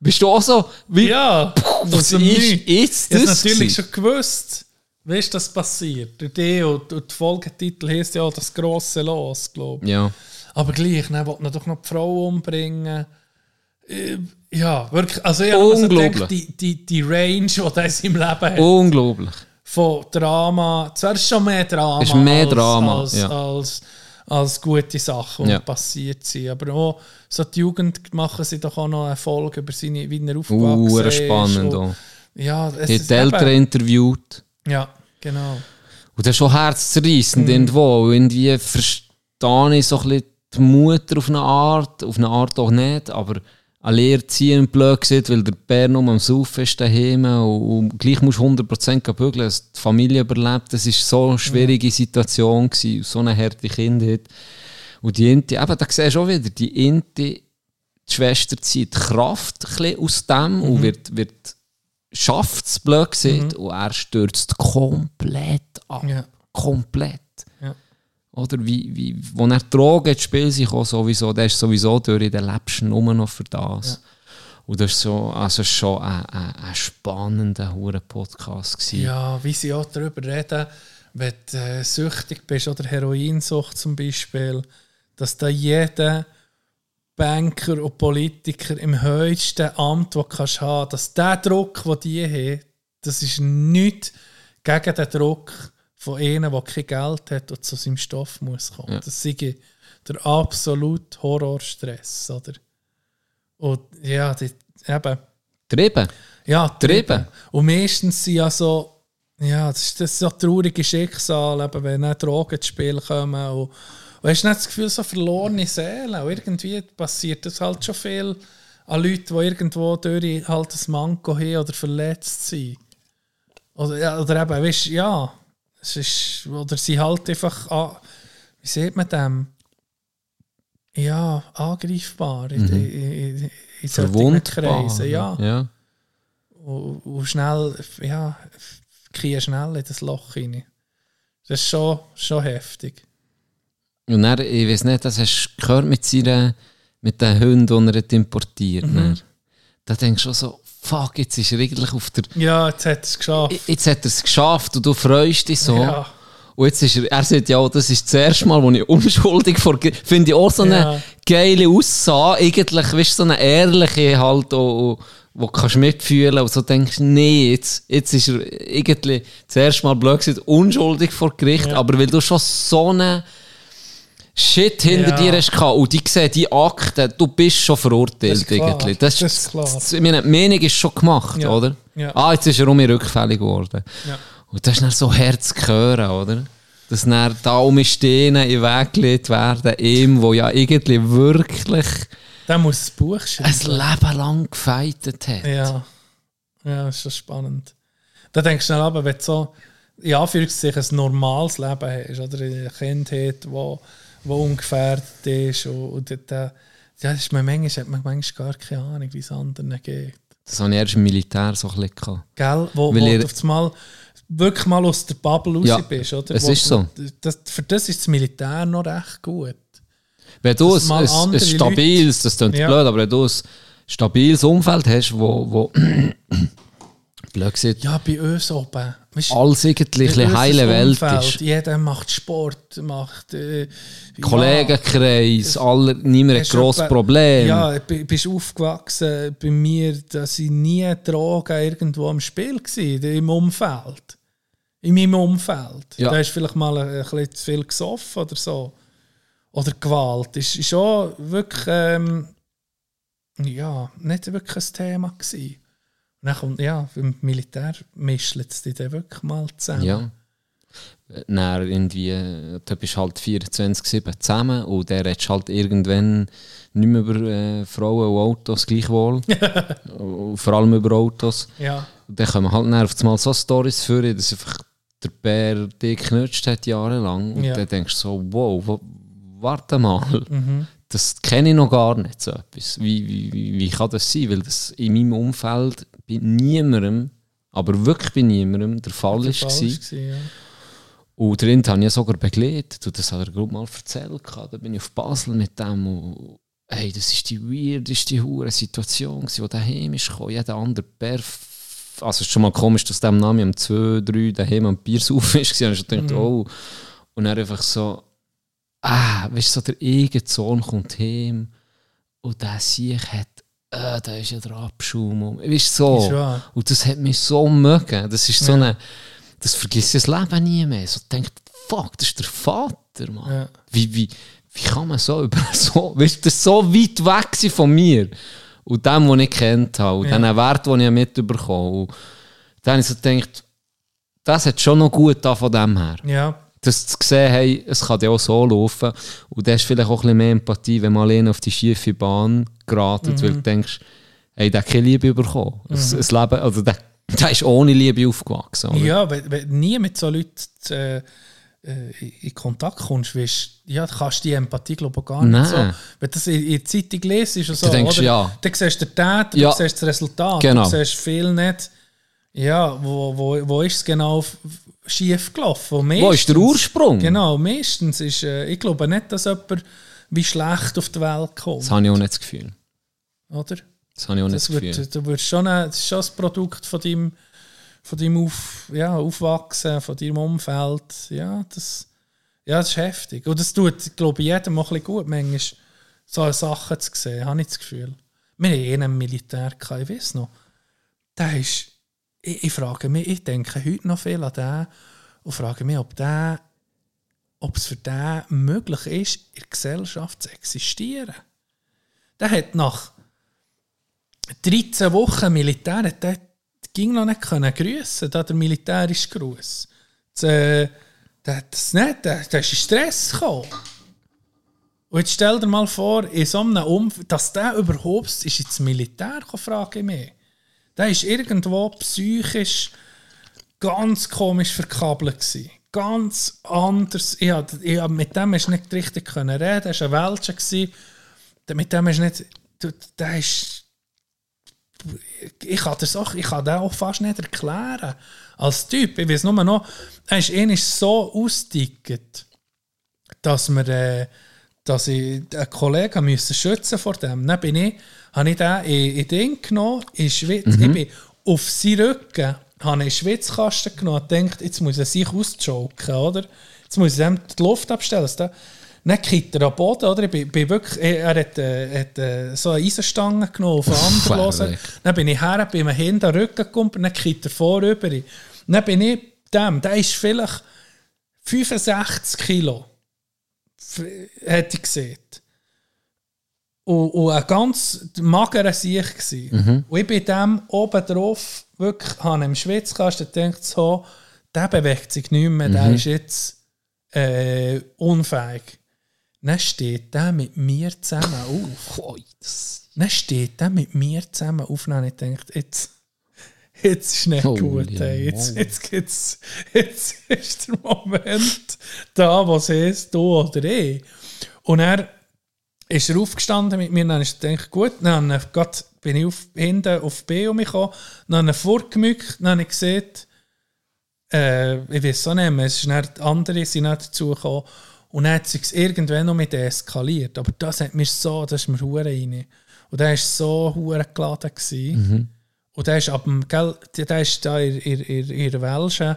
Bist du auch so, wie, Ja, was aus dem ist jetzt Ich habe das? natürlich gewesen? schon gewusst, weißt du, das passiert. Durch die und, und der Folgetitel heisst ja das grosse Los, glaube ich. Ja, Aber gleich, will er doch noch die Frau umbringen. Äh, Ja, wirklich. Also ich habe mir so Unglaublich. gedacht, die, die, die Range, die er in seinem Leben hat, unglaublich. von Drama, zwar ist schon mehr Drama, Ist mehr als, Drama, als, ja. als, als gute Sachen, die Ja. passiert sind. Aber auch so die Jugend machen sie doch auch noch eine Folge über seine, wie er aufgewachsen Uh, ist. spannend. und- auch. Ja, es Die ist Eltern interviewt. Ja, genau. Und das ist schon herzzerreißend Mhm. irgendwo. Irgendwie verstehe ich so ein bisschen die Mutter auf eine Art, auf eine Art auch nicht, aber eine Lehre ziehen blöd gesagt, weil der Bär nur am Saufen ist daheim und, und gleich musst du 100% bügeln, dass die Familie überlebt. Das war so eine schwierige Situation, gewesen, so eine harte Kindheit. Und die Inti, eben, da siehst du auch wieder, die Inti, die Schwester zieht Kraft aus dem Mhm. und wird, wird schafft es blöd gesagt und er stürzt komplett ab. Ja. Komplett. Ja. Oder wie, wie, wo er Drogen ins Spiel sich auch sowieso, der ist sowieso durch, der lebst nur noch für das. Und das ist so, also schon ein, ein, ein spannender hure Podcast gewesen. Ja, wie sie auch darüber reden, wenn du äh, süchtig bist oder Heroinsucht zum Beispiel, dass da jeder Banker und Politiker im höchsten Amt, das du kannst haben, dass der Druck, den die haben, das ist nicht gegen den Druck von einem, der kein Geld hat und zu seinem Stoff muss kommen. Ja. Das ist der absolute Horrorstress, oder? Und ja, die, eben, Trieben. ja, Trieben. Trieben. Und meistens sind ja so, ja, das ist das so traurige Schicksal, eben, wenn dann Drogen ins Spiel kommen. Und, und hast nicht das Gefühl, so verlorene Seelen. Und irgendwie passiert das halt schon viel an Leuten, die irgendwo durch halt ein Manko haben oder verletzt sind. Oder, ja, oder eben, weißt du, ja, es ist, oder sie halt einfach, an, wie sieht man dem? Ja, angreifbar in, in, in, in solchen Verwundbar. Kreisen, ja ja. und, und schnell, ja, kriegen schnell in das Loch rein. Das ist schon, schon heftig. Und dann, ich weiß nicht, das hast du gehört mit, seiner, mit den Hunden, die er importiert Mhm. Da denkst du schon so, fuck, jetzt ist er eigentlich auf der... Ja, jetzt hat es geschafft. Jetzt hat er es geschafft und du freust dich so. Ja. Und jetzt ist er, er sagt ja, das ist das erste Mal, wo ich unschuldig vor Finde ich auch so eine Ja. geile Aussage. Eigentlich, weißt du, so eine ehrliche halt, auch, wo du kannst mitfühlen und so denkst, nee, jetzt, jetzt ist er irgendwie das erste Mal blöd gesagt, unschuldig vor Gericht, Ja. aber weil du schon so eine Shit hinter Ja. dir hast gehabt und die sehen die Akten, du bist schon verurteilt Das ist klar. irgendwie. Das ist klar. Ich meine, die Meinung ist schon gemacht, Ja. oder? Ja. Ah, jetzt ist er um mich rückfällig geworden. Und das ist dann so Herz hören, oder? Dass dann da um stehen, in den Weg gelegt werden, ihm, wo ja irgendwie wirklich Der muss ein Buch ein schreiben. Leben lang gefeitet hat. Ja. Ja, das ist schon spannend. Da denkst du schnell aber, wenn du so, in Anführungszeichen, ein normales Leben hast, oder ein Kind hat, wo, wo ungefährdet ist, und, und ja, das ist man manchmal, hat man manchmal gar keine Ahnung, wie es anderen geht. Das habe ich erst im Militär so ein bisschen gehabt. Gell? Wo, Weil wo du auf Mal wirklich mal aus der Bubble raus Ja, bist. Oder? es Wo- ist so. Das, für das ist das Militär noch recht gut. Wenn du ein, ein, ein stabiles, das klingt Ja. blöd, aber wenn du ein stabiles Umfeld hast, wo, wo blöd gesagt, Ja, bei uns oben. Weisst du, alles irgendwie ein bisschen heile Welt ist. Jeder macht Sport, macht... Äh, Kollegenkreis, aller, niemand hat grosses Problem. Ja, b- bist aufgewachsen bei mir, dass ich nie Drogen irgendwo am Spiel war, im Umfeld. In meinem Umfeld. Ja. Da hast du vielleicht mal ein, ein bisschen zu viel gesoffen oder so. Oder Gewalt. Ist, ist auch wirklich, ähm, ja, nicht wirklich ein Thema gewesen. Und dann kommt, ja, im Militär mischt es dich dann wirklich mal zusammen. Ja. Dann irgendwie, du bist halt 24-7 zusammen und der redest halt irgendwann nicht mehr über äh, Frauen und Autos gleichwohl. Vor allem über Autos. Ja. Und dann kommen halt dann auf einmal so Stories für dass einfach der Bär dich geknutscht hat jahrelang. Und Ja. dann denkst du so, wow, wa- warte mal. Das kenne ich noch gar nicht so etwas. Wie, wie, wie, wie kann das sein? Weil das in meinem Umfeld bei niemandem, aber wirklich bei niemandem der Fall ist. Gewesen, ja. Und drin habe ich sogar begleitet. Und das hat er glaub, mal erzählt. Da bin ich auf Basel mit dem. Und, hey, das ist die weirdeste hure Situation, wo daheim ist gekommen. Jeder andere Bär. Also es ist schon mal komisch, dass dem Name am 2, 3 daheim am Bier auf ist. Und ich schon gedacht, oh. Und dann einfach so, ah, weißt du, so der eigene Sohn kommt heim und der sich hat, äh, da ist ja der Abschaum. um. Weißt du, so. Und das hat mich so mögen. Das ist so Ja. eine, das vergisst das Leben nie mehr. So denkt, fuck, das ist der Vater, Mann. Ja. Wie, wie, wie kann man so über so, weißt du, so weit weg von mir und dem, was ich kennt habe und Ja. den Wert, den ich mitbekommen Und dann habe ich so gedacht, das hat schon noch gut da von dem her. Ja. Das zu sehen, hey, es kann ja auch so laufen. Und da hast vielleicht auch ein bisschen mehr Empathie, wenn man alleine auf die schiefe Bahn geratet, weil du denkst, hey, der hat keine Liebe bekommen. Das, das Leben, also der, der ist ohne Liebe aufgewachsen. Oder? Ja, wenn, wenn du nie mit so Leuten äh, äh, in Kontakt kommst, weißt, ja, dann kannst du die Empathie glaube ich, gar nicht Nein. so. Wenn du das in, in der Zeitung liest und so, denkst, oder? ja. dann siehst du den Täter, Ja. du siehst das Resultat, Genau. du siehst viel nicht, ja, wo, wo, wo ist es genau schief gelaufen. Wo ist der Ursprung? Genau, meistens ist, äh, ich glaube nicht, dass jemand wie schlecht auf die Welt kommt, Das habe ich auch nicht das Gefühl. oder? Das habe ich auch nicht Das, das Gefühl. wird, du wirst schon ein, das ist schon ein Produkt von deinem, von deinem Auf, ja, Aufwachsen, von deinem Umfeld. Ja, das, ja, das ist heftig. Und das tut, glaube ich, jedem auch ein bisschen gut, manchmal so Sachen zu sehen, habe ich das Gefühl. Wir haben eh einen Militär, ich weiß noch. Der ist, ich, ich frage mich, ich denke heute noch viel an den und frage mich, ob der ob es für den möglich ist, in der Gesellschaft zu existieren. Der hat nach 13 Wochen Militär, der ging noch nicht können grüßen, da der militärische Gruß. Äh, der hat das nicht, der, der ist in Stress gekommen. Und jetzt stell dir mal vor, in so einem Umfeld, dass der überhaupt ist ins Militär frage ich mich. Der ist irgendwo psychisch ganz komisch verkabelt gewesen. Ganz anders. Ich hab, ich hab, mit dem du nicht richtig können reden. Er war ein Welcher. gewesen. Mit dem du nicht. Der ist. Ich kann, das auch, ich kann den auch fast nicht erklären. Als Typ. Ich weiß nur noch, er ist einmal so ausgedickt, dass. Äh, dass ich einen Kollegen müssen schützen vor dem. Dann bin ich, habe ich den in, in Ding genommen, in Schwitz. Ich bin auf seinen Rücken, habe ich einen Schwitzkasten genommen und gedacht, jetzt muss er sich ausjoken, oder? Jetzt muss ich ihm die Luft abstellen. Dann kippt er am Boden, oder? Ich bin, bin wirklich, er hat, äh, hat äh, so eine Eisenstange genommen auf den anderen. Dann bin ich her, bin mir hinten an den Rücken gekommen, dann kippt er vorüber. Dann bin ich dem, der ist vielleicht 65 Kilo hätte ich gesehen. Und, und ein ganz magerer Sieg gsi. Und ich bin dem oben drauf, wirklich, habe im Schwitzkasten gedacht, so, der bewegt sich nicht mehr, der ist jetzt äh, unfähig. Dann steht der mit mir zusammen auf. Oh, Dann steht der mit mir zusammen auf und ich gedacht, jetzt, jetzt ist nicht Holy gut. Ey. Jetzt, jetzt, gibt's, jetzt ist der Moment da, es ist, du oder ich. Und er ist er aufgestanden mit mir, dann ich gedacht, gut, dann grad- bin ich auf, hinten auf B um mich gekommen, dann habe ich vorgemückt, dann habe ich gesehen, äh, ich weiß auch nicht mehr, es ist dann, die anderen sind nicht dazugekommen und dann hat es sich irgendwann noch mit eskaliert. Aber das hat mir so, das ist mir hure rein. Und der war so hure geladen. Gewesen. Und der ist ab dem, gell, der ist da in, in, in, in der Welschen,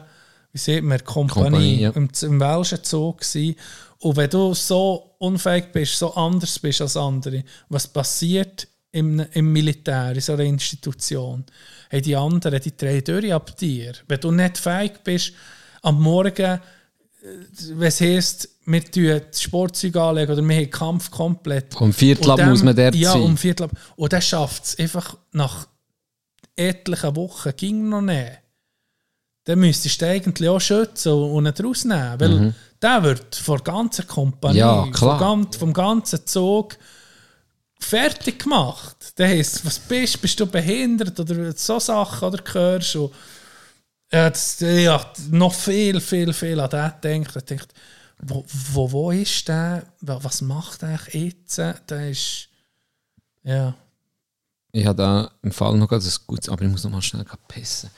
wie sieht man, Kompanie, Kompanie, ja. im, im Welschen Zoo gewesen. Und wenn du so unfähig bist, so anders bist als andere, was passiert im, im Militär, in so einer Institution? Hey, die anderen, die drehen durch ab dir. Wenn du nicht fähig bist, am Morgen, äh, wenn es heisst, wir tun das Sportzeug anlegen oder wir haben Kampf komplett. Um Viertel ab Und muss man dort ja, sein. um Viertel ab. Und der schafft es einfach nach etlichen Wochen, ging noch nicht. Dann müsstest du eigentlich auch schützen und ihn rausnehmen. Weil der wird von der ganzen Kompanie, Mhm. Ja. Vom, vom ganzen Zug fertig gemacht. Das heisst, was bist Bist du behindert oder so Sachen oder hörst du? Ja, das, ja, noch viel, viel, viel an den denkt. Ich denkt, wo, wo, wo ist der? Wa- Was macht er eigentlich jetzt? Der ist. Ja. Ich habe da im Fall noch gerade ein gutes, aber ich muss noch mal schnell pissen.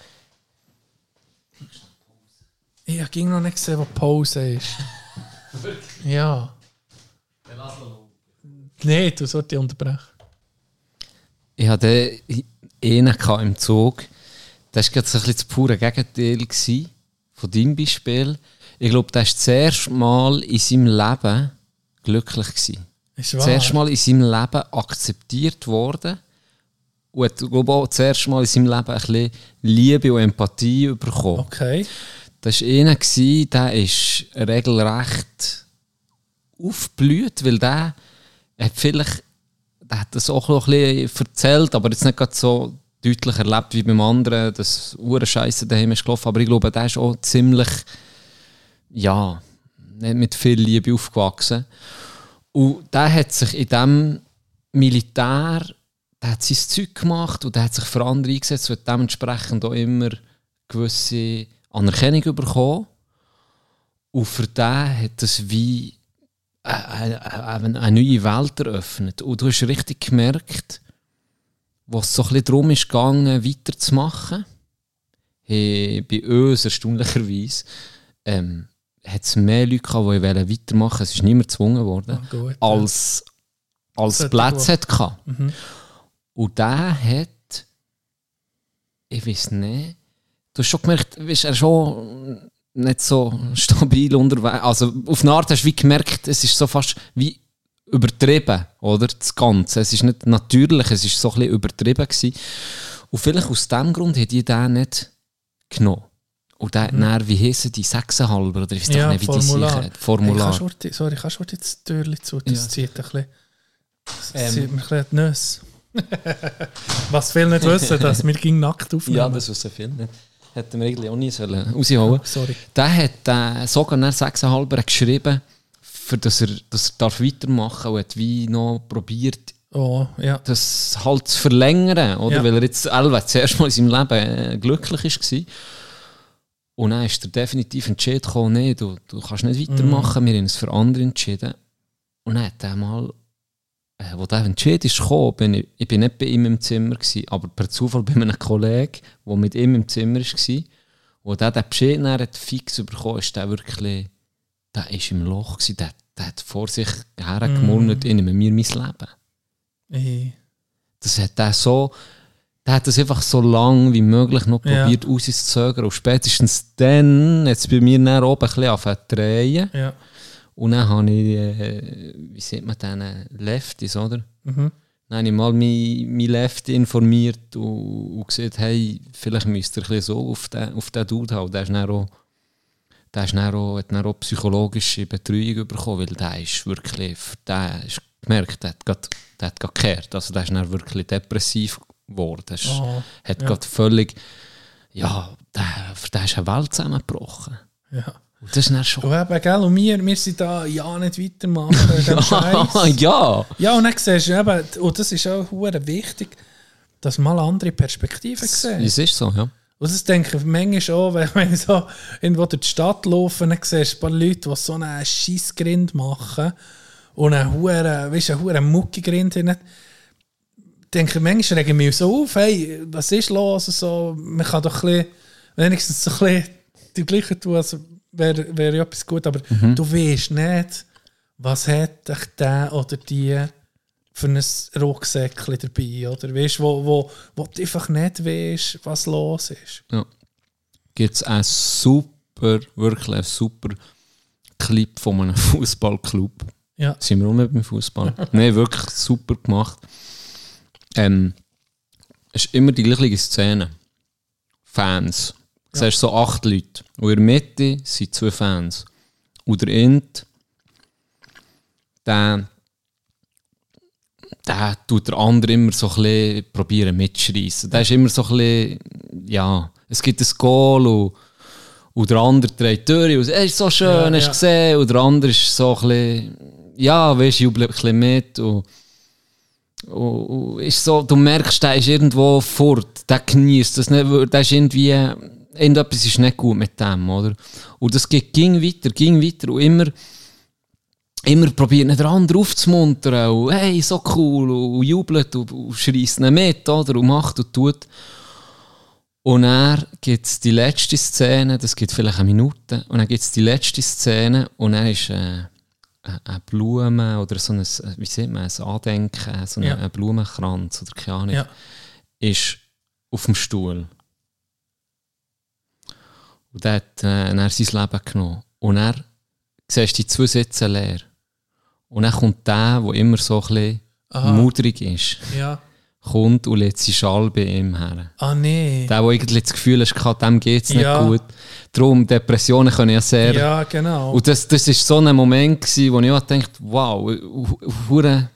Ich habe noch nicht gesehen, wo Pause ist. ja. Nein, du sollst dich unterbrechen. Ich hatte einen gehabt im Zug. Das war gerade so ein bisschen das pure Gegenteil von deinem Beispiel. Ich glaube, der war das erste Mal in seinem Leben glücklich. Gewesen. Ist Das wahr. erste Mal in seinem Leben akzeptiert worden. Und hat, glaube ich, auch das erste Mal in seinem Leben ein bisschen Liebe und Empathie bekommen. Okay. Das war einer, der ist regelrecht aufgeblüht, weil der hat vielleicht, der hat das auch ein bisschen erzählt, aber jetzt nicht so deutlich erlebt wie beim anderen, dass Uhren Scheiße daheim ist gelaufen, aber ich glaube, der ist auch ziemlich, ja, nicht mit viel Liebe aufgewachsen. Und der hat sich in diesem Militär, der hat sein Zeug gemacht und der hat sich für andere eingesetzt und hat dementsprechend auch immer gewisse Anerkennung bekommen. Und für den hat es wie eine, eine, eine neue Welt eröffnet. Und du hast richtig gemerkt, was so ein bisschen darum ist gegangen, weiterzumachen. Hey, bei uns erstaunlicherweise ähm, hat es mehr Leute gehabt, die wollen weitermachen Es ist niemand gezwungen worden, gut, ja. als, als Sollte Plätze gut. hat gehabt. Mhm. Und der hat, ich weiß nicht, du hast schon gemerkt, weißt, er schon nicht so stabil unterwegs. Also auf eine Art hast du wie gemerkt, es ist so fast wie übertrieben, oder? Das Ganze. Es ist nicht natürlich, es ist so ein bisschen übertrieben gewesen. Und vielleicht aus dem Grund hat die den nicht genommen. Und der mhm. dann, wie heissen die, 6,5 oder ich weiß doch Ja, nicht, wie Formular. die sich Formular. Hey, kannst du, sorry, kannst du das Türchen zu? Das Ja. zieht ein bisschen. Das Ähm. zieht mir ein bisschen die Nüsse. Was viele nicht wissen, dass wir ging nackt aufnehmen. ja, das wissen viele nicht. Hätten wir eigentlich auch nie sollen rausholen Sorry. Der hat äh, sogar nach 6,5 geschrieben, für dass er, dass er darf weitermachen und hat wie noch probiert, Oh, ja. das halt zu verlängern, oder? Ja. Weil er jetzt Elva das erste Mal in seinem Leben äh, glücklich war. Und dann ist er definitiv entschieden nee, du, du kannst nicht weitermachen, wir haben uns für andere entschieden. Und dann hat er mal, äh, wo der ist gekommen, bin ich, ich bin nicht bei ihm im Zimmer gewesen, aber per Zufall bei einem Kollegen, der mit ihm im Zimmer war. Und der den Bescheid dann fix bekommen ist der wirklich, der ist im Loch gewesen, der, der hat vor sich hergemurnet, ich nehme mir mein Leben das hat er so, der hat das einfach so lange wie möglich noch Ja. probiert auszuzögern. Und spätestens dann hat es bei mir dann oben ein bisschen angefangen zu drehen. ja. Und dann habe ich, äh, wie sieht man den, Lefties, oder? Mhm. Dann habe ich mal mein, mein Lefty informiert und, und gesagt, hey, vielleicht müsst ihr ein bisschen so auf den, auf den Dude haben. Der, ist dann auch, der ist dann auch, hat dann auch psychologische Betreuung bekommen, weil der ist wirklich, der ist gemerkt, der hat gerade, der hat gerade gekehrt. Also der ist dann wirklich depressiv geworden. Ist- Oh, hat ja. gerade völlig, ja, der, für den ist eine Welt zusammengebrochen. ja. Das ist dann schon... Und eben, gell, und wir, wir sind da, ja, nicht weitermachen. ja! Ja, und dann siehst du eben, und das ist auch wichtig, dass mal andere Perspektiven siehst. Es ist so, ja. Und das denke ich manchmal auch, wenn, wenn ich so irgendwo durch die Stadt laufe, dann siehst du ein paar Leute, die so einen Scheissgrind machen und einen huren, weißt du, einen huren Muckigrind haben. denke ich, manchmal rege ich mich so auf, hey, was ist los? und So, man kann doch ein bisschen, wenigstens so ein bisschen die gleiche tun, also wäre wär ja etwas gut, aber du weißt nicht, was hat dich der oder die für ein Rucksäckchen dabei, oder? Weißt, wo, wo, wo du einfach nicht weißt, was los ist. Gibt es einen super, wirklich einen super Clip von einem Fußballclub. Ja. Sind wir auch nicht beim Fußball? Nein, wirklich super gemacht. Ähm, es ist immer die gleiche Szene. Fans. Du siehst so acht Leute. Und in der Mitte sind zwei Fans. Und der Int, der, der tut der andere immer so ein bisschen probieren mitzuschreissen. Der ist immer so ein bisschen, ja, es gibt ein Goal und, und der andere dreht Tür und es ist so schön, Ja, hast du ja. gesehen? Und der andere ist so ein bisschen, ja, weißt du, jubelt ein bisschen mit und, und, und ist so, du merkst, der ist irgendwo fort, der genießt das nicht, der ist irgendwie, irgendetwas ist nicht gut mit dem, oder? Und das geht, ging weiter, ging weiter und immer, immer probiert ihn der andere aufzumuntern und hey, so cool und, jubelt und, und schreist ihn mit, oder? Und macht und tut. Und dann gibt es die letzte Szene, das gibt vielleicht eine Minute, und dann gibt es die letzte Szene und dann ist äh, eine Blume oder so ein, wie sieht man, ein Andenken, so ein, Ja. Blumenkranz oder keine Ahnung, Ja. ist auf dem Stuhl. Und der hat äh, dann sein Leben genommen. Und er siehst die zwei Sitze leer. Und dann kommt der, der immer so ein bisschen Aha. mudrig ist, Ja. kommt und lädt seinen Schal bei ihm her. Ah, nee. Der, der irgendwie das Gefühl hat, dem geht es nicht Ja. gut. Darum, Depressionen können ja sehr... Ja, genau. Und das, das ist so ein Moment, gewesen, wo ich auch dachte, wow, hure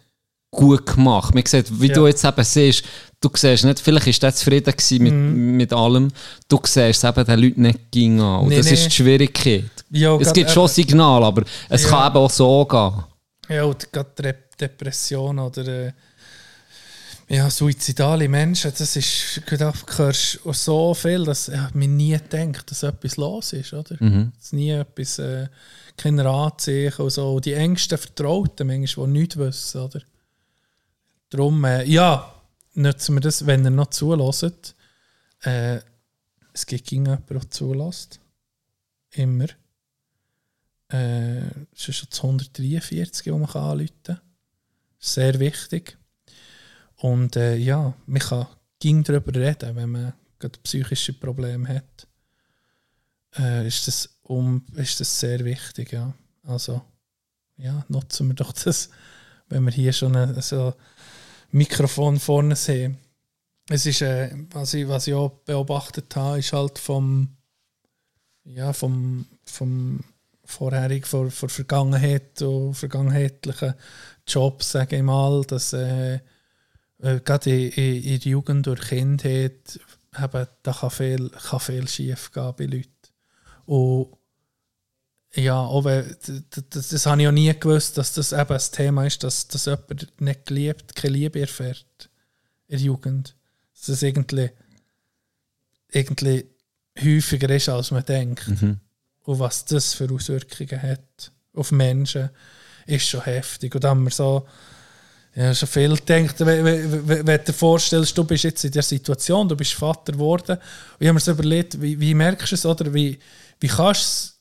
gut gemacht. Man sieht, wie Ja. du jetzt eben siehst, du siehst nicht, vielleicht ist der zufrieden mit, Mhm. mit allem, du siehst es eben den Leuten nicht ging an. Und Nee, das nee. ist die Schwierigkeit. Ja, es gibt schon Signale, aber es Ja. kann eben auch so gehen. Ja, und gerade Re Depression oder äh, ja, suizidale Menschen, das ist, du hörst so viel, dass ja, man nie denkt, dass etwas los ist, oder? Dass nie etwas, äh, keine Anzeichen und so. Und die engsten Vertrauten, manchmal, die nichts wissen, oder? Darum, äh, ja, nutzen wir das, wenn ihr noch zulässt. Äh, es gibt jemanden, der zulässt. Immer. Äh, es ist schon das 143, wo man anrufen kann. Sehr wichtig. Und äh, ja, man kann ging darüber reden, wenn man gerade psychische Probleme hat. Äh, ist, das um, ist das sehr wichtig, ja. Also, ja, nutzen wir doch das, wenn wir hier schon ein so Mikrofon vorne sehen. Es ist, äh, was, ich, was ich auch beobachtet habe, ist halt vom, ja, vom, vom vorherig, vor, vor Vergangenheit und vergangenheitlichen Jobs, sage ich mal, dass äh, äh, gerade in, in, in der Jugend oder Kindheit eben, da kann viel, kann viel schief gehen bei Leuten. Und ja, auch wenn, d- d- das, das habe ich auch nie gewusst, dass das eben das Thema ist, dass, dass jemand nicht geliebt, keine Liebe erfährt in der Jugend. Dass das irgendwie, irgendwie häufiger ist, als man denkt. Und was das für Auswirkungen hat auf Menschen, ist schon heftig. Und da haben wir so ja, schon viel gedacht, wenn, wenn, wenn wenn du dir vorstellst, du bist jetzt in der Situation, du bist Vater geworden, und ich habe mir so überlegt, wie, wie merkst du es, oder wie, wie kannst du es,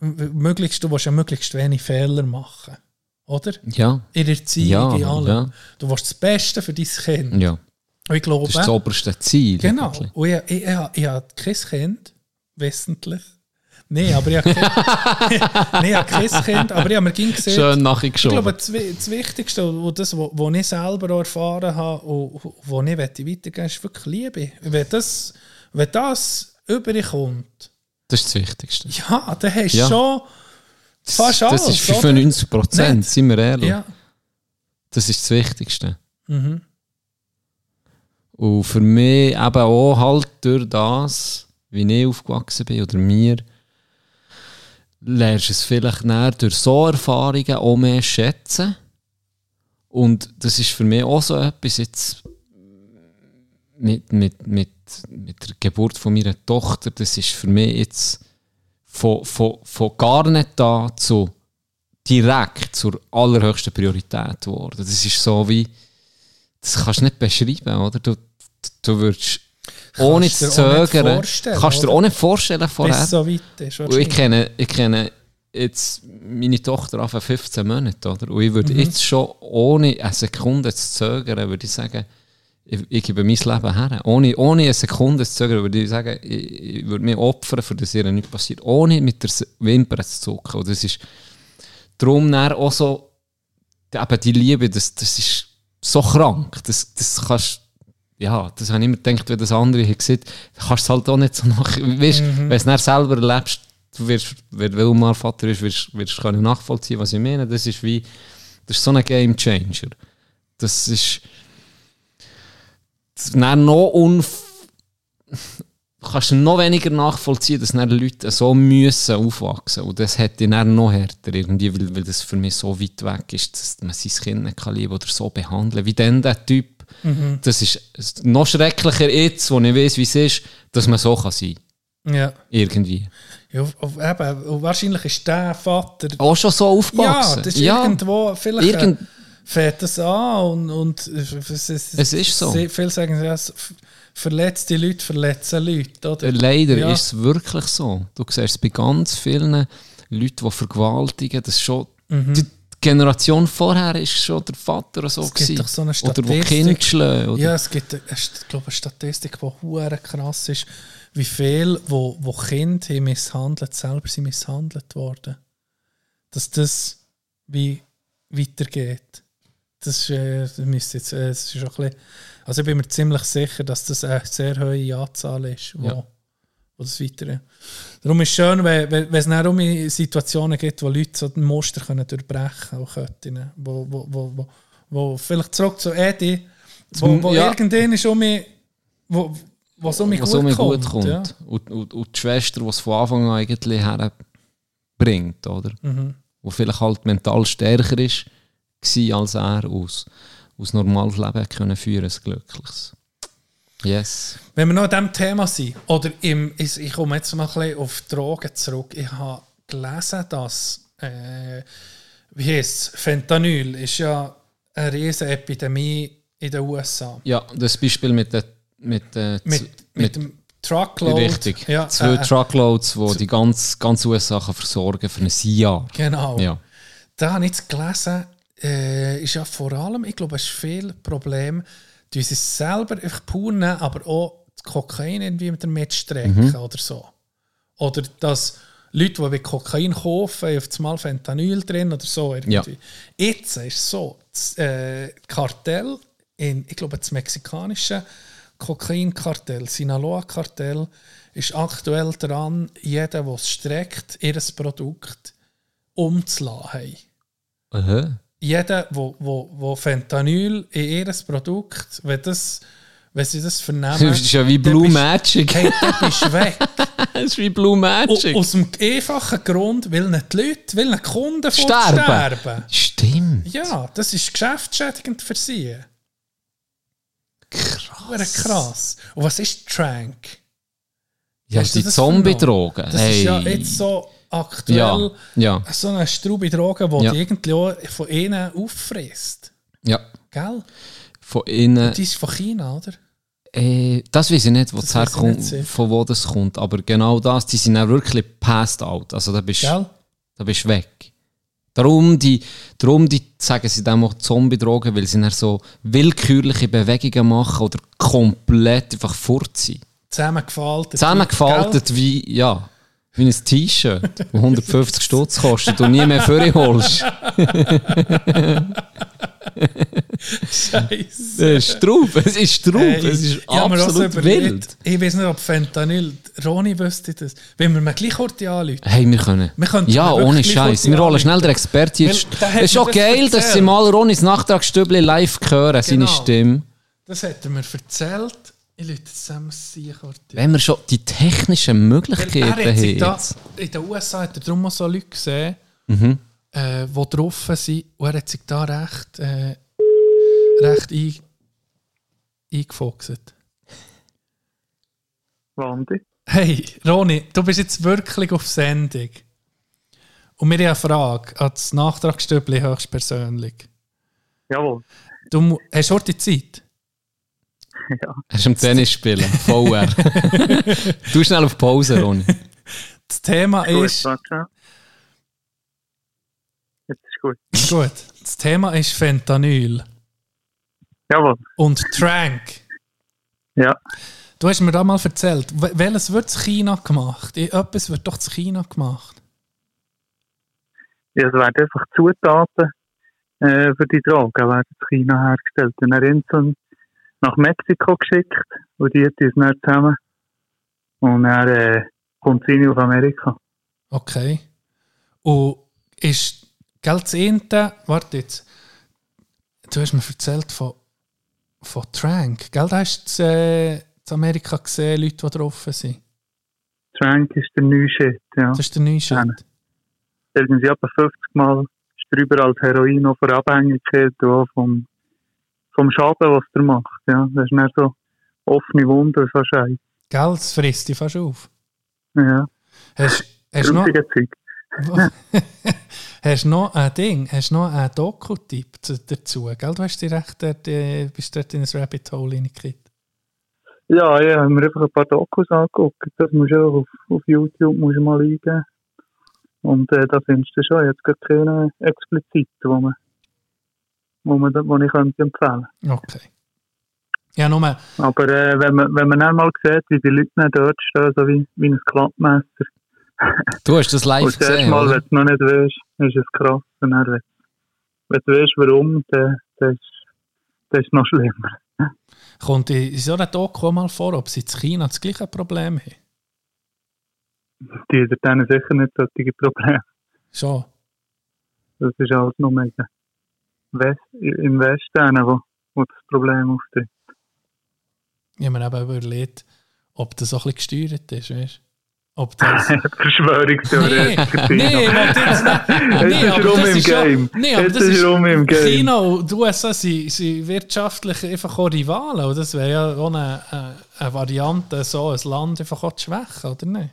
möglichst, du willst ja möglichst wenig Fehler machen, oder? Ja, In der Erziehung, Ja, in allem. ja. Du willst das Beste für dein Kind. ja. Und ich glaube, Das ist das oberste Ziel. Genau. eigentlich. Und ich, ich, ich, ich habe kein Kind, wissentlich. Nein, aber ich habe kein, nee, ich habe kein Kind, aber ich habe mir ging gesehen, Schön ich nachgeschoben. glaube, das, das Wichtigste und das, was ich selber auch erfahren habe und was ich möchte weitergeben ist wirklich Liebe. Wenn das, wenn das überkommt, Das ist das Wichtigste. ja, dann hast du Ja. schon fast alles. das ist oder? 95 Prozent, sind wir ehrlich. Ja. Das ist das Wichtigste. Mhm. Und für mich eben auch halt durch das, wie ich aufgewachsen bin oder mir, lernst du es vielleicht näher durch so Erfahrungen auch mehr schätzen. Und das ist für mich auch so etwas jetzt mit, mit, mit, mit der Geburt von meiner Tochter, das ist für mich jetzt von, von, von gar nicht da zu direkt zur allerhöchsten Priorität geworden. Das ist so wie, das kannst du nicht beschreiben, oder? Du, du würdest ohne zu zögern, kannst du dir auch nicht vorstellen vorher. Bis so weit ist. Ich kenne, ich kenne jetzt meine Tochter auf 15 Monate, oder? Und ich würde Mhm. jetzt schon ohne eine Sekunde zu zögern, würde ich sagen, ich, ich gebe mein Leben her. Ohne, ohne eine Sekunde zu zögern, würde ich sagen, ich, ich würde mich opfern, für das ihr nichts passiert. Ohne mit der Wimper zu zucken. Und das ist darum auch so, eben die Liebe, das, das ist so krank. Das, das kannst ja, das habe ich immer gedacht, wenn das andere hat gesehen, kannst du es halt auch nicht so nach. Weißt, Mhm. Wenn du es selber erlebst, du wirst, wenn du mal Vater ist, wirst, du nachvollziehen, was ich meine. Das ist wie, das ist so ein Game Changer. Das ist dann noch unf du kannst noch weniger nachvollziehen, dass dann Leute so müssen aufwachsen Und das hätte ich dann noch härter irgendwie, weil, weil das für mich so weit weg ist, dass man sein Kind nicht kann lieben oder so behandeln Wie dann der Typ. Das ist noch schrecklicher jetzt, wo ich weiß, wie es ist, dass man so kann sein Ja. Irgendwie. ja eben, wahrscheinlich ist der Vater. Auch schon so ja, aufgewachsen. das ist irgendwo. Vielleicht Irgend- fährt das an und, und es, ist, Es ist so. Viele sagen, ja, verletzte Leute verletzen Leute. Oder? Leider Ja. ist es wirklich so. Du siehst es bei ganz vielen Leuten, die vergewaltigen, das schon. Die Generation vorher ist schon der Vater oder so. Mhm. Es gibt gewesen. doch so eine oder wo Statistik. Kind schlagen. Oder? Ja, es gibt eine, ich glaube, eine Statistik, die krass ist, wie viel, wo, wo Kinder misshandelt, selber sind misshandelt worden. Dass das wie weitergeht. Das ist, äh, das müsste jetzt, äh, das ist auch ein bisschen, also ich bin mir ziemlich sicher, dass das eine sehr hohe Anzahl ist, wo, Ja. wo das weiter. Darum ist es schön, wenn, wenn, es dann um Situationen gibt, wo Leute so den Muster können durchbrechen können, auch Köttinnen, wo, wo, wo, wo, wo vielleicht zurück zu Edi, wo, wo Ja. irgendwann ist um mich, wo, es um mich was gut, um mich kommt. gut kommt. Ja. Und, und, und die Schwester, die es von Anfang an eigentlich herbringt, oder? Mhm. Wo vielleicht halt mental stärker ist, war als er aus, aus normales Leben können führen, ein glückliches. Yes. Wenn wir noch an diesem Thema sind, oder im, ich, ich komme jetzt mal ein bisschen auf Drogen zurück. Ich habe gelesen, dass, äh, wie heisst es, Fentanyl ist ja eine riesige Epidemie in den USA. Ja, das Beispiel mit der mit, der Mit, mit, dem Truckload. Richtig. Ja, Zwei äh, Truckloads, die die ganz, ganz USA versorgen für ein Jahr. Genau. Ja. Da habe ich gelesen, äh, ist ja vor allem, ich glaube, es ist viel Problem, die sie selber einfach pur nehmen, aber auch das Kokain irgendwie mit mitstrecken Mhm. oder so. Oder dass Leute, die Kokain kaufen, auf das Mal Fentanyl drin oder so. Irgendwie. Jetzt ist es so, das äh, Kartell, in, ich glaube, das mexikanische Kokainkartell, Sinaloa-Kartell, ist aktuell dran, jeder, der es streckt, ihr Produkt umzulassen. Aha. Jeder, wo, wo, wo Fentanyl in ihr Produkt, wenn, das, wenn sie das vernehmen, Das ist ja wie Blue bist- Magic. Hey, dann bist du weg. Das ist wie Blue O- Magic. Aus dem einfachen Grund, weil nicht die Leute, weil nicht die Kunden Sterben. sterben. Stimmt. Ja, das ist geschäftsschädigend für sie. Krass. krass. Und was ist Trank? Ja, Hast du die das Zombie-Drogen. Das Hey. ist ja jetzt so aktuell Ja, ja, so eine Straube Droge, die Ja. die irgendwie auch von ihnen auffrisst. ja. Gell? Von innen. Die ist von China, oder? Äh, das weiß ich nicht, wo Das das herkommt, von wo das kommt. Aber genau das, die sind auch wirklich passed out. Also da bist da bist du weg. Darum, die, darum die, sagen sie dann auch Zombie-Drogen, weil sie dann so willkürliche Bewegungen machen oder komplett einfach fort sind. Zusammengefaltet. Zusammengefaltet wie, ja, wie ein T-Shirt, das 150 Stutz kostet und nie mehr vorholst. Scheiße. Es ist drauf, es ist drauf, Hey, es ist absolut überlegt, wild. Ich weiß nicht, ob Fentanyl, Roni wüsste das. Wenn wir mir gleich kurz anrufen. Hey, wir können. Wir könnten ja, ohne Scheiß. Wir holen schnell den Experten. Es ist auch das geil, dass sie erzählt. mal Ronis Nachtragsstübli live hören, seine Genau. Stimme. Das hat er mir erzählt. Ich Leute zusammen sehen kurz. Wenn wir schon die technischen Möglichkeiten haben. in den USA hat er darum auch so Leute gesehen, Mhm. äh, die drauf sind. Und er hat sich da recht, äh, recht ein, eingefoxt. Wandi. Hey, Roni, du bist jetzt wirklich auf Sendung. Und wir haben eine Frage an das Nachtragsstübli höchstpersönlich. Jawohl. Du hast du heute Zeit? Er ist am Tennis spielen, VR. du schnell auf Pause, Ronny. Das Thema Gut, ist, warte. gut. Gut. Das Thema ist Fentanyl Jawohl. und Trank. Ja. Du hast mir da mal erzählt, wel- welches wird in China gemacht? Etwas wird doch in China gemacht. ja es werden einfach Zutaten äh, für die Drogen werden in China hergestellt. Und dann Inseln nach Mexiko geschickt und die tun es dann zusammen. Und dann äh, kommt rein auf Amerika. Okay. Und ist, gell, das eine, warte jetzt, du hast mir erzählt von, von Trank, gell, da hast du äh, in Amerika gesehen, Leute, die drauf sind. Trank ist der neue Shit, ja. Das ist der neue Shit. Ja. Sie etwa 50 Mal ist drüber als Heroin auch von Abhängigkeit auch vom, vom Schaden, was der macht. Ja. Das ist nicht so offene Wunden, so Scheiße. Gell, das frisst dich fast auf. Ja. Hast, hast, noch, hast noch ein Ding, hast noch einen Doku-Tipp zu- dazu, gell? Du hast dich recht dort, äh, bist dort in ein Rabbit Hole reingekriegt. Ja, ja, haben wir einfach ein paar Dokus angeguckt. Das musst du auch auf, auf YouTube musst du mal eingeben. Und äh, da findest du schon jetzt gerade keine explizit, wo man, wo man, wo ich könnte empfehlen. Okay. Ja, nur, Aber äh, wenn man, wenn man sieht, wie die Leute dann dort stehen, so wie, wie ein Klappmesser, Du hast das live und das gesehen, Mal, wenn du noch nicht weißt, ist es krass. Und dann, wenn, wenn du weißt, warum, dann, dann, ist, dann ist es noch schlimmer. kommt in so einer Doku mal vor, ob sie in China das gleiche Problem haben. Die haben sicher nicht solche Probleme. Schon. Das ist alles nur mega. West, im Westen, wo, wo das Problem auftritt. Ich habe mir eben überlegt, ob das auch ein bisschen gesteuert ist, weißt? Ob das... Nee, Verschwörungstheoretiker. nee, ich wollte jetzt nicht... Nee, aber rum das im ist ja- Game. Nee, aber das ist rum im Game. China und die USA sind, sind wirtschaftlich einfach auch Rivalen. Und das wäre ja auch eine, eine, eine Variante, so ein Land einfach auch zu schwächen, oder nicht?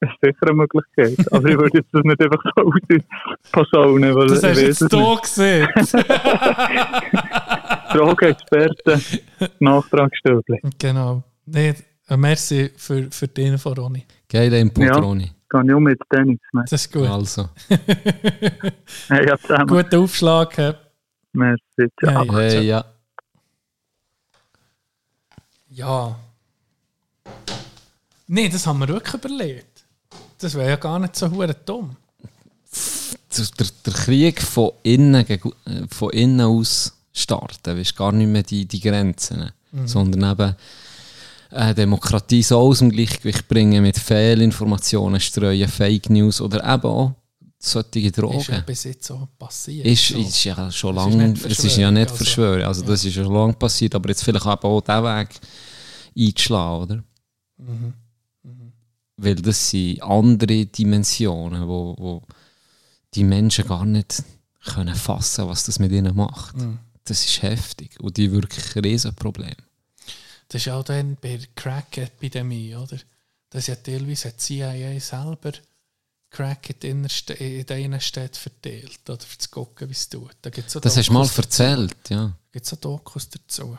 Das ist sicher eine Möglichkeit. Aber ich würde jetzt das nicht einfach so ausposaunen, weil Das hast du jetzt hier gesehen. Drogenexperten, Nachtragsstöbli. genau. Nee, äh, merci für, für die Info, Ronny. Geile Input, Ja. Ronny. Kann ich auch mit Tennis machen. Das ist gut. Also. Hey, ja, zusammen. Guter Aufschlag. hä? Merci. Ciao. Ja, Hey, ja. Ja. Nee, das haben wir wirklich überlegt. Das wäre ja gar nicht so hure dumm. Der, der Krieg von innen, äh, von innen aus starten, weißt, gar nicht mehr die, die Grenzen, sondern eben äh, Demokratie so aus dem Gleichgewicht bringen mit Fehlinformationen streuen, Fake News oder eben auch solche Ist ja Drogen. bis jetzt so passiert. Ist, so. ist ja schon lange, es ist ja nicht Verschwörung, also. verschwören, also das ist ja schon lange passiert, aber jetzt vielleicht eben auch diesen Weg einzuschlagen, oder? Mhm. Weil das sind andere Dimensionen, wo, wo die Menschen gar nicht können fassen, was das mit ihnen macht. Mhm. Das ist heftig und die wirklich ein Riesenproblem. Das ist auch dann bei der Crack-Epidemie, oder? Das ist ja teilweise hat die CIA selber Crack in, den Innenstädten verteilt, oder? Um zu gucken, wie es tut. Da gibt's Das hast du mal Dokus dazu. erzählt, ja. gibt so Dokus dazu.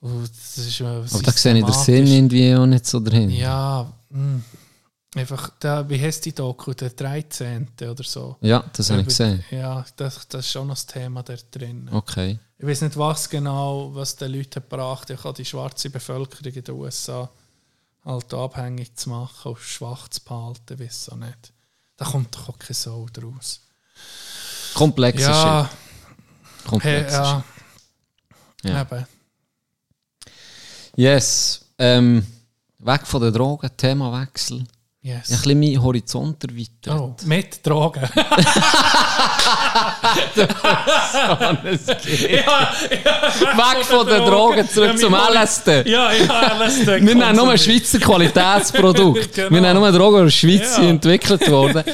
Und das ist, äh, Aber da sehe ich den Sinn irgendwie auch nicht so drin. Ja, mh. Einfach, da, wie heißt die Doku? Der 13. oder so. Ja, das habe ich gesehen. Ja, das, das ist schon noch das Thema da drin. Okay. Ich weiß nicht, was genau, was den Leuten gebracht hat, Ich die schwarze Bevölkerung in den USA halt abhängig zu machen, auf schwach zu behalten, weiß auch nicht. Da kommt doch auch keine Sau draus. Komplexer Ja, Shit. hey, Komplexer ja, Shit. Ja. eben. Yes. Ähm, weg von den Drogen, Themawechsel. Ja, ein Yes. bisschen meinen Horizont erweitert. Oh, mit Drogen. Weg von den Drogen, zurück zum LSD. Ja, ja, LSD. Wir nehmen nur ein Schweizer Qualitätsprodukt. Genau. Wir nehmen nur Drogen, die in der Schweiz Ja. entwickelt worden.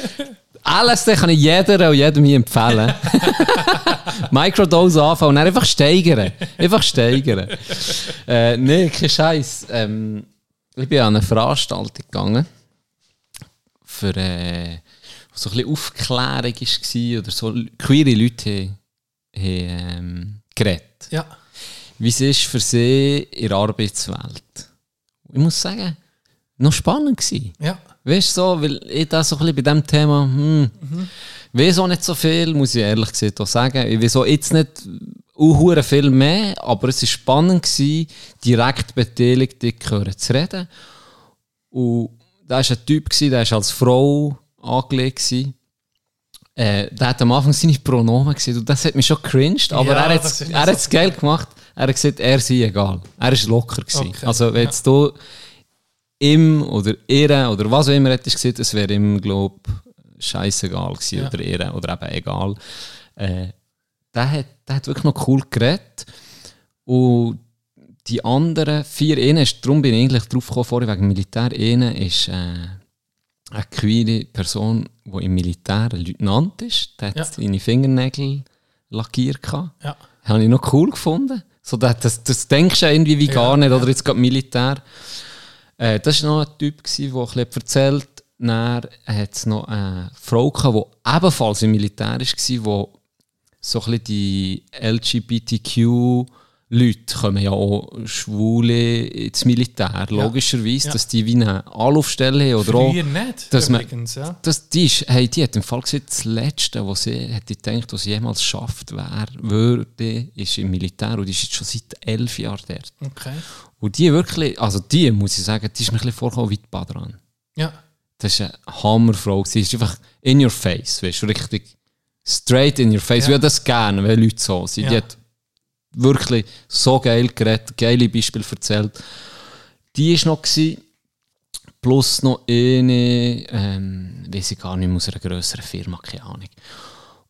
LSD kann ich jeder und jedem hier empfehlen. Microdose anfangen und einfach steigern. Einfach steigern. Äh, nee, kein Scheiß. Ähm, ich bin an eine Veranstaltung gegangen, für äh, so ein bisschen Aufklärung war oder so. Queere Leute haben, ähm, geredet Ja, wie es ist für sie in der Arbeitswelt. Ich muss sagen, noch spannend gewesen. ja. Weißt du, so, weil ich da so ein bisschen bei diesem Thema, hm, weiß auch nicht so viel, muss ich ehrlich gesagt auch sagen. Ich weiß auch jetzt nicht uh, viel mehr, aber es war spannend, gewesen, direkt Beteiligte zu reden. Und da war ein Typ, gewesen, der war als Frau angelegt. Gewesen. Äh, der hat am Anfang seine Pronomen gesehen und das hat mich schon cringed, aber Ja, er hat es ist er so geil gemacht. Er hat gesagt, er sei egal. Er ist locker gewesen. Okay, Also wenn jetzt du ihm oder ihr oder was auch immer hättest gesagt, es wäre ihm, glaube scheißegal gewesen Ja. oder ihr oder eben egal. Äh, der, hat, der hat wirklich noch cool geredet und die anderen vier, einer ist, darum bin ich eigentlich drauf gekommen, vorher wegen Militär, einer ist äh, eine queere Person, die im Militär ein Leutnant ist. Der hat Ja. seine Fingernägel lackiert. Ja. Habe ich noch cool gefunden. So, das, das, das denkst du ja irgendwie wie Ja, gar nicht, ja. oder jetzt gerade Militär. Äh, das war noch ein Typ, gewesen, der ein bisschen erzählt Dann hat es noch eine Frau, gehabt, die ebenfalls im Militär war, die so ein bisschen die LGBTQ-Leute kommen ja auch Schwule ins Militär, logischerweise, Ja. dass die wie eine Anlaufstelle haben oder auch Früher nicht, dass man- übrigens, ja. das, die, ist, hey, die hat im Fall gesagt, das Letzte, was sie hätte gedacht, was sie jemals schafft wär, würde, ist im Militär. Und die ist jetzt schon seit elf Jahren dort. Okay. Und die wirklich, also die, muss ich sagen, die ist mir ein bisschen vorgekommen wie die Badran. Ja. Das ist eine Hammerfrau. Sie ist einfach in your face, weißt du, richtig straight in your face. Ja. Ich würde das gerne, wenn Leute so sind. Die Ja. hat wirklich so geil geredet, geile Beispiele erzählt. Die war noch, gewesen, plus noch eine, ähm, weiß ich gar nicht, aus einer grösseren Firma, keine Ahnung.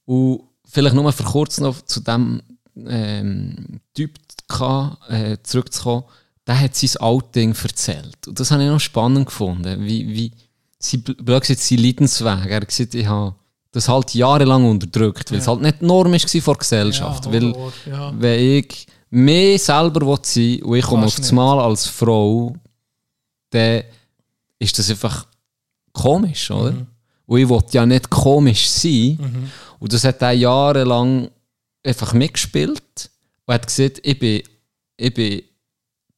Und vielleicht nur für kurz noch zu dem ähm, Typ ka- äh, zurückzukommen. Der hat sein Outing erzählt. Und das habe ich noch spannend gefunden. Wie, wie sie, blöd gesagt, sein Leidensweg. Er hat gesagt, ich habe das halt jahrelang unterdrückt, weil es Ja. halt nicht die Norm war vor der Gesellschaft. Ja, weil, ja. wenn ich mehr selber sein und ich komme auf das. Mal als Frau, dann ist das einfach komisch, oder? Mhm. Und ich will ja nicht komisch sein. Und das hat er jahrelang einfach mitgespielt und hat gesagt, ich bin, ich bin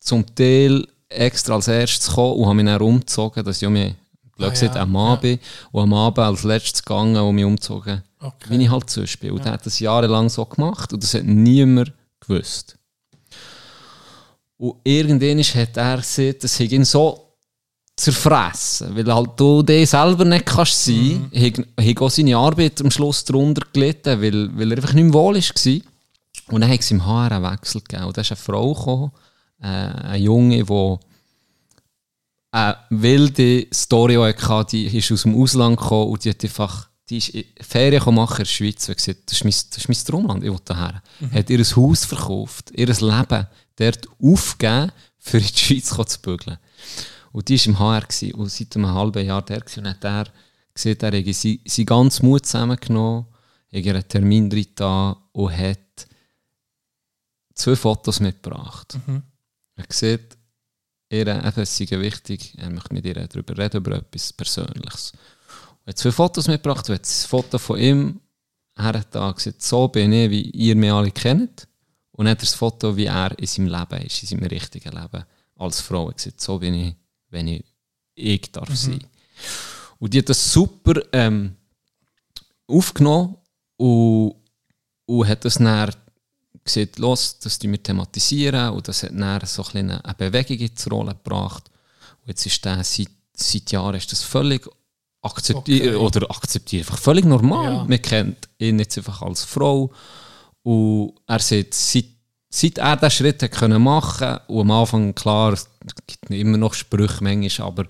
zum Teil extra als erstes gekommen und habe mich dann umgezogen, dass ich mich, Ah, ja, am Mann ja. und am Abend als letztes gegangen und mich umgezogen, Okay. wie ich halt sonst bin. Und er hat das jahrelang so gemacht und das hat niemand gewusst. Und irgendwann hat er gesagt, das hat ihn so zerfressen, weil halt du dich selber nicht kannst sein. Mhm. hat auch seine Arbeit am Schluss darunter gelitten, weil, weil er einfach nicht mehr wohl war. Und dann hat es im HR einen Wechsel gegeben. Und da ist eine Frau gekommen, äh, ein Junge, der eine wilde Story hatte, die ist aus dem Ausland gekommen und die hat einfach die ist Ferien machen in der Schweiz und gesagt, das ist mein, das ist mein Traumland, ich will daher. Hat ihr Haus verkauft, ihr Leben dort aufgegeben, für in die Schweiz zu bügeln. Und die war im HR gewesen, und seit einem halben Jahr der gewesen, und hat er gesehen, er hätte sie, sie ganz Mut zusammengenommen, hat einen Termin drin da und hat zwei Fotos mitgebracht. Er sieht, ihr eben, es sei wichtig, er möchte mit ihr darüber reden, über etwas Persönliches. Er hat zwei Fotos mitgebracht, und hat das Foto von ihm, er hat da gesagt, so bin ich, wie ihr mich alle kennt. Und dann hat er das Foto, wie er in seinem Leben ist, in seinem richtigen Leben als Frau. Er hat gesagt, so bin ich, wenn ich ich darf sein. Und die hat das super ähm, aufgenommen und, und hat das dann gesagt, los, das wir thematisieren und das hat dann so ein eine Bewegung in die Rolle gebracht. Und jetzt ist der, seit, seit Jahren ist das völlig akzeptiert, Okay. oder akzeptiert, einfach völlig normal. Ja. Man kennt ihn jetzt einfach als Frau und er sagt, seit, seit er diesen Schritt hat können machen und am Anfang, klar, es gibt immer noch Sprüche manchmal, aber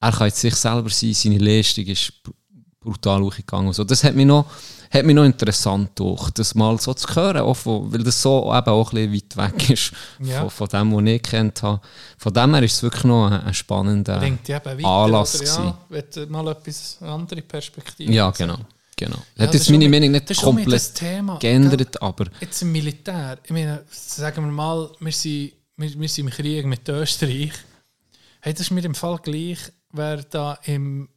er kann jetzt sich selber sein, seine Leistung ist br- brutal hochgegangen. So. Das hat mich noch, hat mich noch interessant durch, das mal so zu hören, auch von, weil das so eben auch ein bisschen weit weg ist Ja. von, von dem, was ich kennt habe. Von dem her ist es wirklich noch ein, ein spannender weiter, Anlass oder? Ja, wenn du mal etwas, eine andere Perspektive Ja, genau. genau. Ja, hat jetzt meine Meinung nicht komplett Thema, geändert, aber Jetzt im Militär, ich meine, sagen wir mal, wir sind, wir, wir sind im Krieg mit Österreich. Hey, das ist mir im Fall gleich, wer da im,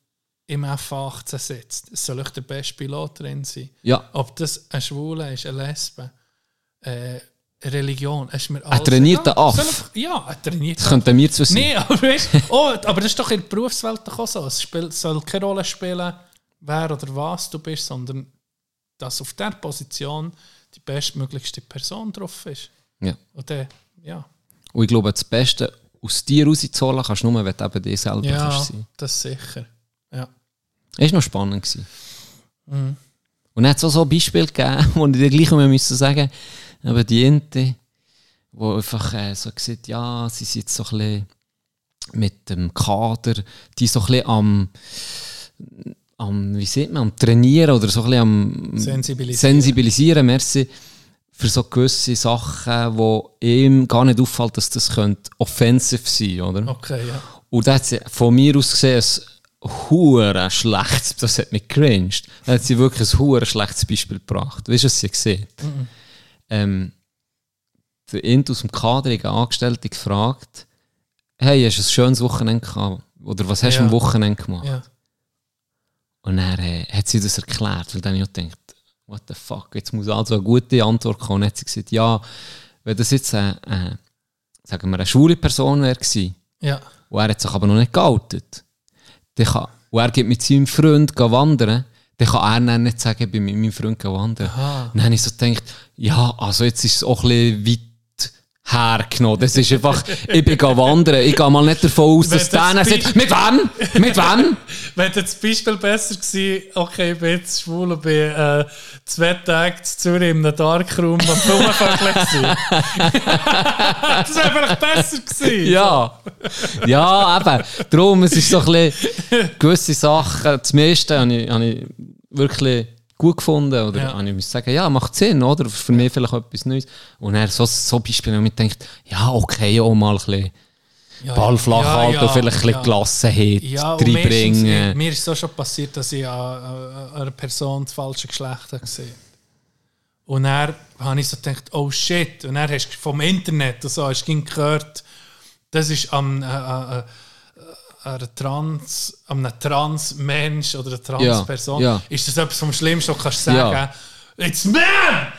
im F-18 sitzt. Es soll echt der beste Pilot drin sein. ja, Ob das ein Schwule ist, eine Lesbe, äh, Religion, ist mir Ein trainierter egal. Aff. Ja, ein trainierter das könnten wir zu sein. Nee, aber weißt, oh, aber das ist doch in der Berufswelt auch so. Es spielt, soll keine Rolle spielen, wer oder was du bist, sondern dass auf der Position die bestmöglichste Person drauf ist. Ja. Und dann, ja. Und ich glaube, das Beste aus dir rauszuholen kannst du nur, wenn du eben dir selber Ja, kannst sein. das sicher. War noch spannend. Gewesen. Mhm. Und dann hat es auch so Beispiele gegeben, wo ich dir gleich müssen sagen aber die Ente, die einfach äh, so gesagt ja, sie sind jetzt so ein bisschen mit dem Kader, die so ein bisschen am, am wie sieht man, am Trainieren oder so ein bisschen am Sensibilisieren. sensibilisieren merci, für so gewisse Sachen, wo ihm gar nicht auffällt, dass das könnte offensiv sein oder? Okay, ja. Und da hat von mir aus gesehen ein hure schlechtes, das hat mich cringed, da hat sie wirklich ein hure schlechtes Beispiel gebracht. Weißt du, was sie gesehen ähm, Der Int aus dem Kader einen Angestellten gefragt, hey, hast du ein schönes Wochenende gehabt? Oder was hast du Ja. am Wochenende gemacht? ja. Und dann äh, hat sie das erklärt, weil dann habe ich auch gedacht, what the fuck, jetzt muss also eine gute Antwort kommen. Und dann hat sie gesagt, ja, wenn das jetzt eine, äh, sagen wir, eine schwule Person wäre gewesen, Ja. und er hat sich aber noch nicht geoutet, dann kann, und er geht mit seinem Freund wandern, dann kann er dann nicht sagen, ich bin mit meinem Freund wandern. Aha. Dann habe ich so gedacht, ja, also jetzt ist es auch ein bisschen weit hergenommen. Das ist einfach, ich bin wandern, ich gehe mal nicht davon aus, dass Wenn der sagt, mit wem? Mit wem? Wäre das Beispiel besser gewesen, okay, ich bin jetzt schwul und bin äh, zwei Tage in Zürich in einem Darkroom am Blumenvögel gewesen. das wäre vielleicht besser gewesen. Ja, ja, eben. Darum, es ist so ein bisschen gewisse Sachen, meiste habe ich, habe ich wirklich gut gefunden. Oder Ja. habe ich müssen sagen, ja, macht Sinn, oder? Für mich vielleicht etwas Neues. Und dann so, so Beispiele, wo ich denkt, ja, okay, auch mal ein bisschen Ja, Ball flach ja, halten ja, und vielleicht ein bisschen ja. Gelassenheit Ja, reinbringen. mir ist es so schon passiert, dass ich an, einer Person das falsche Geschlecht habe gesehen Und dann habe ich so gedacht, oh shit. Und dann hast vom Internet und so hast du gehört, das ist am, äh, äh, äh, einer Trans, an einem Trans-Mensch oder einer Trans-Person. Ja, ja. Ist das etwas vom Schlimmsten, was du kannst sagen Ja. It's man!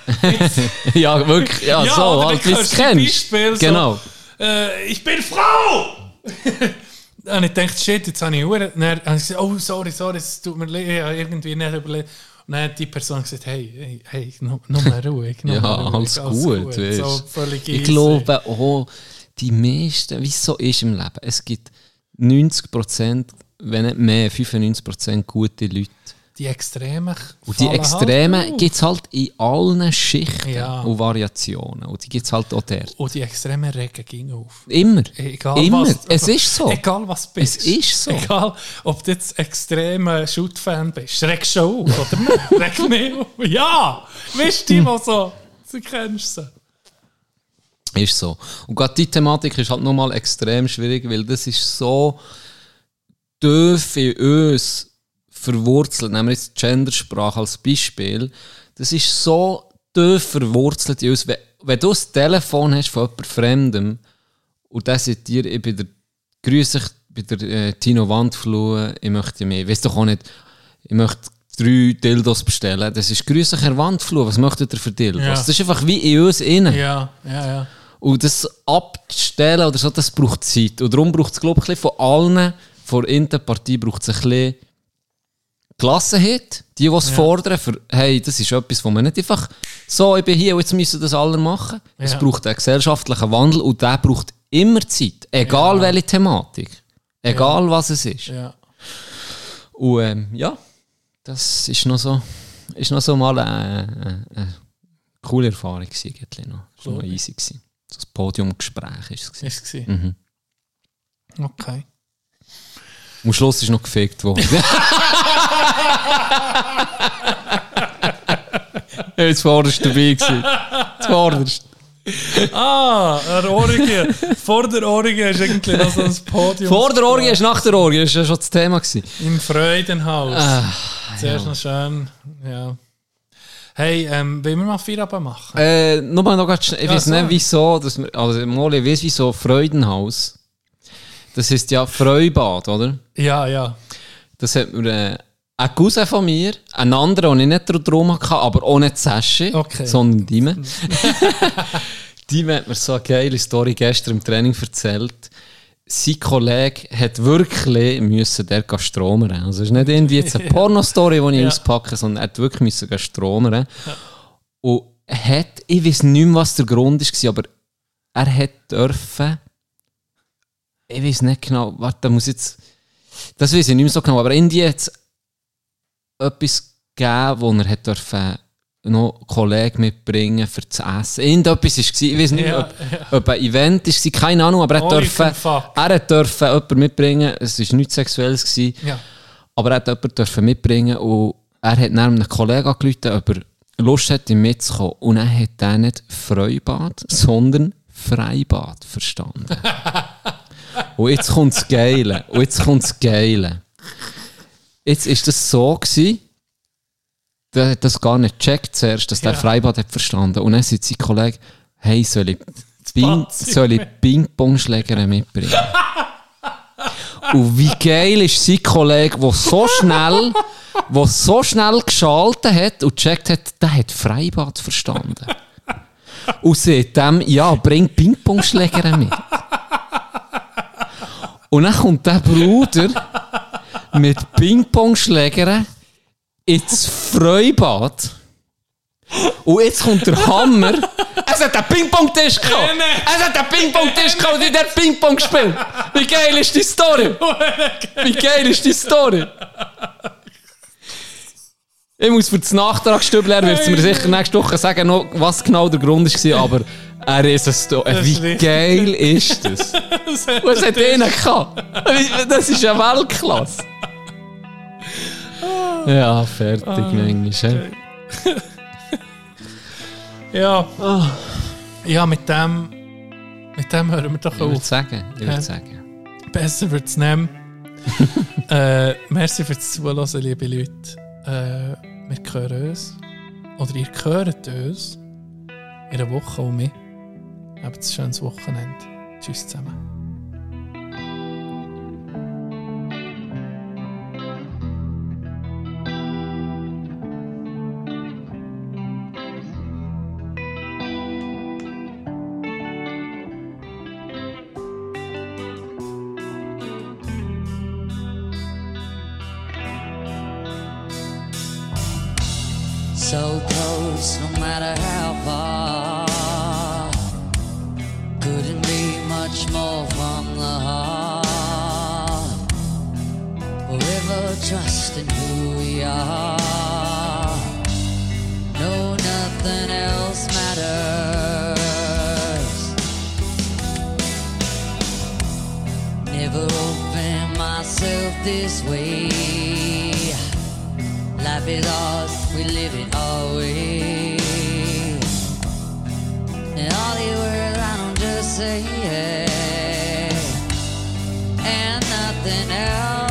ja, wirklich, ja, Ja, so, halt, wie du es kennst. Beispiel, so- genau. äh, ich bin Frau! und ich dachte, shit, jetzt habe ich Uhr. Dann habe ich gesagt, oh, sorry, sorry, es tut mir leid, irgendwie nicht überlegt. Und dann hat die Person gesagt, hey, hey, hey, nur, nur mal ruhig. Nur Ja, mal ruhig, alles gut, weißt. So Ich easy. glaube auch, die meisten, wie es so ist im Leben, es gibt 90%, wenn nicht mehr, 95% gute Leute. Die Extremen Und die fallen Extremen halt gibt es halt in allen Schichten Ja. und Variationen. Und die gibt es halt auch dort. Und die Extremen regen ging auf. Immer. Egal Immer. was, es ist so. Egal was du Es bist. ist so. Egal, ob du jetzt extremer Shoot-Fan bist. Regst schon auf, oder nicht? Reg mich auf. Ja! Weißt du, die, die so... Du kennst sie. Ist so. Und gerade die Thematik ist halt nochmal extrem schwierig, weil das ist so tief in uns verwurzelt. Nehmen wir jetzt die Gendersprache als Beispiel. Das ist so tief verwurzelt in uns. Wenn, wenn du das Telefon hast von jemand Fremdem und der sagt dir, ich bin der, grüß dich bei der äh, Tino Wandflur, ich möchte mehr, weißt doch auch nicht, ich möchte drei Dildos bestellen. Das ist grüß dich Herr Wandflur, was möchtet ihr für Dildos? Ja. Das ist einfach wie in uns innen. Ja, ja, ja. Und das abzustellen oder so, das braucht Zeit. Und darum braucht es, glaube ich, von allen, von der Partei braucht es ein bisschen Gelassenheit. Die, die es fordern, für, hey, das ist etwas, wo man nicht einfach so, ich bin hier und jetzt müssen das alle machen. Es Ja. braucht einen gesellschaftlichen Wandel und der braucht immer Zeit. Egal Ja. welche Thematik. Egal was es ist. ja. Und ähm, ja, das ist noch so, ist noch so mal eine, eine, eine coole Erfahrung gewesen, noch. Das war noch easy. Gewesen. Ein Podiumgespräch ist es. gewesen. Ist es gewesen. Mhm. Okay. Und am Schluss ist noch gefegt worden. Jetzt vorderst dabei gewesen. Zuvorderst. Ah, eine Orgie. Vor der Orgie ist eigentlich noch so ein Podium. Vor der Orgie ist nach der Orgie, das war ja schon das Thema. Gewesen. Im Freudenhaus. Ah, Zuerst noch schön. Ja. Hey, ähm, wollen wir mal Feierabend machen? Äh, nur mal noch ganz schnell, ich Ja, weiß so. nicht wieso, dass wir, also Moli, ich weiß wieso Freudenhaus. Das ist ja Freubad, oder? Ja, ja. Das hat mir äh, ein Cousin von mir, ein anderer, den ich nicht drum hatte, aber nicht Sasche, Okay. sondern Dime. Dime hat mir so eine geile Story gestern im Training erzählt. Sein Kollege hat wirklich müssen der stromern. Also es ist nicht irgendwie jetzt eine Pornostory, die ich Ja. auspacke, sondern er hat wirklich müssen stromern. Und hat, ich weiß nicht mehr, was der Grund war, aber er hat dürfen, ich weiß nicht genau, warte, da muss jetzt, das weiß ich nicht mehr so genau, aber irgendwie hat es etwas gegeben, wo er hat dürfen noch Kollegen mitbringen für zu essen. Irgendetwas war, ich weiß nicht, Ja, ob, ob ein Event war, keine Ahnung, aber er dürfen, fuck. er dürfen jemanden mitbringen, es war nichts Sexuelles, gewesen, Ja. aber er hat jemanden mitbringen und er hat dann einem Kollegen angerufen, ob er Lust hat, ihm mitzukommen. Und er hat dann nicht Freibad, sondern Freibad verstanden. und jetzt kommt das Geile. Und jetzt kommt das Geile. Jetzt ist das so gewesen, der hat das gar nicht gecheckt zuerst, dass der Ja. Freibad hat verstanden. Und dann sagt sein Kollege, hey, soll ich, Spazi. soll ich Ping-Pong-Schläger mitbringen? Und wie geil ist sein Kollege, der so schnell, der so schnell geschaltet hat und gecheckt hat, der hat Freibad verstanden. Und seitdem, ja, bring Ping-Pong-Schläger mit. Und dann kommt der Bruder mit Ping-Pong-Schlägern ins Freibad. Und jetzt kommt der Hammer. Es hat einen Ping-Pong-Tisch gehabt. Es hat einen Ping-Pong-Tisch gehabt und in der Ping-Pong gespielt. Wie geil ist die Story? Wie geil ist die Story? Ich muss für das Nachtragsstübel, er wird es mir sicher nächste Woche sagen, noch, was genau der Grund war, aber er ist ein Sto ist Wie richtig. geil ist das? Und es hat einen gehabt. Das ist eine Weltklasse. Ja, fertig, manchmal. hä? Ja. Ja, mit dem, mit dem hören wir doch Ich würde auf. sagen, ich würde sagen. Besser wird es nehmen. äh, merci fürs Zuhören, liebe Leute. Äh, wir hören uns. Oder ihr hört uns in einer Woche um mich. Habt ein schönes Wochenende. Tschüss zusammen. No matter how far. Couldn't be much more from the heart. Forever trusting who we are. No, nothing else matters. Never opened myself this way. Life is ours, we live it our way. Say, and nothing else